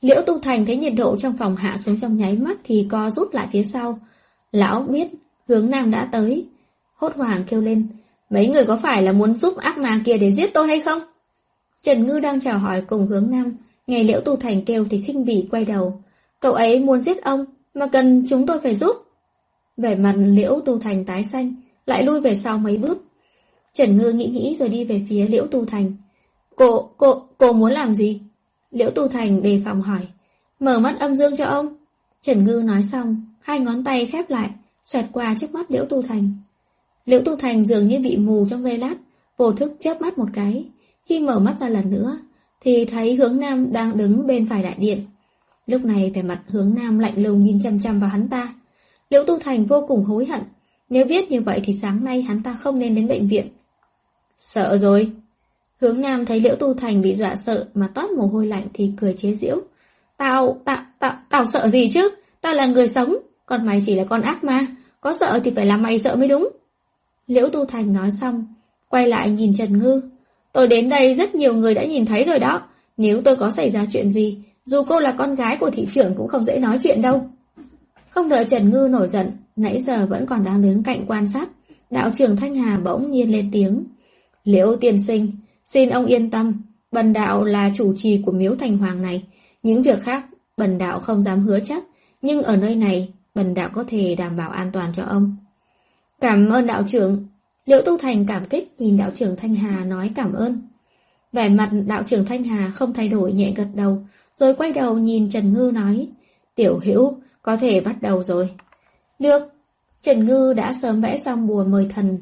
Liễu Tu Thành thấy nhiệt độ trong phòng hạ xuống trong nháy mắt thì co rút lại phía sau. Lão biết hướng Nam đã tới. Hốt hoảng kêu lên, mấy người có phải là muốn giúp ác ma kia để giết tôi hay không? Trần Ngư đang chào hỏi cùng hướng Nam, nghe Liễu Tu Thành kêu thì khinh bỉ quay đầu. Cậu ấy muốn giết ông, mà cần chúng tôi phải giúp. Vẻ mặt Liễu Tu Thành tái xanh, lại lui về sau mấy bước. Trần Ngư nghĩ nghĩ rồi đi về phía Liễu Tu Thành. Cô, cô, cô muốn làm gì? Liễu Tu Thành đề phòng hỏi. Mở mắt âm dương cho ông. Trần Ngư nói xong, hai ngón tay khép lại, xoẹt qua trước mắt Liễu Tu Thành. Liễu Tu Thành dường như bị mù trong giây lát, vô thức chớp mắt một cái. Khi mở mắt ra lần nữa, thì thấy hướng Nam đang đứng bên phải đại điện. Lúc này vẻ mặt hướng Nam lạnh lùng nhìn chăm chăm vào hắn ta. Liễu Tu Thành vô cùng hối hận. Nếu biết như vậy thì sáng nay hắn ta không nên đến bệnh viện. Sợ rồi. Hướng Nam thấy Liễu Tu Thành bị dọa sợ mà toát mồ hôi lạnh thì cười chế giễu. Tao, tao, tao, tao sợ gì chứ? Tao là người sống, còn mày chỉ là con ác ma. Có sợ thì phải làm mày sợ mới đúng. Liễu Tu Thành nói xong, quay lại nhìn Trần Ngư. Tôi đến đây rất nhiều người đã nhìn thấy rồi đó. Nếu tôi có xảy ra chuyện gì, dù cô là con gái của thị trưởng cũng không dễ nói chuyện đâu. Không đợi Trần Ngư nổi giận, nãy giờ vẫn còn đang đứng cạnh quan sát. Đạo trưởng Thanh Hà bỗng nhiên lên tiếng. Liễu tiên sinh, xin ông yên tâm, bần đạo là chủ trì của miếu thành hoàng này. Những việc khác, bần đạo không dám hứa chắc, nhưng ở nơi này, bần đạo có thể đảm bảo an toàn cho ông. Cảm ơn đạo trưởng. Liễu Tu Thành cảm kích nhìn đạo trưởng Thanh Hà nói cảm ơn. Vẻ mặt đạo trưởng Thanh Hà không thay đổi nhẹ gật đầu, rồi quay đầu nhìn Trần Ngư nói, Tiểu Hữu có thể bắt đầu rồi. Được, Trần Ngư đã sớm vẽ xong bùa mời thần.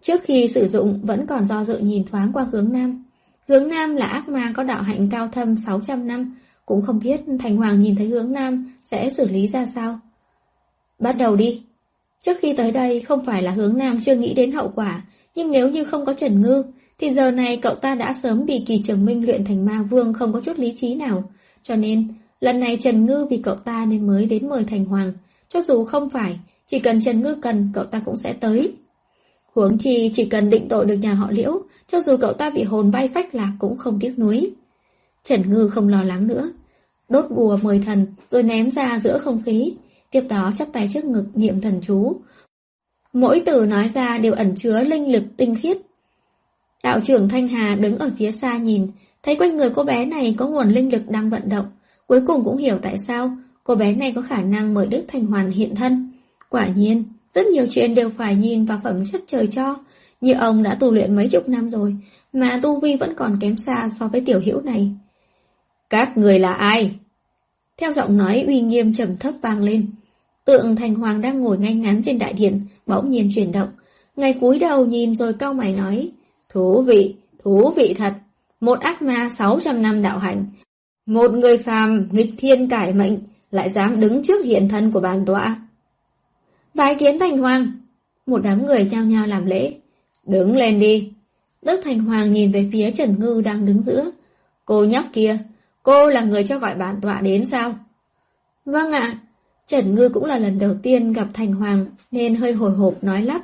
Trước khi sử dụng vẫn còn do dự nhìn thoáng qua hướng Nam. Hướng Nam là ác ma có đạo hạnh cao thâm 600 năm, cũng không biết Thành Hoàng nhìn thấy hướng Nam sẽ xử lý ra sao. Bắt đầu đi. Trước khi tới đây không phải là hướng Nam chưa nghĩ đến hậu quả, nhưng nếu như không có Trần Ngư, thì giờ này cậu ta đã sớm bị kỳ trường minh luyện thành ma vương không có chút lý trí nào. Cho nên, lần này Trần Ngư vì cậu ta nên mới đến mời Thành Hoàng. Cho dù không phải, chỉ cần Trần Ngư cần, cậu ta cũng sẽ tới. Huống chi chỉ cần định tội được nhà họ liễu, cho dù cậu ta bị hồn bay phách lạc cũng không tiếc nuối. Trần Ngư không lo lắng nữa. Đốt bùa mời thần, rồi ném ra giữa không khí. Tiếp đó chắp tay trước ngực niệm thần chú. Mỗi từ nói ra đều ẩn chứa linh lực tinh khiết, Đạo trưởng Thanh Hà đứng ở phía xa nhìn, thấy quanh người cô bé này có nguồn linh lực đang vận động. Cuối cùng cũng hiểu tại sao cô bé này có khả năng mời Đức Thành Hoàn hiện thân. Quả nhiên, rất nhiều chuyện đều phải nhìn vào phẩm chất trời cho. Như ông đã tu luyện mấy chục năm rồi, mà tu vi vẫn còn kém xa so với tiểu hữu này. Các người là ai? Theo giọng nói uy nghiêm trầm thấp vang lên. Tượng Thành Hoàng đang ngồi ngay ngắn trên đại điện, bỗng nhiên chuyển động. Ngài cúi đầu nhìn rồi cau mày nói. Thú vị, thú vị thật. Một ác ma 600 năm đạo hành. Một người phàm nghịch thiên cải mệnh, lại dám đứng trước hiện thân của bàn tọa. Bái kiến Thành Hoàng. Một đám người nhao nhao làm lễ. Đứng lên đi. Đức Thành Hoàng nhìn về phía Trần Ngư đang đứng giữa. Cô nhóc kia, cô là người cho gọi bản tọa đến sao? Vâng ạ. Trần Ngư cũng là lần đầu tiên gặp Thành Hoàng nên hơi hồi hộp nói lắp.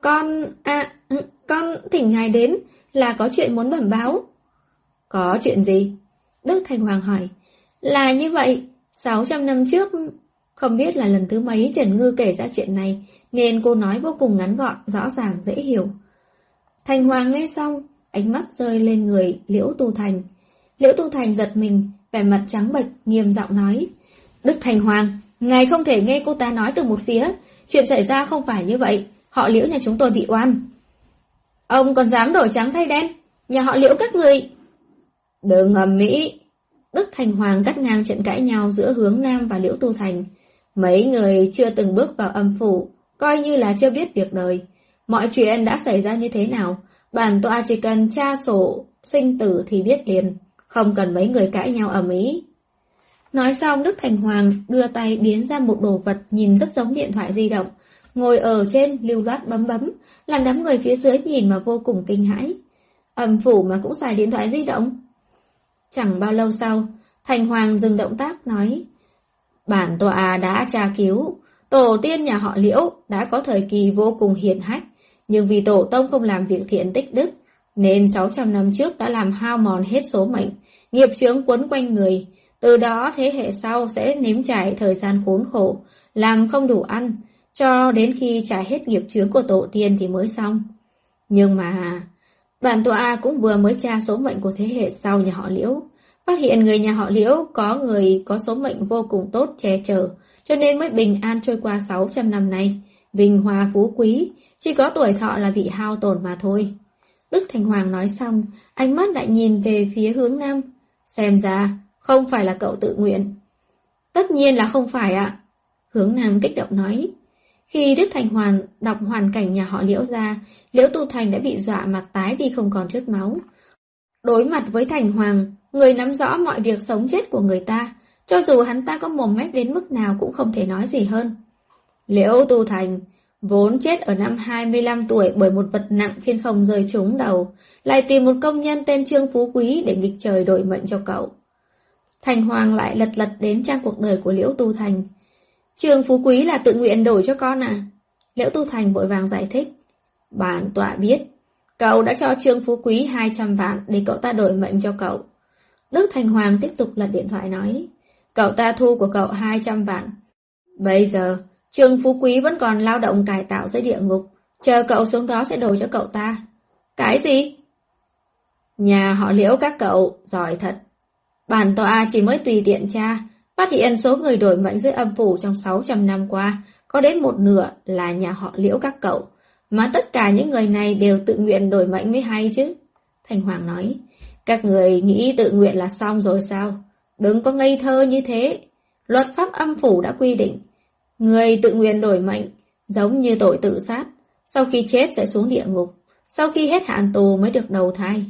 Con, à, ừ, con thỉnh ngài đến là có chuyện muốn bẩm báo. Có chuyện gì? Đức Thành Hoàng hỏi. Là như vậy, 600 năm trước, không biết là lần thứ mấy Trần Ngư kể ra chuyện này, nên cô nói vô cùng ngắn gọn, rõ ràng, dễ hiểu. Thành Hoàng nghe xong, ánh mắt rơi lên người Liễu Tu Thành. Liễu Tu Thành giật mình, vẻ mặt trắng bệch, nghiêm giọng nói. Đức Thành Hoàng, ngài không thể nghe cô ta nói từ một phía, chuyện xảy ra không phải như vậy, họ Liễu nhà chúng tôi bị oan. Ông còn dám đổi trắng thay đen, nhà họ Liễu các người... Đừng ngầm mỹ. Đức Thành Hoàng cắt ngang trận cãi nhau giữa hướng Nam và Liễu Tu Thành. Mấy người chưa từng bước vào âm phủ, coi như là chưa biết việc đời. Mọi chuyện đã xảy ra như thế nào, bản tọa chỉ cần tra sổ sinh tử thì biết liền, không cần mấy người cãi nhau ở Mỹ. Nói xong Đức Thành Hoàng đưa tay biến ra một đồ vật nhìn rất giống điện thoại di động, ngồi ở trên lưu loát bấm bấm, làm đám người phía dưới nhìn mà vô cùng kinh hãi. ẩm phủ mà cũng xài điện thoại di động. Chẳng bao lâu sau, Thành Hoàng dừng động tác nói Bản tòa đã tra cứu, tổ tiên nhà họ Liễu đã có thời kỳ vô cùng hiền hách, nhưng vì tổ tông không làm việc thiện tích đức, nên 600 năm trước đã làm hao mòn hết số mệnh, nghiệp chướng quấn quanh người, từ đó thế hệ sau sẽ nếm trải thời gian khốn khổ, làm không đủ ăn, cho đến khi trải hết nghiệp chướng của tổ tiên thì mới xong. Nhưng mà, bản tọa cũng vừa mới tra số mệnh của thế hệ sau nhà họ Liễu, phát hiện người nhà họ Liễu có người có số mệnh vô cùng tốt che chở, cho nên mới bình an trôi qua 600 năm nay, vinh hoa phú quý, chỉ có tuổi thọ là bị hao tổn mà thôi. Đức Thành Hoàng nói xong, ánh mắt lại nhìn về phía hướng Nam. Xem ra, không phải là cậu tự nguyện. Tất nhiên là không phải ạ. Hướng Nam kích động nói. Khi Đức Thành Hoàng đọc hoàn cảnh nhà họ Liễu ra, Liễu Tu Thành đã bị dọa mặt tái đi không còn chút máu. Đối mặt với Thành Hoàng, người nắm rõ mọi việc sống chết của người ta, cho dù hắn ta có mồm mép đến mức nào cũng không thể nói gì hơn. Liễu Tu Thành, vốn chết ở năm 25 tuổi bởi một vật nặng trên không rơi trúng đầu, lại tìm một công nhân tên Trương Phú Quý để nghịch trời đổi mệnh cho cậu. Thành Hoàng lại lật lật đến trang cuộc đời của Liễu Tu Thành. Trường Phú Quý là tự nguyện đổi cho con à? Liễu Tu Thành vội vàng giải thích. Bản tọa biết, cậu đã cho Trương Phú Quý 200 vạn để cậu ta đổi mệnh cho cậu. Đức Thành Hoàng tiếp tục lật điện thoại nói. Cậu ta thu của cậu 200 vạn. Bây giờ, Trương Phú Quý vẫn còn lao động cải tạo dưới địa ngục, chờ cậu xuống đó sẽ đổi cho cậu ta. Cái gì? Nhà họ liễu các cậu, giỏi thật. Bản tòa chỉ mới tùy tiện tra, phát hiện số người đổi mệnh dưới âm phủ trong 600 năm qua, có đến một nửa là nhà họ liễu các cậu, mà tất cả những người này đều tự nguyện đổi mệnh mới hay chứ. Thành Hoàng nói, các người nghĩ tự nguyện là xong rồi sao? Đừng có ngây thơ như thế. Luật pháp âm phủ đã quy định, Người tự nguyện đổi mệnh, giống như tội tự sát, sau khi chết sẽ xuống địa ngục, sau khi hết hạn tù mới được đầu thai.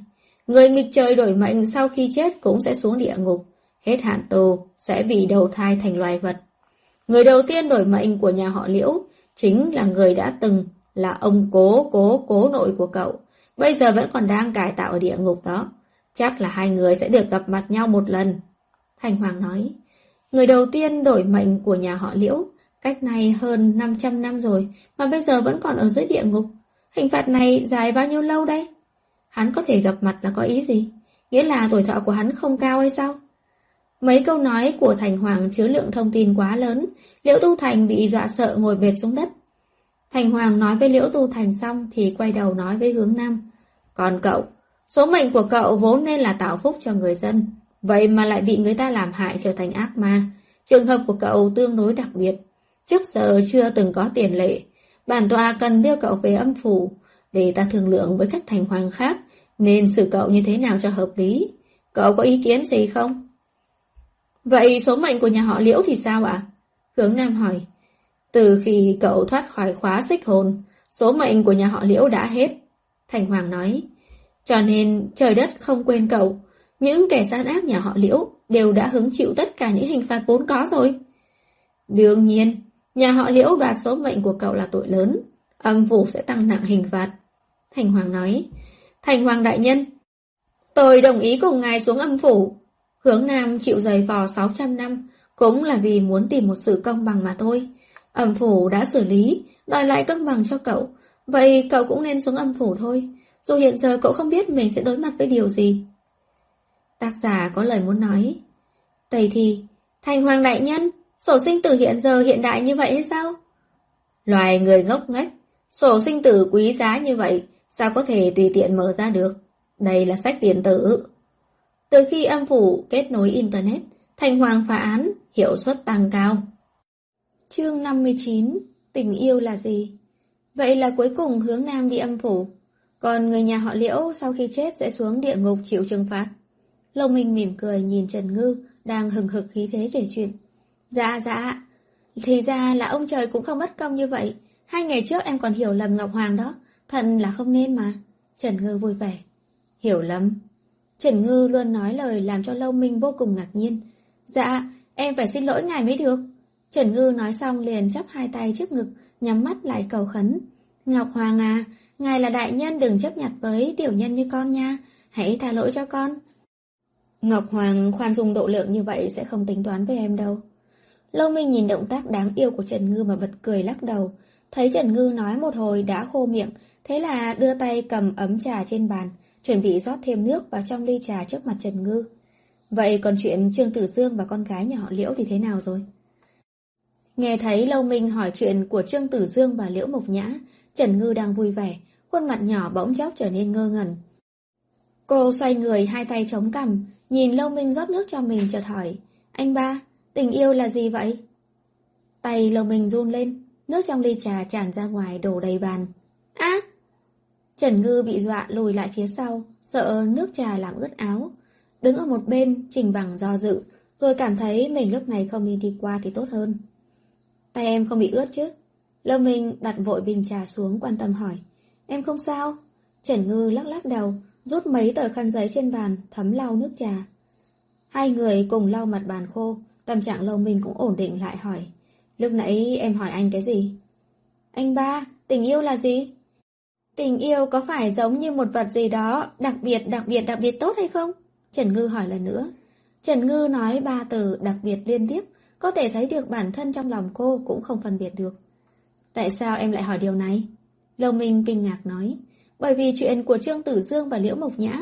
Người nghịch trời đổi mệnh sau khi chết cũng sẽ xuống địa ngục, hết hạn tù sẽ bị đầu thai thành loài vật. Người đầu tiên đổi mệnh của nhà họ Liễu chính là người đã từng là ông cố cố cố nội của cậu, bây giờ vẫn còn đang cải tạo ở địa ngục đó. Chắc là hai người sẽ được gặp mặt nhau một lần. Thành Hoàng nói, người đầu tiên đổi mệnh của nhà họ Liễu Cách này hơn 500 năm rồi, mà bây giờ vẫn còn ở dưới địa ngục. Hình phạt này dài bao nhiêu lâu đây? Hắn có thể gặp mặt là có ý gì? Nghĩa là tuổi thọ của hắn không cao hay sao? Mấy câu nói của Thành Hoàng chứa lượng thông tin quá lớn, Liễu Tu Thành bị dọa sợ ngồi bệt xuống đất. Thành Hoàng nói với Liễu Tu Thành xong thì quay đầu nói với hướng Nam. Còn cậu, số mệnh của cậu vốn nên là tạo phúc cho người dân. Vậy mà lại bị người ta làm hại trở thành ác ma. Trường hợp của cậu tương đối đặc biệt. Trước giờ chưa từng có tiền lệ. Bản tòa cần đưa cậu về âm phủ để ta thương lượng với các thành hoàng khác nên xử cậu như thế nào cho hợp lý. Cậu có ý kiến gì không? Vậy số mệnh của nhà họ Liễu thì sao ạ? Hướng Nam hỏi. Từ khi cậu thoát khỏi khóa xích hồn, số mệnh của nhà họ Liễu đã hết. Thành Hoàng nói. Cho nên trời đất không quên cậu. Những kẻ gian ác nhà họ Liễu đều đã hứng chịu tất cả những hình phạt vốn có rồi. Đương nhiên, nhà họ Liễu đoạt số mệnh của cậu là tội lớn. Âm phủ sẽ tăng nặng hình phạt. Thành Hoàng nói. Thành Hoàng đại nhân, tôi đồng ý cùng ngài xuống âm phủ. Hướng Nam chịu dày vò 600 năm, cũng là vì muốn tìm một sự công bằng mà thôi. Âm phủ đã xử lý, đòi lại công bằng cho cậu. Vậy cậu cũng nên xuống âm phủ thôi. Dù hiện giờ cậu không biết mình sẽ đối mặt với điều gì. Tác giả có lời muốn nói. Tây thì, thành hoàng đại nhân, sổ sinh tử hiện giờ hiện đại như vậy hay sao? Loài người ngốc nghếch, sổ sinh tử quý giá như vậy, sao có thể tùy tiện mở ra được? Đây là sách điện tử. Từ khi âm phủ kết nối Internet, thành hoàng phá án, hiệu suất tăng cao. Chương 59 Tình yêu là gì? Vậy là cuối cùng hướng nam đi âm phủ. Còn người nhà họ liễu sau khi chết sẽ xuống địa ngục chịu trừng phạt. Lông Minh mỉm cười nhìn Trần Ngư đang hừng hực khí thế kể chuyện. Dạ dạ, thì ra là ông trời cũng không mất công như vậy. Hai ngày trước em còn hiểu lầm Ngọc Hoàng đó, thật là không nên mà. Trần Ngư vui vẻ. Hiểu lắm. Trần Ngư luôn nói lời làm cho Lâu Minh vô cùng ngạc nhiên. Dạ, em phải xin lỗi ngài mới được. Trần Ngư nói xong liền chắp hai tay trước ngực, nhắm mắt lại cầu khấn. Ngọc Hoàng à, ngài là đại nhân đừng chấp nhặt với tiểu nhân như con nha, hãy tha lỗi cho con. Ngọc Hoàng khoan dung độ lượng như vậy sẽ không tính toán với em đâu. Lâu Minh nhìn động tác đáng yêu của Trần Ngư mà bật cười lắc đầu. Thấy Trần Ngư nói một hồi đã khô miệng, thế là đưa tay cầm ấm trà trên bàn, chuẩn bị rót thêm nước vào trong ly trà trước mặt Trần Ngư. Vậy còn chuyện Trương Tử Dương và con gái nhà họ Liễu thì thế nào rồi? Nghe thấy Lâu Minh hỏi chuyện của Trương Tử Dương và Liễu Mộc Nhã, Trần Ngư đang vui vẻ, khuôn mặt nhỏ bỗng chốc trở nên ngơ ngẩn. Cô xoay người hai tay chống cằm, nhìn Lâu Minh rót nước cho mình chợt hỏi, anh ba, tình yêu là gì vậy? Tay Lâu Minh run lên, nước trong ly trà tràn ra ngoài đổ đầy bàn. Á! Trần Ngư bị dọa lùi lại phía sau, sợ nước trà làm ướt áo. Đứng ở một bên, trình bằng do dự, rồi cảm thấy mình lúc này không nên đi qua thì tốt hơn. Tay em không bị ướt chứ? Lâm Minh đặt vội bình trà xuống quan tâm hỏi. Em không sao? Trần Ngư lắc lắc đầu, rút mấy tờ khăn giấy trên bàn, thấm lau nước trà. Hai người cùng lau mặt bàn khô, tâm trạng Lâu Minh cũng ổn định lại hỏi. Lúc nãy em hỏi anh cái gì? Anh ba, tình yêu là gì? Tình yêu có phải giống như một vật gì đó đặc biệt đặc biệt đặc biệt tốt hay không? Trần Ngư hỏi lần nữa. Trần Ngư nói ba từ đặc biệt liên tiếp, có thể thấy được bản thân trong lòng cô cũng không phân biệt được. Tại sao em lại hỏi điều này? Lâu Minh kinh ngạc nói. Bởi vì chuyện của Trương Tử Dương và Liễu Mộc Nhã.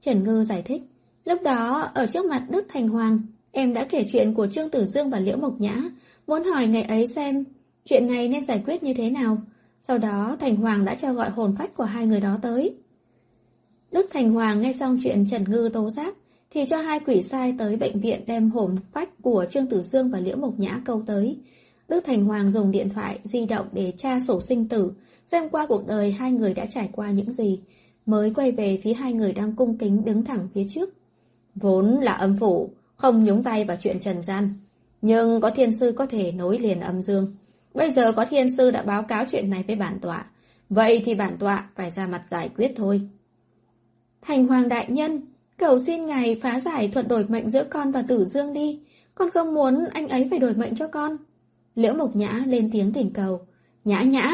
Trần Ngư giải thích. Lúc đó, ở trước mặt Đức Thành Hoàng, em đã kể chuyện của Trương Tử Dương và Liễu Mộc Nhã, muốn hỏi ngày ấy xem chuyện này nên giải quyết như thế nào. Sau đó, Thành Hoàng đã cho gọi hồn phách của hai người đó tới. Đức Thành Hoàng nghe xong chuyện Trần Ngư tố giác, thì cho hai quỷ sai tới bệnh viện đem hồn phách của Trương Tử Dương và Liễu Mộc Nhã câu tới. Đức Thành Hoàng dùng điện thoại di động để tra sổ sinh tử, xem qua cuộc đời hai người đã trải qua những gì, mới quay về phía hai người đang cung kính đứng thẳng phía trước. Vốn là âm phủ, không nhúng tay vào chuyện trần gian. Nhưng có thiên sư có thể nối liền âm dương. Bây giờ có thiên sư đã báo cáo chuyện này với bản tọa. Vậy thì bản tọa phải ra mặt giải quyết thôi. Thành Hoàng Đại Nhân, cầu xin ngài phá giải thuật đổi mệnh giữa con và tử dương đi. Con không muốn anh ấy phải đổi mệnh cho con. Liễu Mộc Nhã lên tiếng thỉnh cầu. Nhã nhã!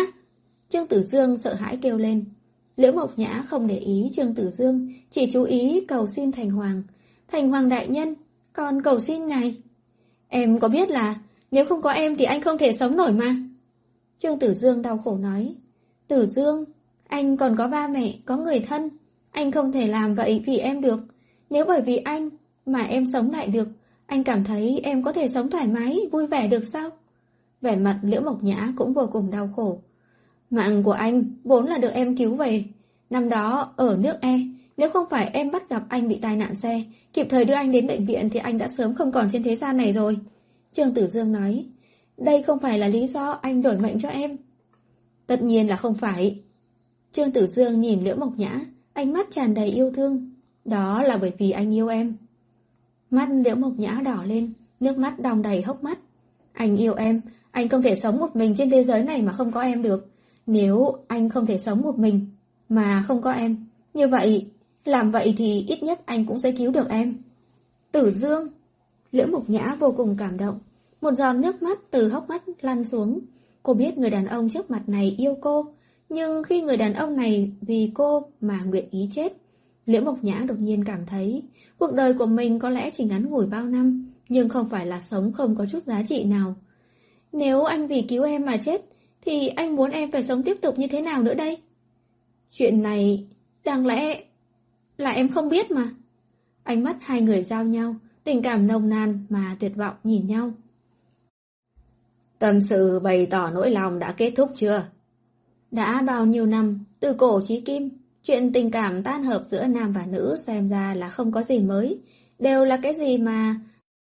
Trương Tử Dương sợ hãi kêu lên. Liễu Mộc Nhã không để ý Trương Tử Dương, chỉ chú ý cầu xin Thành Hoàng. Thành Hoàng Đại Nhân, con cầu xin ngài. Em có biết là nếu không có em thì anh không thể sống nổi mà. Trương Tử Dương đau khổ nói. Tử Dương, anh còn có ba mẹ, có người thân. Anh không thể làm vậy vì em được. Nếu bởi vì anh mà em sống lại được, anh cảm thấy em có thể sống thoải mái, vui vẻ được sao? Vẻ mặt Liễu Mộc Nhã cũng vô cùng đau khổ. Mạng của anh vốn là được em cứu về. Năm đó, ở nước E, Nếu không phải em bắt gặp anh bị tai nạn xe, kịp thời đưa anh đến bệnh viện thì anh đã sớm không còn trên thế gian này rồi. Trương Tử Dương nói, đây không phải là lý do anh đổi mệnh cho em. Tất nhiên là không phải. Trương Tử Dương nhìn Liễu Mộc Nhã, ánh mắt tràn đầy yêu thương. Đó là bởi vì anh yêu em. Mắt Liễu Mộc Nhã đỏ lên, nước mắt đong đầy hốc mắt. Anh yêu em, anh không thể sống một mình trên thế giới này mà không có em được. Nếu anh không thể sống một mình mà không có em, như vậy, làm vậy thì ít nhất anh cũng sẽ cứu được em. Tử Dương Liễu Mộc Nhã vô cùng cảm động. Một giòn nước mắt từ hốc mắt lăn xuống. Cô biết người đàn ông trước mặt này yêu cô, nhưng khi người đàn ông này vì cô mà nguyện ý chết, Liễu Mộc Nhã đột nhiên cảm thấy cuộc đời của mình có lẽ chỉ ngắn ngủi bao năm, nhưng không phải là sống không có chút giá trị nào. Nếu anh vì cứu em mà chết, thì anh muốn em phải sống tiếp tục như thế nào nữa đây? Chuyện này, đáng lẽ là em không biết mà. Ánh mắt hai người giao nhau, tình cảm nồng nàn mà tuyệt vọng nhìn nhau. Tâm sự bày tỏ nỗi lòng đã kết thúc chưa? Đã bao nhiêu năm, từ cổ chí kim, chuyện tình cảm tan hợp giữa nam và nữ xem ra là không có gì mới. Đều là cái gì mà...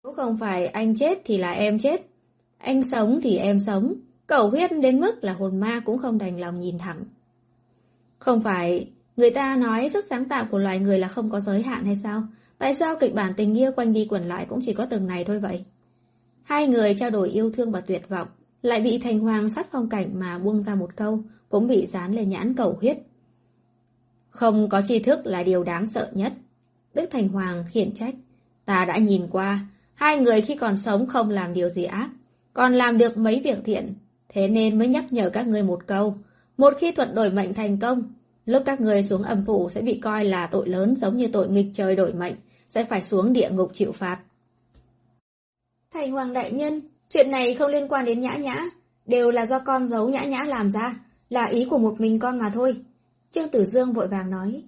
Nếu không phải anh chết thì là em chết. Anh sống thì em sống. Cầu huyết đến mức là hồn ma cũng không đành lòng nhìn thẳng. Không phải người ta nói sức sáng tạo của loài người là không có giới hạn hay sao? Tại sao kịch bản tình yêu quanh đi quẩn lại cũng chỉ có từng này thôi vậy? Hai người trao đổi yêu thương và tuyệt vọng, lại bị Thành Hoàng sát phong cảnh mà buông ra một câu, cũng bị dán lên nhãn cầu huyết. Không có tri thức là điều đáng sợ nhất. Đức Thành Hoàng khiển trách. Ta đã nhìn qua, hai người khi còn sống không làm điều gì ác, còn làm được mấy việc thiện, thế nên mới nhắc nhở các người một câu. Một khi thuật đổi mệnh thành công, lúc các người xuống âm phủ sẽ bị coi là tội lớn giống như tội nghịch trời đổi mệnh, sẽ phải xuống địa ngục chịu phạt. Thành Hoàng Đại Nhân, chuyện này không liên quan đến nhã nhã, đều là do con giấu nhã nhã làm ra, là ý của một mình con mà thôi. Trương Tử Dương vội vàng nói.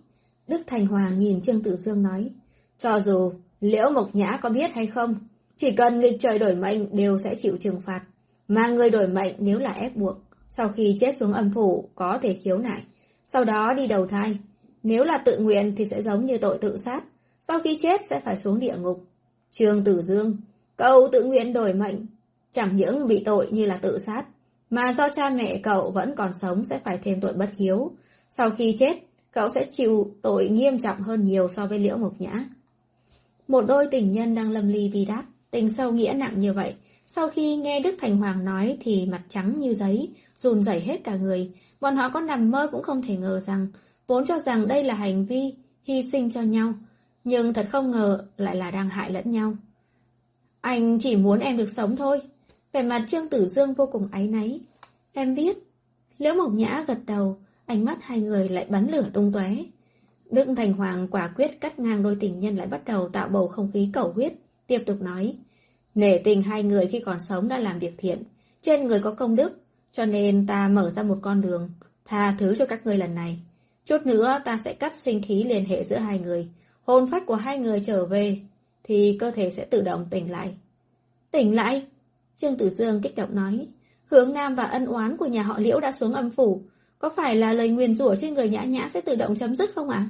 Đức Thành Hoàng nhìn Trương Tử Dương nói, cho dù Liễu Mộc Nhã có biết hay không, chỉ cần nghịch trời đổi mệnh đều sẽ chịu trừng phạt. Mà người đổi mệnh nếu là ép buộc, sau khi chết xuống âm phủ có thể khiếu nại, sau đó đi đầu thai. Nếu là tự nguyện thì sẽ giống như tội tự sát, sau khi chết sẽ phải xuống địa ngục. Trương Tử Dương, cậu tự nguyện đổi mệnh, chẳng những bị tội như là tự sát, mà do cha mẹ cậu vẫn còn sống sẽ phải thêm tội bất hiếu. Sau khi chết, cậu sẽ chịu tội nghiêm trọng hơn nhiều so với Liễu Mộc Nhã. Một đôi tình nhân đang lâm ly vì đát, tình sâu nghĩa nặng như vậy. Sau khi nghe Đức Thành Hoàng nói thì mặt trắng như giấy, run rẩy hết cả người. Bọn họ có nằm mơ cũng không thể ngờ rằng, vốn cho rằng đây là hành vi hy sinh cho nhau. Nhưng thật không ngờ lại là đang hại lẫn nhau. Anh chỉ muốn em được sống thôi. Vẻ mặt Trương Tử Dương vô cùng áy náy. Em biết. Liễu Mộc Nhã gật đầu, ánh mắt hai người lại bắn lửa tung tóe. Đức Thành Hoàng quả quyết cắt ngang đôi tình nhân lại bắt đầu tạo bầu không khí cầu huyết, tiếp tục nói. Nể tình hai người khi còn sống đã làm việc thiện, trên người có công đức, cho nên ta mở ra một con đường, tha thứ cho các ngươi lần này. Chút nữa ta sẽ cắt sinh khí liên hệ giữa hai người, hồn phách của hai người trở về, thì cơ thể sẽ tự động tỉnh lại. Tỉnh lại? Trương Tử Dương kích động nói. Hướng Nam và ân oán của nhà họ Liễu đã xuống âm phủ. Có phải là lời nguyền rủa trên người nhã nhã sẽ tự động chấm dứt không ạ?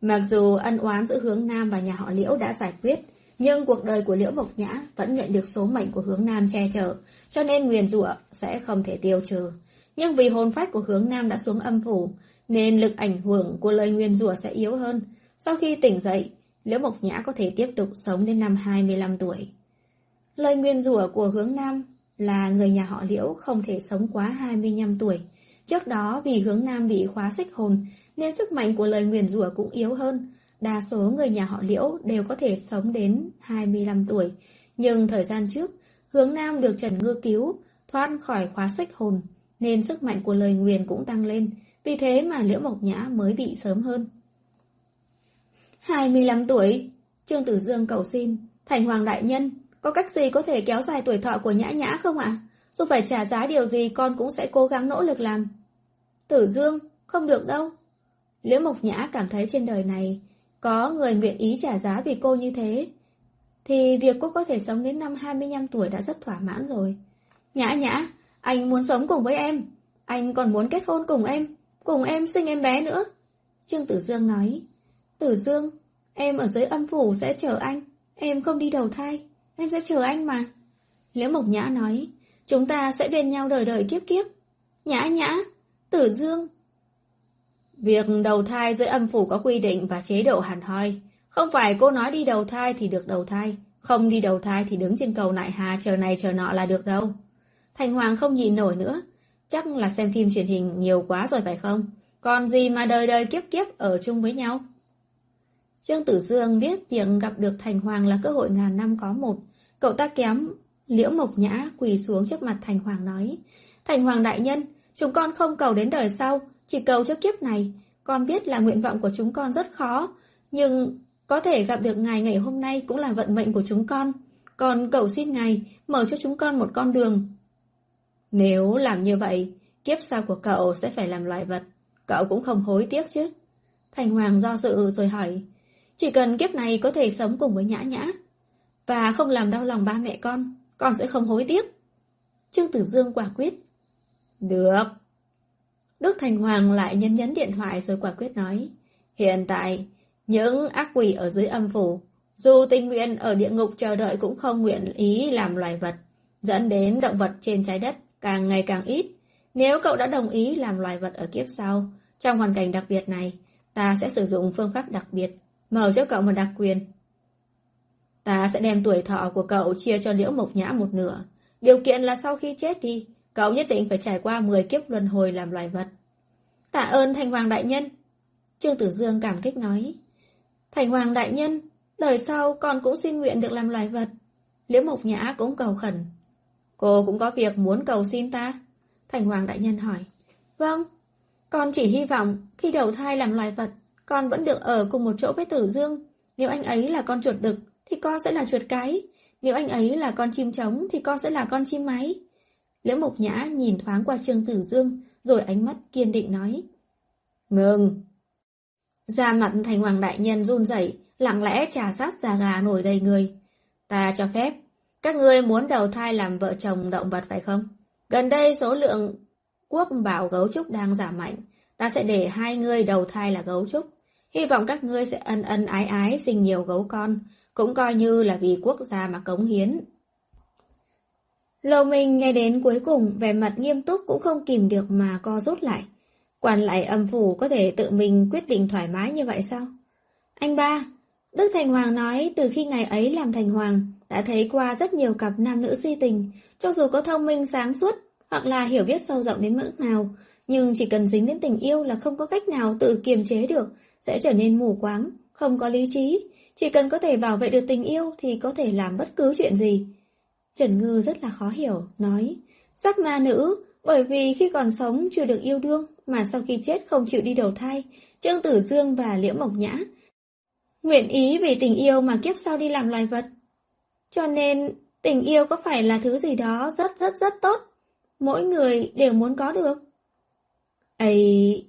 Mặc dù ân oán giữa hướng Nam và nhà họ Liễu đã giải quyết, nhưng cuộc đời của Liễu Mộc Nhã vẫn nhận được số mệnh của hướng Nam che chở, cho nên nguyền rủa sẽ không thể tiêu trừ. Nhưng vì hồn phách của hướng Nam đã xuống âm phủ, nên lực ảnh hưởng của lời nguyền rủa sẽ yếu hơn. Sau khi tỉnh dậy, Liễu Mộc Nhã có thể tiếp tục sống đến năm 25 tuổi. Lời nguyên rủa của hướng Nam là người nhà họ Liễu không thể sống quá 25 tuổi. Trước đó vì hướng Nam bị khóa xích hồn nên sức mạnh của lời nguyền rủa cũng yếu hơn. Đa số người nhà họ Liễu đều có thể sống đến 25 tuổi. Nhưng thời gian trước, hướng Nam được Trần Ngư cứu, thoát khỏi khóa xích hồn, nên sức mạnh của lời nguyền cũng tăng lên. Vì thế mà Liễu Mộc Nhã mới bị sớm hơn. 25 tuổi, Trương Tử Dương cầu xin, Thành Hoàng Đại Nhân, có cách gì có thể kéo dài tuổi thọ của nhã nhã không ạ? Dù phải trả giá điều gì con cũng sẽ cố gắng nỗ lực làm. Tử Dương, không được đâu. Liễu Mộc Nhã cảm thấy trên đời này có người nguyện ý trả giá vì cô như thế. Thì việc cô có thể sống đến năm 25 tuổi đã rất thỏa mãn rồi. Nhã nhã, anh muốn sống cùng với em. Anh còn muốn kết hôn cùng em. Cùng em sinh em bé nữa. Trương Tử Dương nói, Tử Dương, em ở dưới âm phủ sẽ chờ anh, em không đi đầu thai, em sẽ chờ anh mà. Liễu Mộc Nhã nói, chúng ta sẽ bên nhau đời đời kiếp kiếp. Nhã nhã, Tử Dương. Việc đầu thai dưới âm phủ có quy định và chế độ hẳn hoi. Không phải cô nói đi đầu thai thì được đầu thai, không đi đầu thai thì đứng trên cầu nại hà chờ này chờ nọ là được đâu. Thành Hoàng không nhịn nổi nữa, chắc là xem phim truyền hình nhiều quá rồi phải không? Còn gì mà đời đời kiếp kiếp ở chung với nhau? Trương Tử Dương biết việc gặp được Thành Hoàng là cơ hội ngàn năm có một. Cậu ta kém Liễu Mộc Nhã quỳ xuống trước mặt Thành Hoàng nói Thành Hoàng đại nhân, chúng con không cầu đến đời sau, chỉ cầu cho kiếp này. Con biết là nguyện vọng của chúng con rất khó, nhưng có thể gặp được ngài ngày hôm nay cũng là vận mệnh của chúng con. Còn cầu xin ngài mở cho chúng con một con đường. Nếu làm như vậy, kiếp sau của cậu sẽ phải làm loài vật. Cậu cũng không hối tiếc chứ. Thành Hoàng do dự rồi hỏi. Chỉ cần kiếp này có thể sống cùng với Nhã Nhã và không làm đau lòng ba mẹ con, con sẽ không hối tiếc. Trương Tử Dương quả quyết. Được. Đức Thành Hoàng lại nhấn nhấn điện thoại rồi quả quyết nói. Hiện tại, những ác quỷ ở dưới âm phủ, dù tình nguyện ở địa ngục chờ đợi cũng không nguyện ý làm loài vật, dẫn đến động vật trên trái đất càng ngày càng ít. Nếu cậu đã đồng ý làm loài vật ở kiếp sau, trong hoàn cảnh đặc biệt này, ta sẽ sử dụng phương pháp đặc biệt, mở cho cậu một đặc quyền. Ta sẽ đem tuổi thọ của cậu chia cho Liễu Mộc Nhã một nửa. Điều kiện là sau khi chết đi, cậu nhất định phải trải qua 10 kiếp luân hồi làm loài vật. Tạ ơn Thành Hoàng Đại Nhân. Trương Tử Dương cảm kích nói. Thành Hoàng Đại Nhân, đời sau con cũng xin nguyện được làm loài vật. Liễu Mộc Nhã cũng cầu khẩn. Cô cũng có việc muốn cầu xin ta? Thành Hoàng Đại Nhân hỏi. Vâng, con chỉ hy vọng khi đầu thai làm loài vật, con vẫn được ở cùng một chỗ với Tử Dương. Nếu anh ấy là con chuột đực, thì con sẽ là chuột cái. Nếu anh ấy là con chim trống, thì con sẽ là con chim máy. Liễu Mộc Nhã nhìn thoáng qua Trương Tử Dương, rồi ánh mắt kiên định nói. Ngừng! Da mặt thành hoàng đại nhân run rẩy, lặng lẽ trà sát da gà nổi đầy người. Ta cho phép, các ngươi muốn đầu thai làm vợ chồng động vật phải không? Gần đây số lượng quốc bảo gấu trúc đang giảm mạnh, ta sẽ để hai ngươi đầu thai là gấu trúc. Hy vọng các ngươi sẽ ân ân ái ái sinh nhiều gấu con, cũng coi như là vì quốc gia mà cống hiến. Lầu mình nghe đến cuối cùng, vẻ mặt nghiêm túc cũng không kìm được mà co rút lại. Quan lại âm phủ có thể tự mình quyết định thoải mái như vậy sao? Anh ba, Đức Thành Hoàng nói từ khi ngày ấy làm Thành Hoàng, đã thấy qua rất nhiều cặp nam nữ si tình, cho dù có thông minh sáng suốt, hoặc là hiểu biết sâu rộng đến mức nào, nhưng chỉ cần dính đến tình yêu là không có cách nào tự kiềm chế được, sẽ trở nên mù quáng, không có lý trí. Chỉ cần có thể bảo vệ được tình yêu thì có thể làm bất cứ chuyện gì. Trần Ngư rất là khó hiểu, nói, sắc ma nữ, bởi vì khi còn sống chưa được yêu đương, mà sau khi chết không chịu đi đầu thai, Trương Tử Dương và Liễu Mộc Nhã. Nguyện ý vì tình yêu mà kiếp sau đi làm loài vật. Cho nên, tình yêu có phải là thứ gì đó rất rất rất tốt, mỗi người đều muốn có được. ấy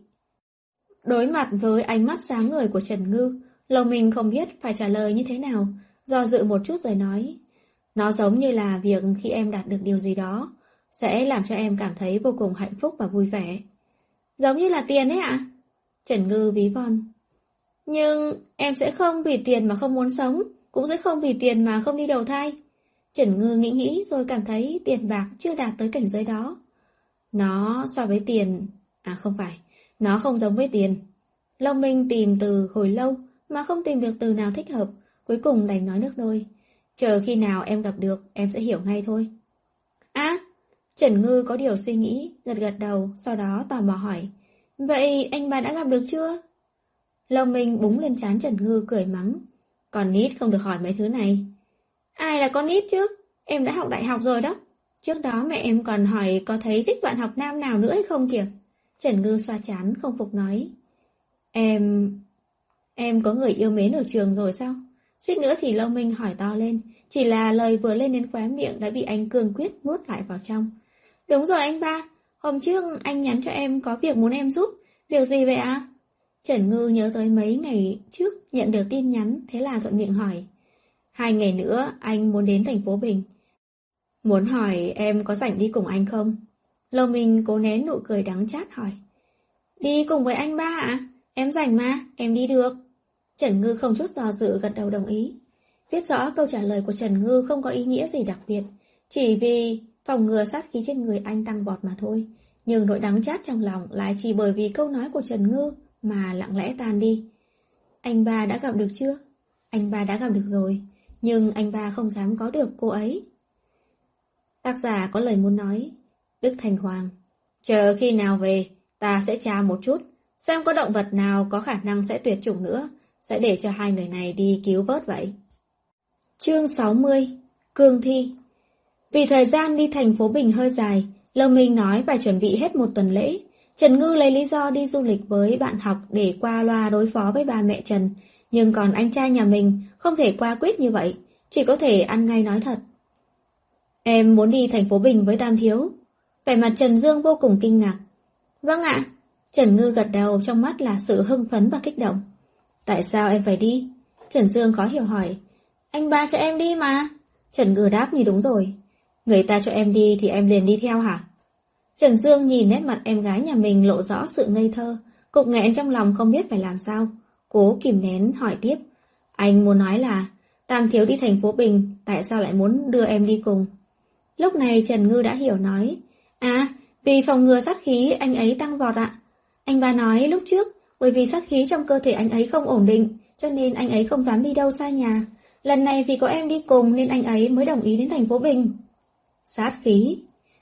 Đối mặt với ánh mắt sáng người của Trần Ngư, lòng mình không biết phải trả lời như thế nào, do dự một chút rồi nói. Nó giống như là việc khi em đạt được điều gì đó, sẽ làm cho em cảm thấy vô cùng hạnh phúc và vui vẻ. Giống như là tiền ấy ạ? Trần Ngư ví von. Nhưng em sẽ không vì tiền mà không muốn sống, cũng sẽ không vì tiền mà không đi đầu thai. Trần Ngư nghĩ nghĩ rồi cảm thấy tiền bạc chưa đạt tới cảnh giới đó. Nó so với tiền... À không phải, nó không giống với tiền. Long Minh tìm từ hồi lâu mà không tìm được từ nào thích hợp, cuối cùng đành nói nước đôi. Chờ khi nào em gặp được, em sẽ hiểu ngay thôi. À, Trần Ngư có điều suy nghĩ, gật gật đầu, sau đó tò mò hỏi. Vậy anh bà đã gặp được chưa? Long Minh búng lên chán Trần Ngư cười mắng. Còn nít không được hỏi mấy thứ này. Ai là con nít chứ? Em đã học đại học rồi đó. Trước đó mẹ em còn hỏi có thấy thích bạn học nam nào nữa hay không kìa? Trần Ngư xoa chán không phục nói. Em... Em có người yêu mến ở trường rồi sao? Suýt nữa thì Lâu Minh hỏi to lên. Chỉ là lời vừa lên đến khóe miệng đã bị anh cương quyết nuốt lại vào trong. Đúng rồi anh ba, hôm trước anh nhắn cho em có việc muốn em giúp. Việc gì vậy ạ? Trần Ngư nhớ tới mấy ngày trước nhận được tin nhắn, thế là thuận miệng hỏi. Hai ngày nữa anh muốn đến thành phố Bình. Muốn hỏi em có rảnh đi cùng anh không? Lâu Minh cố nén nụ cười đắng chát hỏi. Đi cùng với anh ba ạ? Em rảnh mà, em đi được. Trần Ngư không chút do dự gật đầu đồng ý. Biết rõ câu trả lời của Trần Ngư không có ý nghĩa gì đặc biệt, chỉ vì phòng ngừa sát khí trên người anh tăng vọt mà thôi. Nhưng nỗi đắng chát trong lòng lại chỉ bởi vì câu nói của Trần Ngư mà lặng lẽ tan đi. Anh ba đã gặp được chưa? Anh ba đã gặp được rồi, nhưng anh ba không dám có được cô ấy. Tác giả có lời muốn nói. Đức Thành Hoàng. Chờ khi nào về, ta sẽ tra một chút, xem có động vật nào có khả năng sẽ tuyệt chủng nữa, sẽ để cho hai người này đi cứu vớt vậy. Chương 60 Cương Thi Vì thời gian đi thành phố Bình hơi dài, Lâu Minh nói phải chuẩn bị hết một tuần lễ. Trần Ngư lấy lý do đi du lịch với bạn học để qua loa đối phó với bà mẹ Trần, nhưng còn anh trai nhà mình không thể qua quyết như vậy, chỉ có thể ăn ngay nói thật. Em muốn đi thành phố Bình với Tam Thiếu. Vẻ mặt Trần Dương vô cùng kinh ngạc. Vâng ạ. Trần Ngư gật đầu trong mắt là sự hưng phấn và kích động. Tại sao em phải đi? Trần Dương khó hiểu hỏi. Anh ba cho em đi mà. Trần Ngư đáp như đúng rồi. Người ta cho em đi thì em liền đi theo hả? Trần Dương nhìn nét mặt em gái nhà mình lộ rõ sự ngây thơ, cục nghẹn trong lòng không biết phải làm sao. Cố kìm nén hỏi tiếp. Anh muốn nói là, Tam Thiếu đi thành phố Bình, tại sao lại muốn đưa em đi cùng? Lúc này Trần Ngư đã hiểu nói. À, vì phòng ngừa sát khí anh ấy tăng vọt ạ. Anh ba nói lúc trước, bởi vì sát khí trong cơ thể anh ấy không ổn định, cho nên anh ấy không dám đi đâu xa nhà. Lần này vì có em đi cùng nên anh ấy mới đồng ý đến thành phố Bình. Sát khí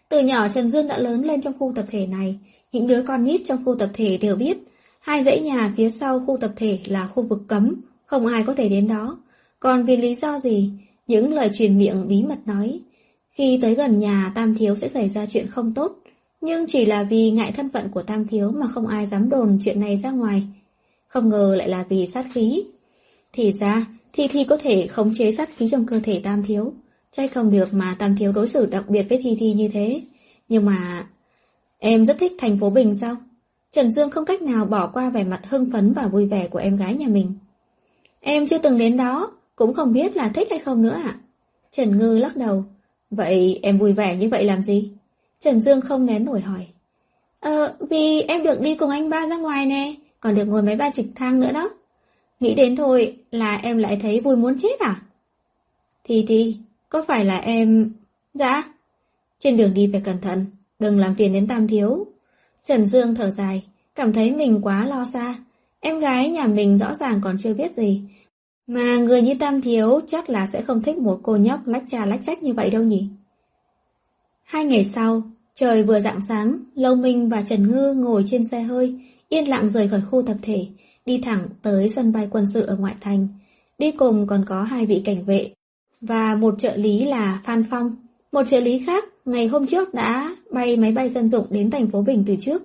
Từ nhỏ Trần Dương đã lớn lên trong khu tập thể này, những đứa con nít trong khu tập thể đều biết, hai dãy nhà phía sau khu tập thể là khu vực cấm, không ai có thể đến đó. Còn vì lý do gì, những lời truyền miệng bí mật nói, khi tới gần nhà Tam Thiếu sẽ xảy ra chuyện không tốt, nhưng chỉ là vì ngại thân phận của Tam Thiếu mà không ai dám đồn chuyện này ra ngoài. Không ngờ lại là vì sát khí. Thì ra, Thi Thi có thể khống chế sát khí trong cơ thể Tam Thiếu. Chắc không được mà Tam Thiếu đối xử đặc biệt với Thi Thi như thế. Nhưng mà... Em rất thích thành phố Bình sao? Trần Dương không cách nào bỏ qua vẻ mặt hưng phấn và vui vẻ của em gái nhà mình. Em chưa từng đến đó, cũng không biết là thích hay không nữa ạ. Trần Ngư lắc đầu. Vậy em vui vẻ như vậy làm gì? Trần Dương không nén nổi hỏi. Ờ, vì em được đi cùng anh ba ra ngoài nè, còn được ngồi máy bay trực thăng nữa đó. Nghĩ đến thôi là em lại thấy vui muốn chết à? Thì thì, có phải là em... Dạ. Trên đường đi phải cẩn thận, đừng làm phiền đến Tam Thiếu. Trần Dương thở dài, cảm thấy mình quá lo xa. Em gái nhà mình rõ ràng còn chưa biết gì. Mà người như Tam Thiếu chắc là sẽ không thích một cô nhóc lách trà lách trách như vậy đâu nhỉ? Hai ngày sau, trời vừa rạng sáng, Lâu Minh và Trần Ngư ngồi trên xe hơi, yên lặng rời khỏi khu tập thể, đi thẳng tới sân bay quân sự ở ngoại thành. Đi cùng còn có hai vị cảnh vệ, và một trợ lý là Phan Phong. Một trợ lý khác, ngày hôm trước đã bay máy bay dân dụng đến thành phố Bình từ trước.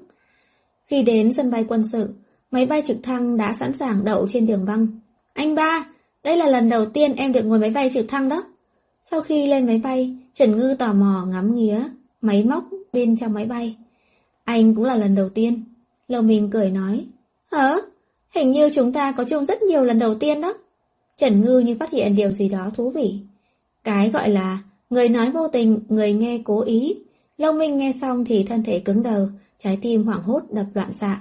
Khi đến sân bay quân sự, máy bay trực thăng đã sẵn sàng đậu trên đường băng. Anh ba, đây là lần đầu tiên em được ngồi máy bay trực thăng đó. Sau khi lên máy bay, Trần Ngư tò mò ngắm nghía máy móc bên trong máy bay. Anh cũng là lần đầu tiên. Lầu mình cười nói. Hả? Hình như chúng ta có chung rất nhiều lần đầu tiên đó. Trần Ngư như phát hiện điều gì đó thú vị. Cái gọi là người nói vô tình, người nghe cố ý. Lâu Minh nghe xong thì thân thể cứng đờ, trái tim hoảng hốt đập loạn xạ.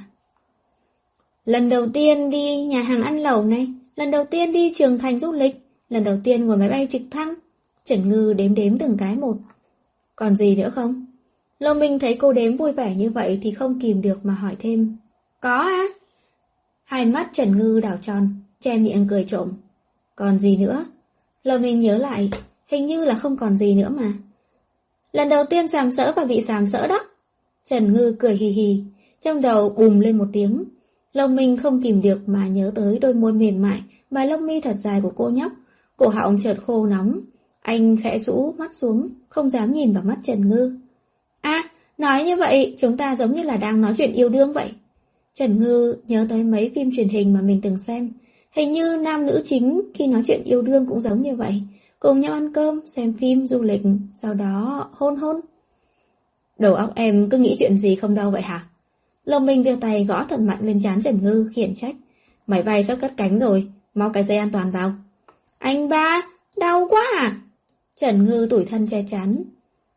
Lần đầu tiên đi nhà hàng ăn lẩu này, lần đầu tiên đi trường thành du lịch, lần đầu tiên ngồi máy bay trực thăng. Trần Ngư đếm đếm từng cái một. Còn gì nữa không? Lâu Minh thấy cô đếm vui vẻ như vậy thì không kìm được mà hỏi thêm. Có á? Hai mắt Trần Ngư đảo tròn, che miệng cười trộm. Còn gì nữa? Lâu Minh nhớ lại, hình như là không còn gì nữa mà. Lần đầu tiên sàm sỡ và bị sàm sỡ đó. Trần Ngư cười hì hì, trong đầu bùm lên một tiếng lông Minh không kìm được mà nhớ tới đôi môi mềm mại và lông mi thật dài của cô nhóc. Cổ họng chợt khô nóng, anh khẽ rũ mắt xuống, không dám nhìn vào mắt Trần Ngư. À, nói như vậy, chúng ta giống như là đang nói chuyện yêu đương vậy. Trần Ngư nhớ tới mấy phim truyền hình mà mình từng xem. Hình như nam nữ chính khi nói chuyện yêu đương cũng giống như vậy. Cùng nhau ăn cơm, xem phim, du lịch, sau đó hôn hôn. Đầu óc em cứ nghĩ chuyện gì không đâu vậy hả? Lông Minh đưa tay gõ thật mạnh lên trán Trần Ngư, khiển trách. Máy bay sắp cất cánh rồi, mau cái dây an toàn vào. Anh ba, đau quá à? Trần Ngư tủi thân che chắn.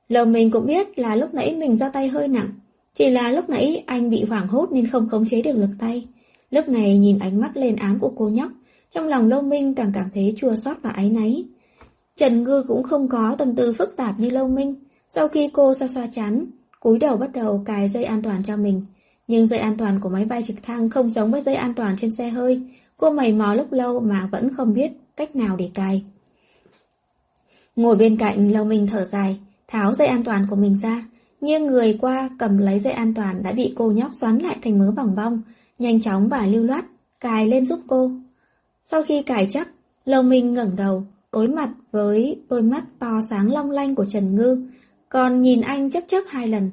Lầu minh cũng biết là lúc nãy mình ra tay hơi nặng. Chỉ là lúc nãy anh bị hoảng hốt nên không khống chế được lực tay. Lúc này nhìn ánh mắt lên án của cô nhóc, trong lòng Lâu Minh càng cảm thấy chua xót và áy náy. Trần Ngư cũng không có tâm tư phức tạp như Lâu Minh. Sau khi cô xoa xoa chán, cúi đầu bắt đầu cài dây an toàn cho mình. Nhưng dây an toàn của máy bay trực thăng không giống với dây an toàn trên xe hơi. Cô mày mò lúc lâu mà vẫn không biết cách nào để cài. Ngồi bên cạnh Lâu Minh thở dài, tháo dây an toàn của mình ra, nghiêng người qua cầm lấy dây an toàn đã bị cô nhóc xoắn lại thành mớ vòng vong, nhanh chóng và lưu loát, cài lên giúp cô. Sau khi cài chắc, Lâu Minh ngẩng đầu, đối mặt với đôi mắt to sáng long lanh của Trần Ngư, còn nhìn anh chấp chấp hai lần.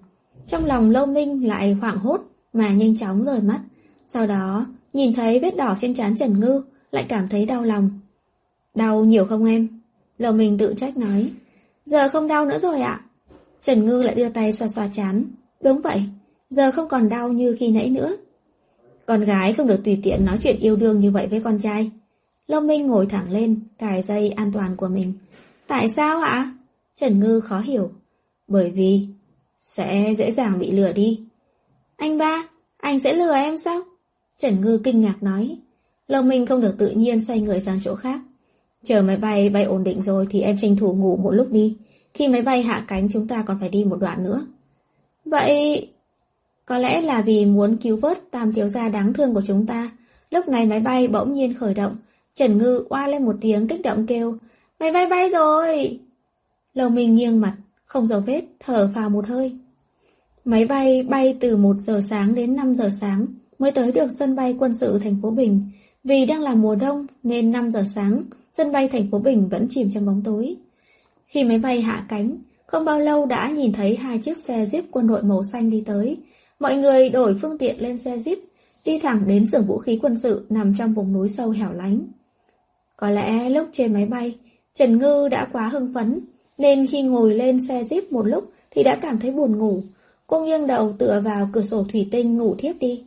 Trong lòng Lâu Minh lại hoảng hốt mà nhanh chóng rời mắt. Sau đó, nhìn thấy vết đỏ trên trán Trần Ngư, lại cảm thấy đau lòng. Đau nhiều không em? Lầu Minh tự trách nói. Giờ không đau nữa rồi ạ. Trần Ngư lại đưa tay xoa xoa chán. Đúng vậy, giờ không còn đau như khi nãy nữa. Con gái không được tùy tiện nói chuyện yêu đương như vậy với con trai. Lâm Minh ngồi thẳng lên, cài dây an toàn của mình. Tại sao ạ? Trần Ngư khó hiểu. Bởi vì sẽ dễ dàng bị lừa đi. Anh ba, anh sẽ lừa em sao? Trần Ngư kinh ngạc nói. Lâm Minh không được tự nhiên xoay người sang chỗ khác. Chờ máy bay bay ổn định rồi thì em tranh thủ ngủ một lúc đi. Khi máy bay hạ cánh chúng ta còn phải đi một đoạn nữa. Vậy... Có lẽ là vì muốn cứu vớt tam thiếu gia đáng thương của chúng ta. Lúc này máy bay bỗng nhiên khởi động. Trần Ngư oa lên một tiếng kích động kêu. Máy bay bay rồi! Lầu mình nghiêng mặt, không dấu vết, thở vào một hơi. Máy bay bay từ 1 giờ sáng đến 5 giờ sáng mới tới được sân bay quân sự thành phố Bình. Vì đang là mùa đông nên 5 giờ sáng, sân bay thành phố Bình vẫn chìm trong bóng tối. Khi máy bay hạ cánh, không bao lâu đã nhìn thấy hai chiếc xe Jeep quân đội màu xanh đi tới. Mọi người đổi phương tiện lên xe Jeep, đi thẳng đến xưởng vũ khí quân sự nằm trong vùng núi sâu hẻo lánh. Có lẽ lúc trên máy bay, Trần Ngư đã quá hưng phấn, nên khi ngồi lên xe Jeep một lúc thì đã cảm thấy buồn ngủ. Cô nghiêng đầu tựa vào cửa sổ thủy tinh ngủ thiếp đi.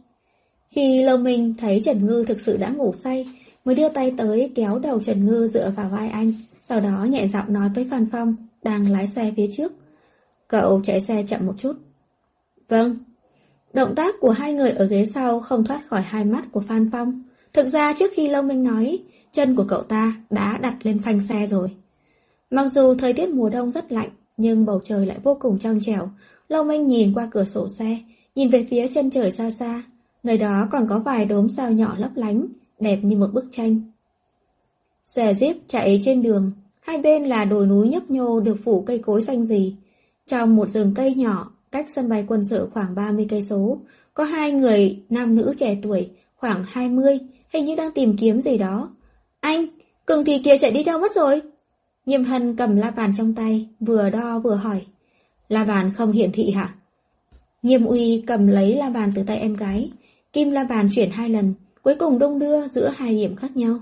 Khi Lâu Minh thấy Trần Ngư thực sự đã ngủ say, mới đưa tay tới kéo đầu Trần Ngư dựa vào vai anh, sau đó nhẹ giọng nói với Phan Phong, đang lái xe phía trước. Cậu chạy xe chậm một chút. Vâng. Động tác của hai người ở ghế sau không thoát khỏi hai mắt của Phan Phong. Thực ra trước khi Lâu Minh nói, chân của cậu ta đã đặt lên phanh xe rồi. Mặc dù thời tiết mùa đông rất lạnh, nhưng bầu trời lại vô cùng trong trẻo. Long Minh nhìn qua cửa sổ xe, nhìn về phía chân trời xa xa. Nơi đó còn có vài đốm sao nhỏ lấp lánh, đẹp như một bức tranh. Xe jeep chạy trên đường, hai bên là đồi núi nhấp nhô được phủ cây cối xanh gì. Trong một rừng cây nhỏ, cách sân bay quân sự khoảng 30 cây số, có hai người nam nữ trẻ tuổi, khoảng 20, hình như đang tìm kiếm gì đó. Anh, cường thì kia chạy đi đâu mất rồi? Nghiêm hân cầm la bàn trong tay, vừa đo vừa hỏi. La bàn không hiển thị hả? Nghiêm uy cầm lấy la bàn từ tay em gái. Kim la bàn chuyển hai lần, cuối cùng đông đưa giữa hai điểm khác nhau.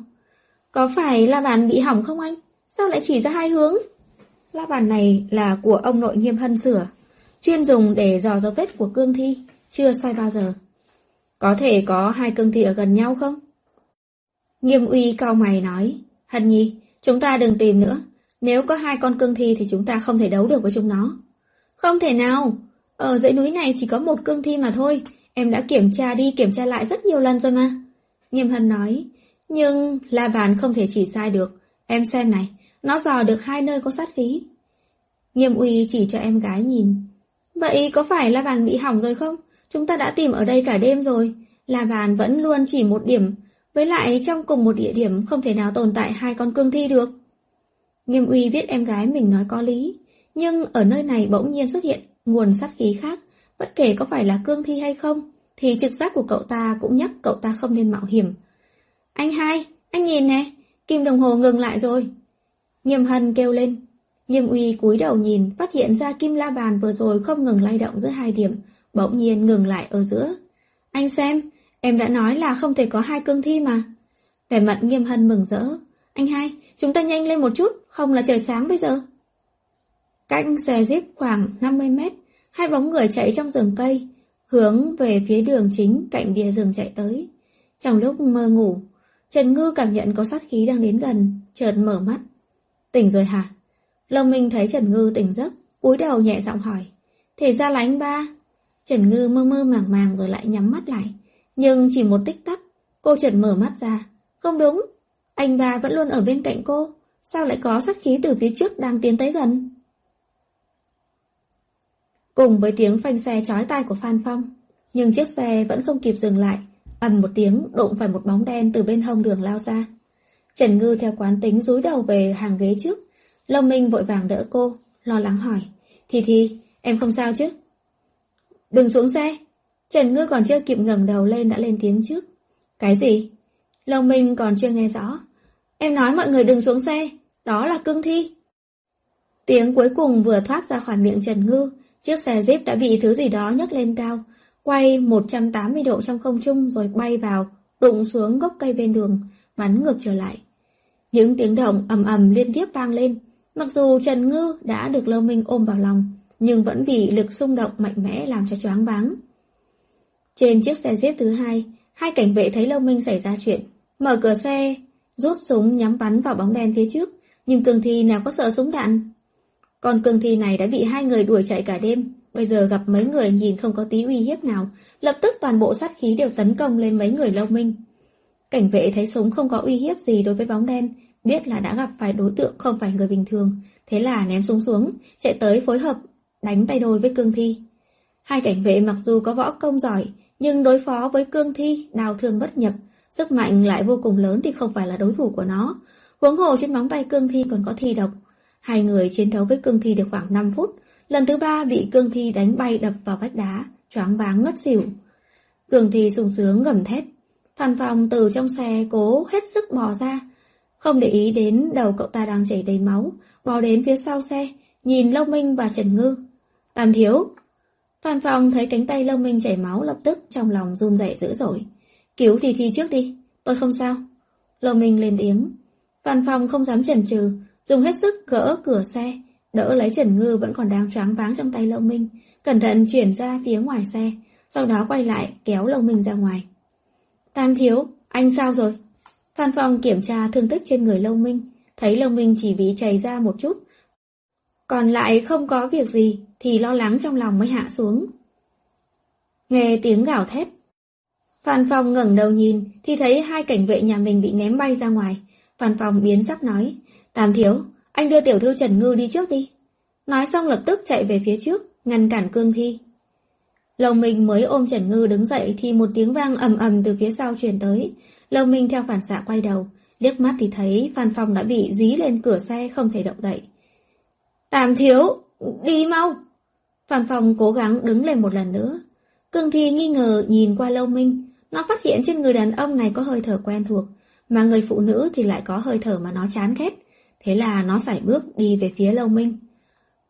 Có phải la bàn bị hỏng không anh? Sao lại chỉ ra hai hướng? La bàn này là của ông nội nghiêm hân sửa, chuyên dùng để dò dấu vết của cương thi, chưa sai bao giờ. Có thể có hai cương thi ở gần nhau không? Nghiêm uy cao mày nói, Hân nhi, chúng ta đừng tìm nữa. Nếu có hai con cương thi thì chúng ta không thể đấu được với chúng nó. Không thể nào, ở dãy núi này chỉ có một cương thi mà thôi, em đã kiểm tra đi kiểm tra lại rất nhiều lần rồi mà. Nghiêm hân nói, nhưng La Bàn không thể chỉ sai được, em xem này, nó dò được hai nơi có sát khí. Nghiêm uy chỉ cho em gái nhìn. Vậy có phải La Bàn bị hỏng rồi không? Chúng ta đã tìm ở đây cả đêm rồi. La Bàn vẫn luôn chỉ một điểm, với lại trong cùng một địa điểm không thể nào tồn tại hai con cương thi được. Nghiêm uy biết em gái mình nói có lý, nhưng ở nơi này bỗng nhiên xuất hiện nguồn sát khí khác, bất kể có phải là cương thi hay không, thì trực giác của cậu ta cũng nhắc cậu ta không nên mạo hiểm. Anh hai, anh nhìn nè, kim đồng hồ ngừng lại rồi. Nghiêm hân kêu lên. Nghiêm uy cúi đầu nhìn, phát hiện ra kim la bàn vừa rồi không ngừng lay động giữa hai điểm, bỗng nhiên ngừng lại ở giữa. Anh xem, em đã nói là không thể có hai cương thi mà. Vẻ mặt nghiêm hân mừng rỡ. Anh hai, chúng ta nhanh lên một chút, không là trời sáng bây giờ. Cách xe jeep khoảng 50 mét, hai bóng người chạy trong rừng cây, hướng về phía đường chính cạnh bìa rừng chạy tới. Trong lúc mơ ngủ, Trần Ngư cảm nhận có sát khí đang đến gần, chợt mở mắt. Tỉnh rồi hả? Lâm Minh thấy Trần Ngư tỉnh giấc, cúi đầu nhẹ giọng hỏi. Thì ra là anh ba? Trần Ngư mơ mơ màng màng rồi lại nhắm mắt lại. Nhưng chỉ một tích tắc, Cô chợt mở mắt ra. Không đúng, anh ba vẫn luôn ở bên cạnh cô. Sao lại có sát khí từ phía trước đang tiến tới gần? Cùng với tiếng phanh xe chói tai của Phan Phong, nhưng chiếc xe vẫn không kịp dừng lại, ầm một tiếng đụng phải một bóng đen từ bên hông đường lao ra. Trần Ngư theo quán tính rúi đầu về hàng ghế trước, Lâm Minh vội vàng đỡ cô, lo lắng hỏi, Thì thì, em không sao chứ? Đừng xuống xe! Trần Ngư còn chưa kịp ngẩng đầu lên đã lên tiếng trước. Cái gì? Lâm Minh còn chưa nghe rõ. Em nói mọi người đừng xuống xe, đó là cương thi. Tiếng cuối cùng vừa thoát ra khỏi miệng Trần Ngư, chiếc xe Jeep đã bị thứ gì đó nhấc lên cao, quay 180 độ trong không trung rồi bay vào, đụng xuống gốc cây bên đường, bắn ngược trở lại. Những tiếng động ầm ầm liên tiếp vang lên, mặc dù Trần Ngư đã được Lâu Minh ôm vào lòng, nhưng vẫn bị lực xung động mạnh mẽ làm cho choáng váng. Trên chiếc xe Jeep thứ hai, hai cảnh vệ thấy Lâu Minh xảy ra chuyện, mở cửa xe, rút súng nhắm bắn vào bóng đen phía trước, nhưng cường thi nào có sợ súng đạn. Còn cương thi này đã bị hai người đuổi chạy cả đêm, bây giờ gặp mấy người nhìn không có tí uy hiếp nào, lập tức toàn bộ sát khí đều tấn công lên mấy người Lâu Minh. Cảnh vệ thấy súng không có uy hiếp gì đối với bóng đen, biết là đã gặp phải đối tượng không phải người bình thường, thế là ném súng xuống, chạy tới phối hợp, đánh tay đôi với cương thi. Hai cảnh vệ mặc dù có võ công giỏi, nhưng đối phó với cương thi, đào thương bất nhập, sức mạnh lại vô cùng lớn thì không phải là đối thủ của nó. Huống hồ trên móng tay cương thi còn có thi độc. Hai người chiến đấu với cương thi được khoảng 5 phút, lần thứ ba bị cương thi đánh bay đập vào vách đá, choáng váng ngất xỉu. Cương thi sung sướng gầm thét, Phan Phong từ trong xe cố hết sức bò ra. Không để ý đến đầu cậu ta đang chảy đầy máu, bò đến phía sau xe, nhìn Lâu Minh và Trần Ngư. Tam thiếu. Phan Phong thấy cánh tay Lâu Minh chảy máu lập tức trong lòng run rẩy dữ dội. Cứu thì thi trước đi, tôi không sao. Lâu Minh lên tiếng. Phan Phong không dám chần chừ, dùng hết sức gỡ cửa xe, đỡ lấy Trần Ngư vẫn còn đang choáng váng trong tay Lâu Minh, cẩn thận chuyển ra phía ngoài xe, sau đó quay lại kéo Lâu Minh ra ngoài. Tam thiếu, anh sao rồi? Phan Phong kiểm tra thương tích trên người Lâu Minh, thấy Lâu Minh chỉ bị chảy ra một chút. Còn lại không có việc gì, thì lo lắng trong lòng mới hạ xuống. Nghe tiếng gào thét. Phan Phong ngẩng đầu nhìn, thì thấy hai cảnh vệ nhà mình bị ném bay ra ngoài. Phan Phong biến sắc nói, Tam thiếu, anh đưa tiểu thư Trần Ngư đi trước đi. Nói xong lập tức chạy về phía trước, ngăn cản cương thi. Lồng Minh mới ôm Trần Ngư đứng dậy thì một tiếng vang ầm ầm từ phía sau truyền tới. Lồng Minh theo phản xạ quay đầu, liếc mắt thì thấy Phan Phong đã bị dí lên cửa xe không thể động đậy. Tam thiếu, đi mau! Phan Phong cố gắng đứng lên một lần nữa. Cương Thi nghi ngờ nhìn qua Lâu Minh, nó phát hiện trên người đàn ông này có hơi thở quen thuộc, mà người phụ nữ thì lại có hơi thở mà nó chán ghét. Thế là nó sải bước đi về phía Lâu Minh.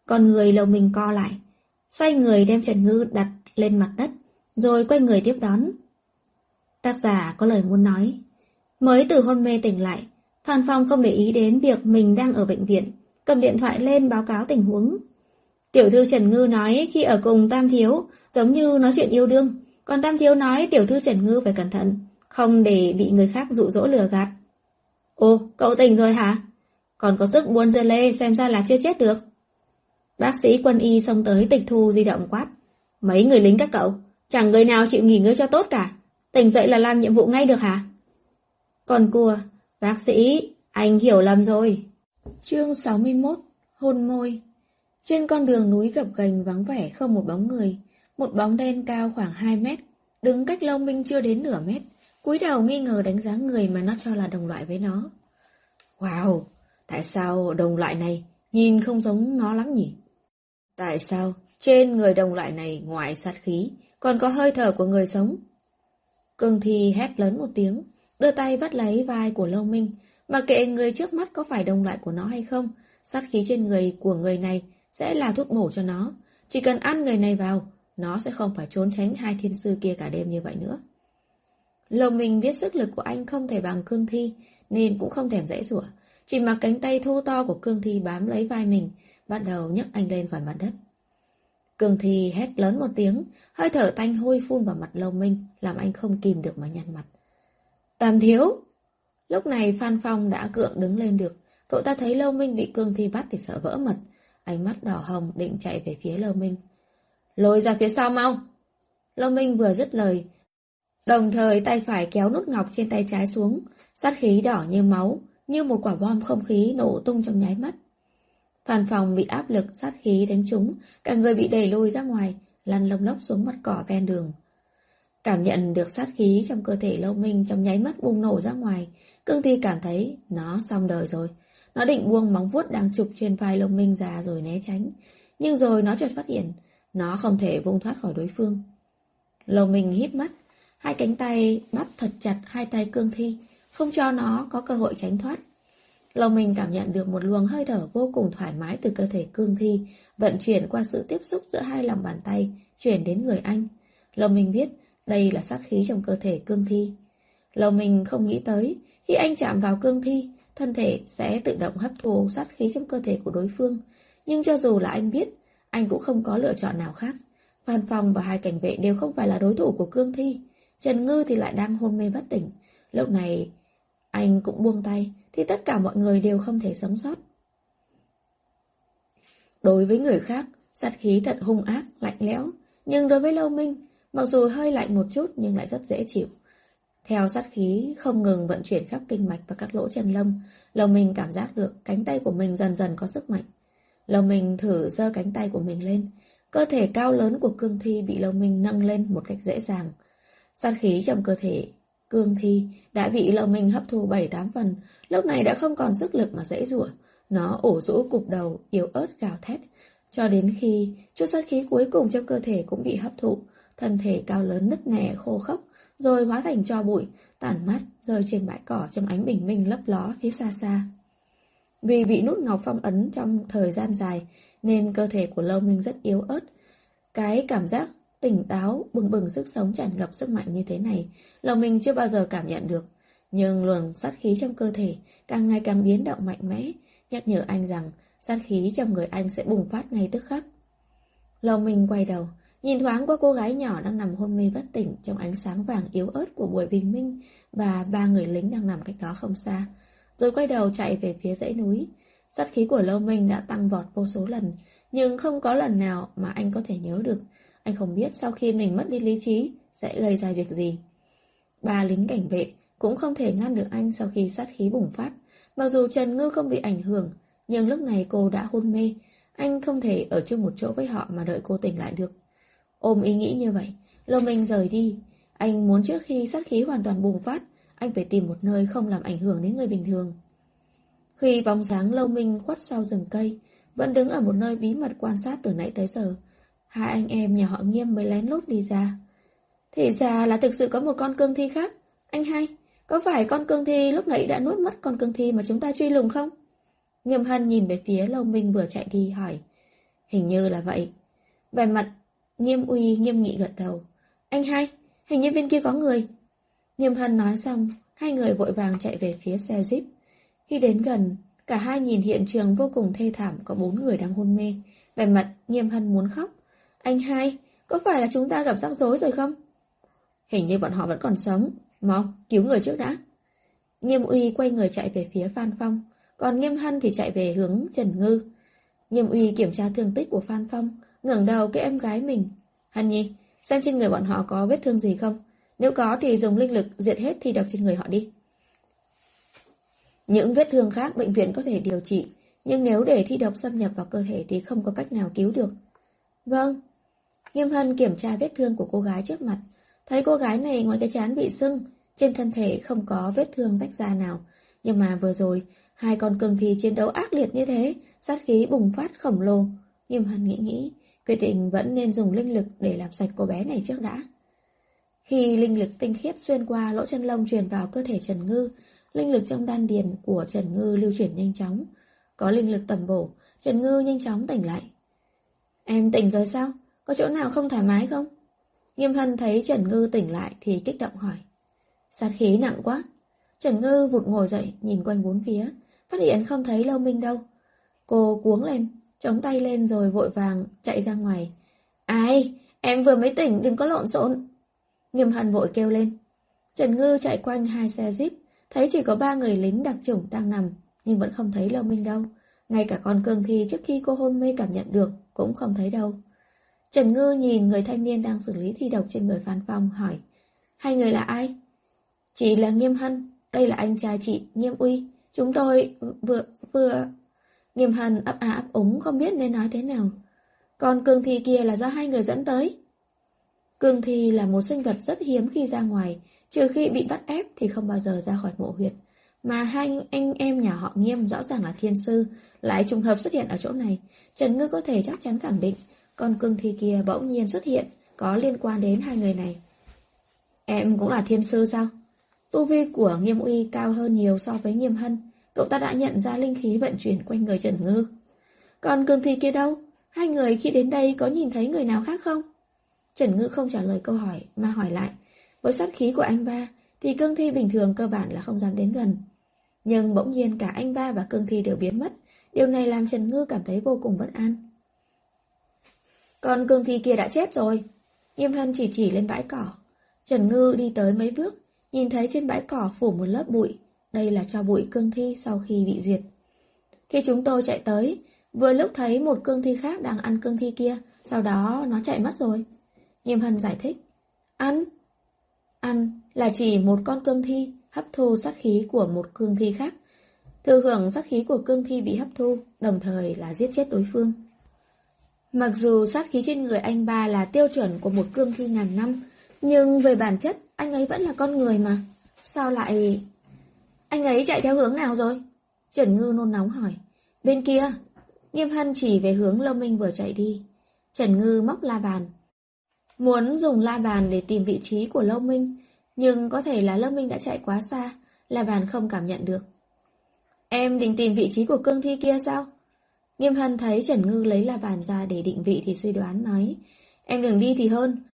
Con người Lâu Minh co lại, xoay người đem Trần Ngư đặt lên mặt đất, rồi quay người tiếp đón. Tác giả có lời muốn nói. Mới từ hôn mê tỉnh lại, Phan Phong không để ý đến việc mình đang ở bệnh viện, cầm điện thoại lên báo cáo tình huống. Tiểu thư Trần Ngư nói khi ở cùng Tam Thiếu, giống như nói chuyện yêu đương, còn Tam Thiếu nói tiểu thư Trần Ngư phải cẩn thận, không để bị người khác dụ dỗ lừa gạt. Ồ, cậu tỉnh rồi hả? Còn có sức buôn dưa lê xem ra là chưa chết được. Bác sĩ quân y xông tới tịch thu di động quát. Mấy người lính các cậu, chẳng người nào chịu nghỉ ngơi cho tốt cả. Tỉnh dậy là làm nhiệm vụ ngay được hả? Còn cua, bác sĩ, anh hiểu lầm rồi. Chương 61 Hôn môi Trên con đường núi gập ghềnh vắng vẻ không một bóng người, một bóng đen cao khoảng 2 mét, đứng cách Long Minh chưa đến nửa mét, cúi đầu nghi ngờ đánh giá người mà nó cho là đồng loại với nó. Wow, tại sao đồng loại này nhìn không giống nó lắm nhỉ? Tại sao trên người đồng loại này ngoài sát khí, còn có hơi thở của người sống. Cương Thi hét lớn một tiếng, đưa tay bắt lấy vai của Lâu Minh, mà kệ người trước mắt có phải đồng loại của nó hay không, sát khí trên người của người này sẽ là thuốc bổ cho nó. Chỉ cần ăn người này vào, nó sẽ không phải trốn tránh hai thiên sư kia cả đêm như vậy nữa. Lâu Minh biết sức lực của anh không thể bằng Cương Thi, nên cũng không thèm dãy rủa chỉ mặc cánh tay thô to của Cương Thi bám lấy vai mình, bắt đầu nhấc anh lên khỏi mặt đất. Cường Thi hét lớn một tiếng, hơi thở tanh hôi phun vào mặt Lâu Minh, làm anh không kìm được mà nhăn mặt. Tam thiếu! Lúc này Phan Phong đã cượng đứng lên được, cậu ta thấy Lâu Minh bị Cương Thi bắt thì sợ vỡ mật, ánh mắt đỏ hồng định chạy về phía Lâu Minh. Lôi ra phía sau mau! Lâu Minh vừa dứt lời, Đồng thời tay phải kéo nút ngọc trên tay trái xuống, sát khí đỏ như máu, như một quả bom không khí nổ tung trong nháy mắt. Phan phòng bị áp lực sát khí đánh trúng, cả người bị đẩy lùi ra ngoài, lăn lông lốc xuống mặt cỏ ven đường. Cảm nhận được sát khí trong cơ thể lâu minh trong nháy mắt bùng nổ ra ngoài, cương thi cảm thấy nó xong đời rồi. Nó định buông móng vuốt đang chụp trên vai lâu minh ra rồi né tránh, nhưng rồi nó chợt phát hiện, nó không thể vung thoát khỏi đối phương. Lâu minh híp mắt, hai cánh tay bắt thật chặt hai tay cương thi, không cho nó có cơ hội tránh thoát. Lòng mình cảm nhận được một luồng hơi thở vô cùng thoải mái từ cơ thể cương thi, vận chuyển qua sự tiếp xúc giữa hai lòng bàn tay, chuyển đến người anh. Lòng mình biết đây là sát khí trong cơ thể cương thi. Lòng mình không nghĩ tới, khi anh chạm vào cương thi, thân thể sẽ tự động hấp thu sát khí trong cơ thể của đối phương. Nhưng cho dù là anh biết, anh cũng không có lựa chọn nào khác. Phan Phong và hai cảnh vệ đều không phải là đối thủ của cương thi. Trần Ngư thì lại đang hôn mê bất tỉnh. Lúc này, anh cũng buông tay, thì tất cả mọi người đều không thể sống sót. Đối với người khác, sát khí thật hung ác, lạnh lẽo, nhưng đối với Lâu Minh, mặc dù hơi lạnh một chút nhưng lại rất dễ chịu. Theo sát khí không ngừng vận chuyển khắp kinh mạch và các lỗ chân lông, Lâu Minh cảm giác được cánh tay của mình dần dần có sức mạnh. Lâu Minh thử giơ cánh tay của mình lên, cơ thể cao lớn của cương thi bị Lâu Minh nâng lên một cách dễ dàng. Sát khí trong cơ thể Cương thi đã bị Lâu Minh hấp thu 7-8 phần, lúc này đã không còn sức lực mà dễ rủa Nó ổ rũ cục đầu, yếu ớt gào thét, cho đến khi chút sát khí cuối cùng trong cơ thể cũng bị hấp thụ, thân thể cao lớn nứt nẻ khô khốc, rồi hóa thành cho bụi, tản mát rơi trên bãi cỏ trong ánh bình minh lấp ló phía xa xa. Vì bị nút ngọc phong ấn trong thời gian dài, nên cơ thể của Lâu Minh rất yếu ớt. Cái cảm giác tỉnh táo, bừng bừng sức sống tràn ngập sức mạnh như thế này, lòng mình chưa bao giờ cảm nhận được. Nhưng luồng sát khí trong cơ thể càng ngày càng biến động mạnh mẽ, nhắc nhở anh rằng sát khí trong người anh sẽ bùng phát ngay tức khắc. Lòng mình quay đầu, nhìn thoáng qua cô gái nhỏ đang nằm hôn mê bất tỉnh trong ánh sáng vàng yếu ớt của buổi bình minh và ba người lính đang nằm cách đó không xa, rồi quay đầu chạy về phía dãy núi. Sát khí của Lâu Minh đã tăng vọt vô số lần, nhưng không có lần nào mà anh có thể nhớ được anh không biết sau khi mình mất đi lý trí sẽ gây ra việc gì. Ba lính cảnh vệ cũng không thể ngăn được anh sau khi sát khí bùng phát. Mặc dù Trần Ngư không bị ảnh hưởng, nhưng lúc này cô đã hôn mê. Anh không thể ở chung một chỗ với họ mà đợi cô tỉnh lại được. Ôm ý nghĩ như vậy, Lô Minh rời đi. Anh muốn trước khi sát khí hoàn toàn bùng phát, anh phải tìm một nơi không làm ảnh hưởng đến người bình thường. Khi bóng dáng Lâu Minh khuất sau rừng cây, vẫn đứng ở một nơi bí mật quan sát từ nãy tới giờ, Hai anh em nhà họ nghiêm mới lén lút đi ra. Thì ra là thực sự có một con cương thi khác. Anh hai, có phải con cương thi lúc nãy đã nuốt mất con cương thi mà chúng ta truy lùng không? Nghiêm hân nhìn về phía Lâu Minh vừa chạy đi hỏi. Hình như là vậy. Về mặt, nghiêm uy nghiêm nghị gật đầu. Anh hai, hình như bên kia có người. Nghiêm hân nói xong, hai người vội vàng chạy về phía xe jeep. Khi đến gần, cả hai nhìn hiện trường vô cùng thê thảm có bốn người đang hôn mê. Về mặt, nghiêm hân muốn khóc. Anh hai, có phải là chúng ta gặp rắc rối rồi không? Hình như bọn họ vẫn còn sống. Mau, cứu người trước đã. Nghiêm uy quay người chạy về phía Phan Phong, còn Nghiêm Hân thì chạy về hướng Trần Ngư. Nghiêm uy kiểm tra thương tích của Phan Phong, ngẩng đầu cái em gái mình. Hân nhi, xem trên người bọn họ có vết thương gì không? Nếu có thì dùng linh lực diệt hết thi độc trên người họ đi. Những vết thương khác bệnh viện có thể điều trị, nhưng nếu để thi độc xâm nhập vào cơ thể thì không có cách nào cứu được. Vâng, Nghiêm Hân kiểm tra vết thương của cô gái trước mặt, thấy cô gái này ngoài cái chán bị sưng, trên thân thể không có vết thương rách da nào. Nhưng mà vừa rồi, hai con cường thi chiến đấu ác liệt như thế, sát khí bùng phát khổng lồ. Nghiêm Hân nghĩ nghĩ, quyết định vẫn nên dùng linh lực để làm sạch cô bé này trước đã. Khi linh lực tinh khiết xuyên qua lỗ chân lông truyền vào cơ thể Trần Ngư, linh lực trong đan điền của Trần Ngư lưu chuyển nhanh chóng. Có linh lực tầm bổ, Trần Ngư nhanh chóng tỉnh lại. Em tỉnh rồi sao? Có chỗ nào không thoải mái không? Nghiêm Hân thấy Trần Ngư tỉnh lại thì kích động hỏi. Sát khí nặng quá. Trần Ngư vụt ngồi dậy, nhìn quanh bốn phía, phát hiện không thấy Lâu Minh đâu. Cô cuống lên, chống tay lên rồi vội vàng chạy ra ngoài. Ai? Em vừa mới tỉnh, đừng có lộn xộn. Nghiêm Hân vội kêu lên. Trần Ngư chạy quanh hai xe jeep, thấy chỉ có ba người lính đặc chủng đang nằm, nhưng vẫn không thấy Lâu Minh đâu. Ngay cả con cương thi trước khi cô hôn mê cảm nhận được cũng không thấy đâu. Trần Ngư nhìn người thanh niên đang xử lý thi độc trên người Phan Phong hỏi Hai người là ai? Chị là Nghiêm Hân, đây là anh trai chị, Nghiêm Uy. Chúng tôi vừa, vừa... Nghiêm Hân ấp à ấp úng không biết nên nói thế nào. Còn cương thi kia là do hai người dẫn tới. Cương thi là một sinh vật rất hiếm khi ra ngoài, trừ khi bị bắt ép thì không bao giờ ra khỏi mộ huyệt. Mà hai anh em nhà họ Nghiêm rõ ràng là thiên sư, lại trùng hợp xuất hiện ở chỗ này. Trần Ngư có thể chắc chắn khẳng định, con cương thi kia bỗng nhiên xuất hiện, có liên quan đến hai người này. Em cũng là thiên sư sao? Tu vi của Nghiêm Uy cao hơn nhiều so với Nghiêm Hân. Cậu ta đã nhận ra linh khí vận chuyển quanh người Trần Ngư. Còn cương thi kia đâu? Hai người khi đến đây có nhìn thấy người nào khác không? Trần Ngư không trả lời câu hỏi mà hỏi lại. Với sát khí của anh ba thì cương thi bình thường cơ bản là không dám đến gần. Nhưng bỗng nhiên cả anh ba và cương thi đều biến mất. Điều này làm Trần Ngư cảm thấy vô cùng bất an. Còn cương thi kia đã chết rồi. Nghiêm Hân chỉ chỉ lên bãi cỏ. Trần Ngư đi tới mấy bước, nhìn thấy trên bãi cỏ phủ một lớp bụi. Đây là cho bụi cương thi sau khi bị diệt. Khi chúng tôi chạy tới, vừa lúc thấy một cương thi khác đang ăn cương thi kia, sau đó nó chạy mất rồi. Nghiêm Hân giải thích. Ăn? Ăn là chỉ một con cương thi hấp thu sát khí của một cương thi khác. Thừa hưởng sát khí của cương thi bị hấp thu, đồng thời là giết chết đối phương. Mặc dù sát khí trên người anh ba là tiêu chuẩn của một cương thi ngàn năm, nhưng về bản chất, anh ấy vẫn là con người mà. Sao lại... Anh ấy chạy theo hướng nào rồi? Trần Ngư nôn nóng hỏi. Bên kia. Nghiêm Hân chỉ về hướng Lâm Minh vừa chạy đi. Trần Ngư móc la bàn. Muốn dùng la bàn để tìm vị trí của Lâu Minh, nhưng có thể là Lâu Minh đã chạy quá xa, la bàn không cảm nhận được. Em định tìm vị trí của cương thi kia sao? Nghiêm Hân thấy Trần Ngư lấy la bàn ra để định vị thì suy đoán nói, em đừng đi thì hơn.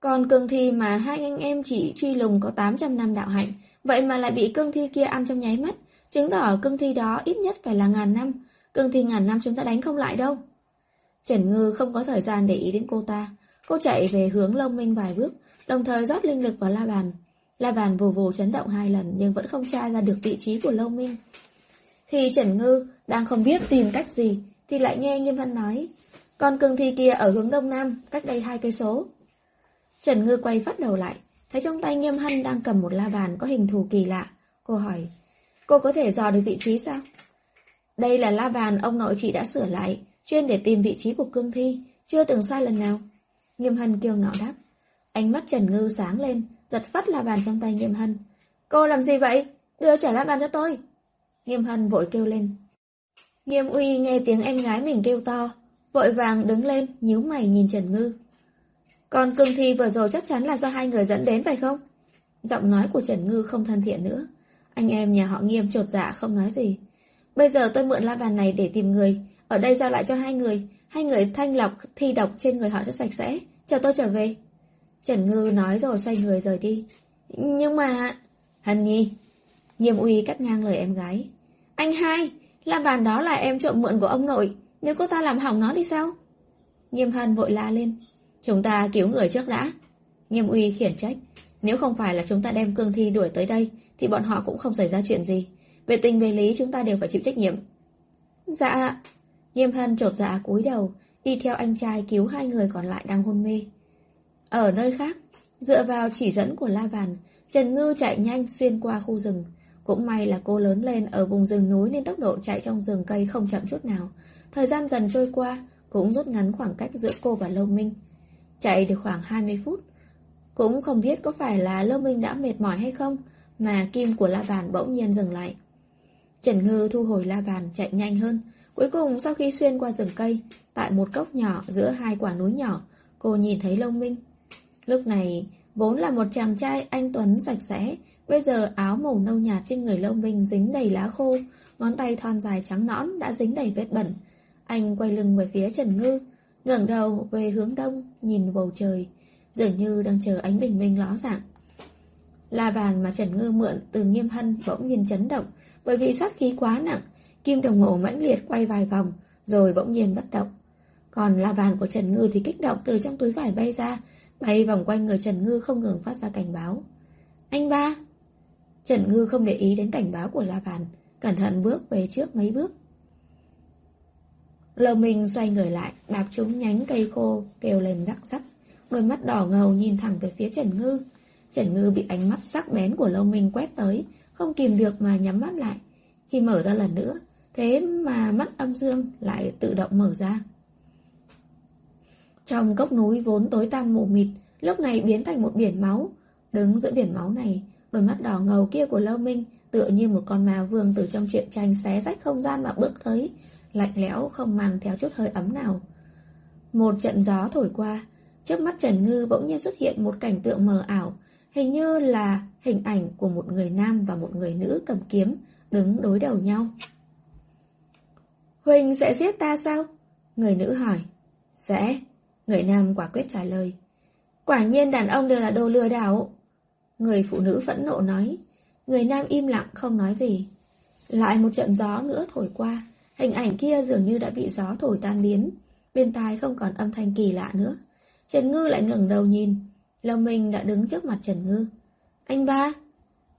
Còn cương thi mà hai anh em chỉ truy lùng có 800 năm đạo hạnh, vậy mà lại bị cương thi kia ăn trong nháy mắt, chứng tỏ cương thi đó ít nhất phải là ngàn năm, cương thi ngàn năm chúng ta đánh không lại đâu. Trần Ngư không có thời gian để ý đến cô ta, cô chạy về hướng Long Minh vài bước, đồng thời rót linh lực vào la bàn. La bàn vù vù chấn động hai lần nhưng vẫn không tra ra được vị trí của Long Minh. Khi Trần Ngư đang không biết tìm cách gì, thì lại nghe Nghiêm Văn nói, con cương thi kia ở hướng đông nam, cách đây hai cây số. Trần Ngư quay phát đầu lại, thấy trong tay Nghiêm Hân đang cầm một la bàn có hình thù kỳ lạ. Cô hỏi, cô có thể dò được vị trí sao? Đây là la bàn ông nội chị đã sửa lại, chuyên để tìm vị trí của cương thi, chưa từng sai lần nào. Nghiêm Hân kêu nọ đáp. Ánh mắt Trần Ngư sáng lên, giật phát la bàn trong tay Nghiêm Hân. Cô làm gì vậy? Đưa trả la bàn cho tôi. Nghiêm Hân vội kêu lên. Nghiêm Uy nghe tiếng em gái mình kêu to, vội vàng đứng lên, nhíu mày nhìn Trần Ngư. Còn cương thi vừa rồi chắc chắn là do hai người dẫn đến phải không? Giọng nói của Trần Ngư không thân thiện nữa. Anh em nhà họ nghiêm trột dạ không nói gì. Bây giờ tôi mượn la bàn này để tìm người, ở đây giao lại cho hai người, hai người thanh lọc thi độc trên người họ cho sạch sẽ, chờ tôi trở về. Trần Ngư nói rồi xoay người rời đi. Nhưng mà... Hân Nhi, Nghiêm uy cắt ngang lời em gái. Anh hai, la bàn đó là em trộm mượn của ông nội, nếu cô ta làm hỏng nó thì sao? Nghiêm hân vội la lên. Chúng ta cứu người trước đã. Nghiêm uy khiển trách. Nếu không phải là chúng ta đem cương thi đuổi tới đây, thì bọn họ cũng không xảy ra chuyện gì. Về tình về lý chúng ta đều phải chịu trách nhiệm. Dạ. Nghiêm hân trột dạ cúi đầu, đi theo anh trai cứu hai người còn lại đang hôn mê. Ở nơi khác, dựa vào chỉ dẫn của La Vàn, Trần Ngư chạy nhanh xuyên qua khu rừng. Cũng may là cô lớn lên ở vùng rừng núi nên tốc độ chạy trong rừng cây không chậm chút nào. Thời gian dần trôi qua, cũng rút ngắn khoảng cách giữa cô và Lâu Minh. Chạy được khoảng 20 phút. Cũng không biết có phải là Lâu Minh đã mệt mỏi hay không, mà kim của la bàn bỗng nhiên dừng lại. Trần Ngư thu hồi la bàn chạy nhanh hơn. Cuối cùng sau khi xuyên qua rừng cây, tại một cốc nhỏ giữa hai quả núi nhỏ, cô nhìn thấy Lâu Minh. Lúc này, vốn là một chàng trai anh Tuấn sạch sẽ, Bây giờ áo màu nâu nhạt trên người Lâu Minh dính đầy lá khô, ngón tay thon dài trắng nõn đã dính đầy vết bẩn. Anh quay lưng về phía Trần Ngư, ngẩng đầu về hướng đông, nhìn bầu trời, dường như đang chờ ánh bình minh ló dạng. La bàn mà Trần Ngư mượn từ nghiêm hân bỗng nhiên chấn động, bởi vì sát khí quá nặng, kim đồng hồ mãnh liệt quay vài vòng, rồi bỗng nhiên bất động. Còn la bàn của Trần Ngư thì kích động từ trong túi vải bay ra, bay vòng quanh người Trần Ngư không ngừng phát ra cảnh báo. Anh ba! Trần Ngư không để ý đến cảnh báo của La Bàn, cẩn thận bước về trước mấy bước. Lầu mình xoay người lại, đạp trúng nhánh cây khô, kêu lên rắc rắc. Đôi mắt đỏ ngầu nhìn thẳng về phía Trần Ngư. Trần Ngư bị ánh mắt sắc bén của Lâu Minh quét tới, không kìm được mà nhắm mắt lại. Khi mở ra lần nữa, thế mà mắt âm dương lại tự động mở ra. Trong cốc núi vốn tối tăm mù mịt, lúc này biến thành một biển máu. Đứng giữa biển máu này, đôi mắt đỏ ngầu kia của Lâu Minh tựa như một con ma vương từ trong truyện tranh xé rách không gian mà bước tới, lạnh lẽo không mang theo chút hơi ấm nào. Một trận gió thổi qua, trước mắt Trần Ngư bỗng nhiên xuất hiện một cảnh tượng mờ ảo, hình như là hình ảnh của một người nam và một người nữ cầm kiếm, đứng đối đầu nhau. Huỳnh sẽ giết ta sao? Người nữ hỏi. Sẽ. Người nam quả quyết trả lời. Quả nhiên đàn ông đều là đồ lừa đảo. Người phụ nữ phẫn nộ nói. Người nam im lặng không nói gì. Lại một trận gió nữa thổi qua. Hình ảnh kia dường như đã bị gió thổi tan biến. Bên tai không còn âm thanh kỳ lạ nữa. Trần Ngư lại ngẩng đầu nhìn. Lâm Minh đã đứng trước mặt Trần Ngư. Anh ba!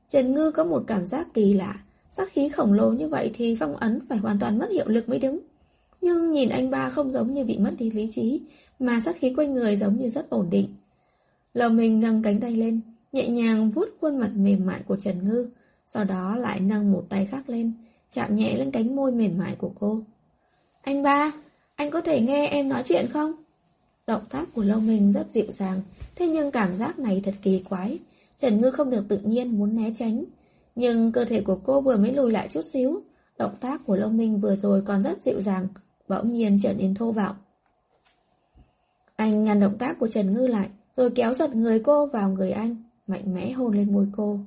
Trần Ngư có một cảm giác kỳ lạ. Sát khí khổng lồ như vậy thì phong ấn phải hoàn toàn mất hiệu lực mới đứng. Nhưng nhìn anh ba không giống như bị mất đi lý trí, mà sát khí quanh người giống như rất ổn định. Lầu mình nâng cánh tay lên, nhẹ nhàng vuốt khuôn mặt mềm mại của Trần Ngư, sau đó lại nâng một tay khác lên, chạm nhẹ lên cánh môi mềm mại của cô. Anh ba, anh có thể nghe em nói chuyện không? Động tác của Lâu Minh rất dịu dàng, thế nhưng cảm giác này thật kỳ quái. Trần Ngư không được tự nhiên muốn né tránh. Nhưng cơ thể của cô vừa mới lùi lại chút xíu. Động tác của Lâu Minh vừa rồi còn rất dịu dàng, bỗng nhiên trở nên thô bạo. Anh ngăn động tác của Trần Ngư lại, rồi kéo giật người cô vào người anh, mạnh mẽ hôn lên môi cô.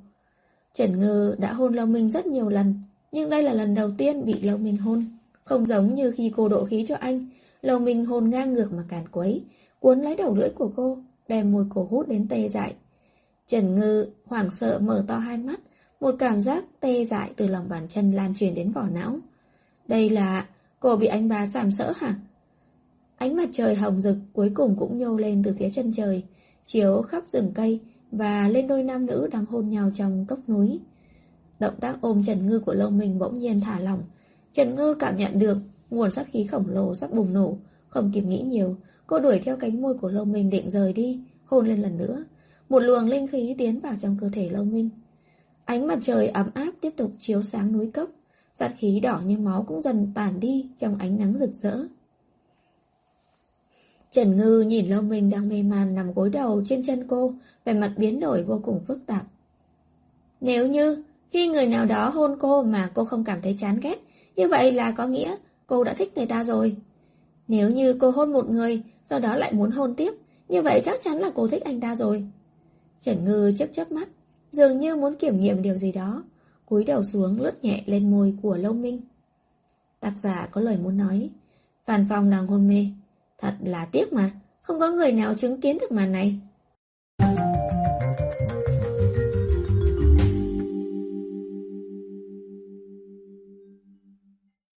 Trần Ngư đã hôn Lâu Minh rất nhiều lần, nhưng đây là lần đầu tiên bị Lâu Minh hôn. Không giống như khi cô độ khí cho anh, Lâu Minh hôn ngang ngược mà càn quấy, cuốn lấy đầu lưỡi của cô, đem môi cổ hút đến tê dại. Trần Ngư hoảng sợ mở to hai mắt, một cảm giác tê dại từ lòng bàn chân lan truyền đến vỏ não. Đây là cô bị anh ba sàm sỡ hả? Ánh mặt trời hồng rực cuối cùng cũng nhô lên từ phía chân trời, chiếu khắp rừng cây và lên đôi nam nữ đang hôn nhau trong cốc núi. Động tác ôm Trần Ngư của lâu minh bỗng nhiên thả lỏng. Trần Ngư cảm nhận được nguồn sát khí khổng lồ sắp bùng nổ, không kịp nghĩ nhiều, cô đuổi theo cánh môi của lâu minh định rời đi, hôn lên lần nữa. Một luồng linh khí tiến vào trong cơ thể lâu minh. Ánh mặt trời ấm áp tiếp tục chiếu sáng núi cốc, sát khí đỏ như máu cũng dần tàn đi trong ánh nắng rực rỡ. Trần Ngư nhìn Lâu Minh đang mê man nằm gối đầu trên chân cô, vẻ mặt biến đổi vô cùng phức tạp. Nếu như khi người nào đó hôn cô mà cô không cảm thấy chán ghét, như vậy là có nghĩa cô đã thích người ta rồi. Nếu như cô hôn một người, sau đó lại muốn hôn tiếp, như vậy chắc chắn là cô thích anh ta rồi. Trần Ngư chớp chớp mắt, dường như muốn kiểm nghiệm điều gì đó, cúi đầu xuống lướt nhẹ lên môi của Lâu Minh. Tác giả có lời muốn nói, Phan Phong đang hôn mê, Thật là tiếc mà, không có người nào chứng kiến được màn này.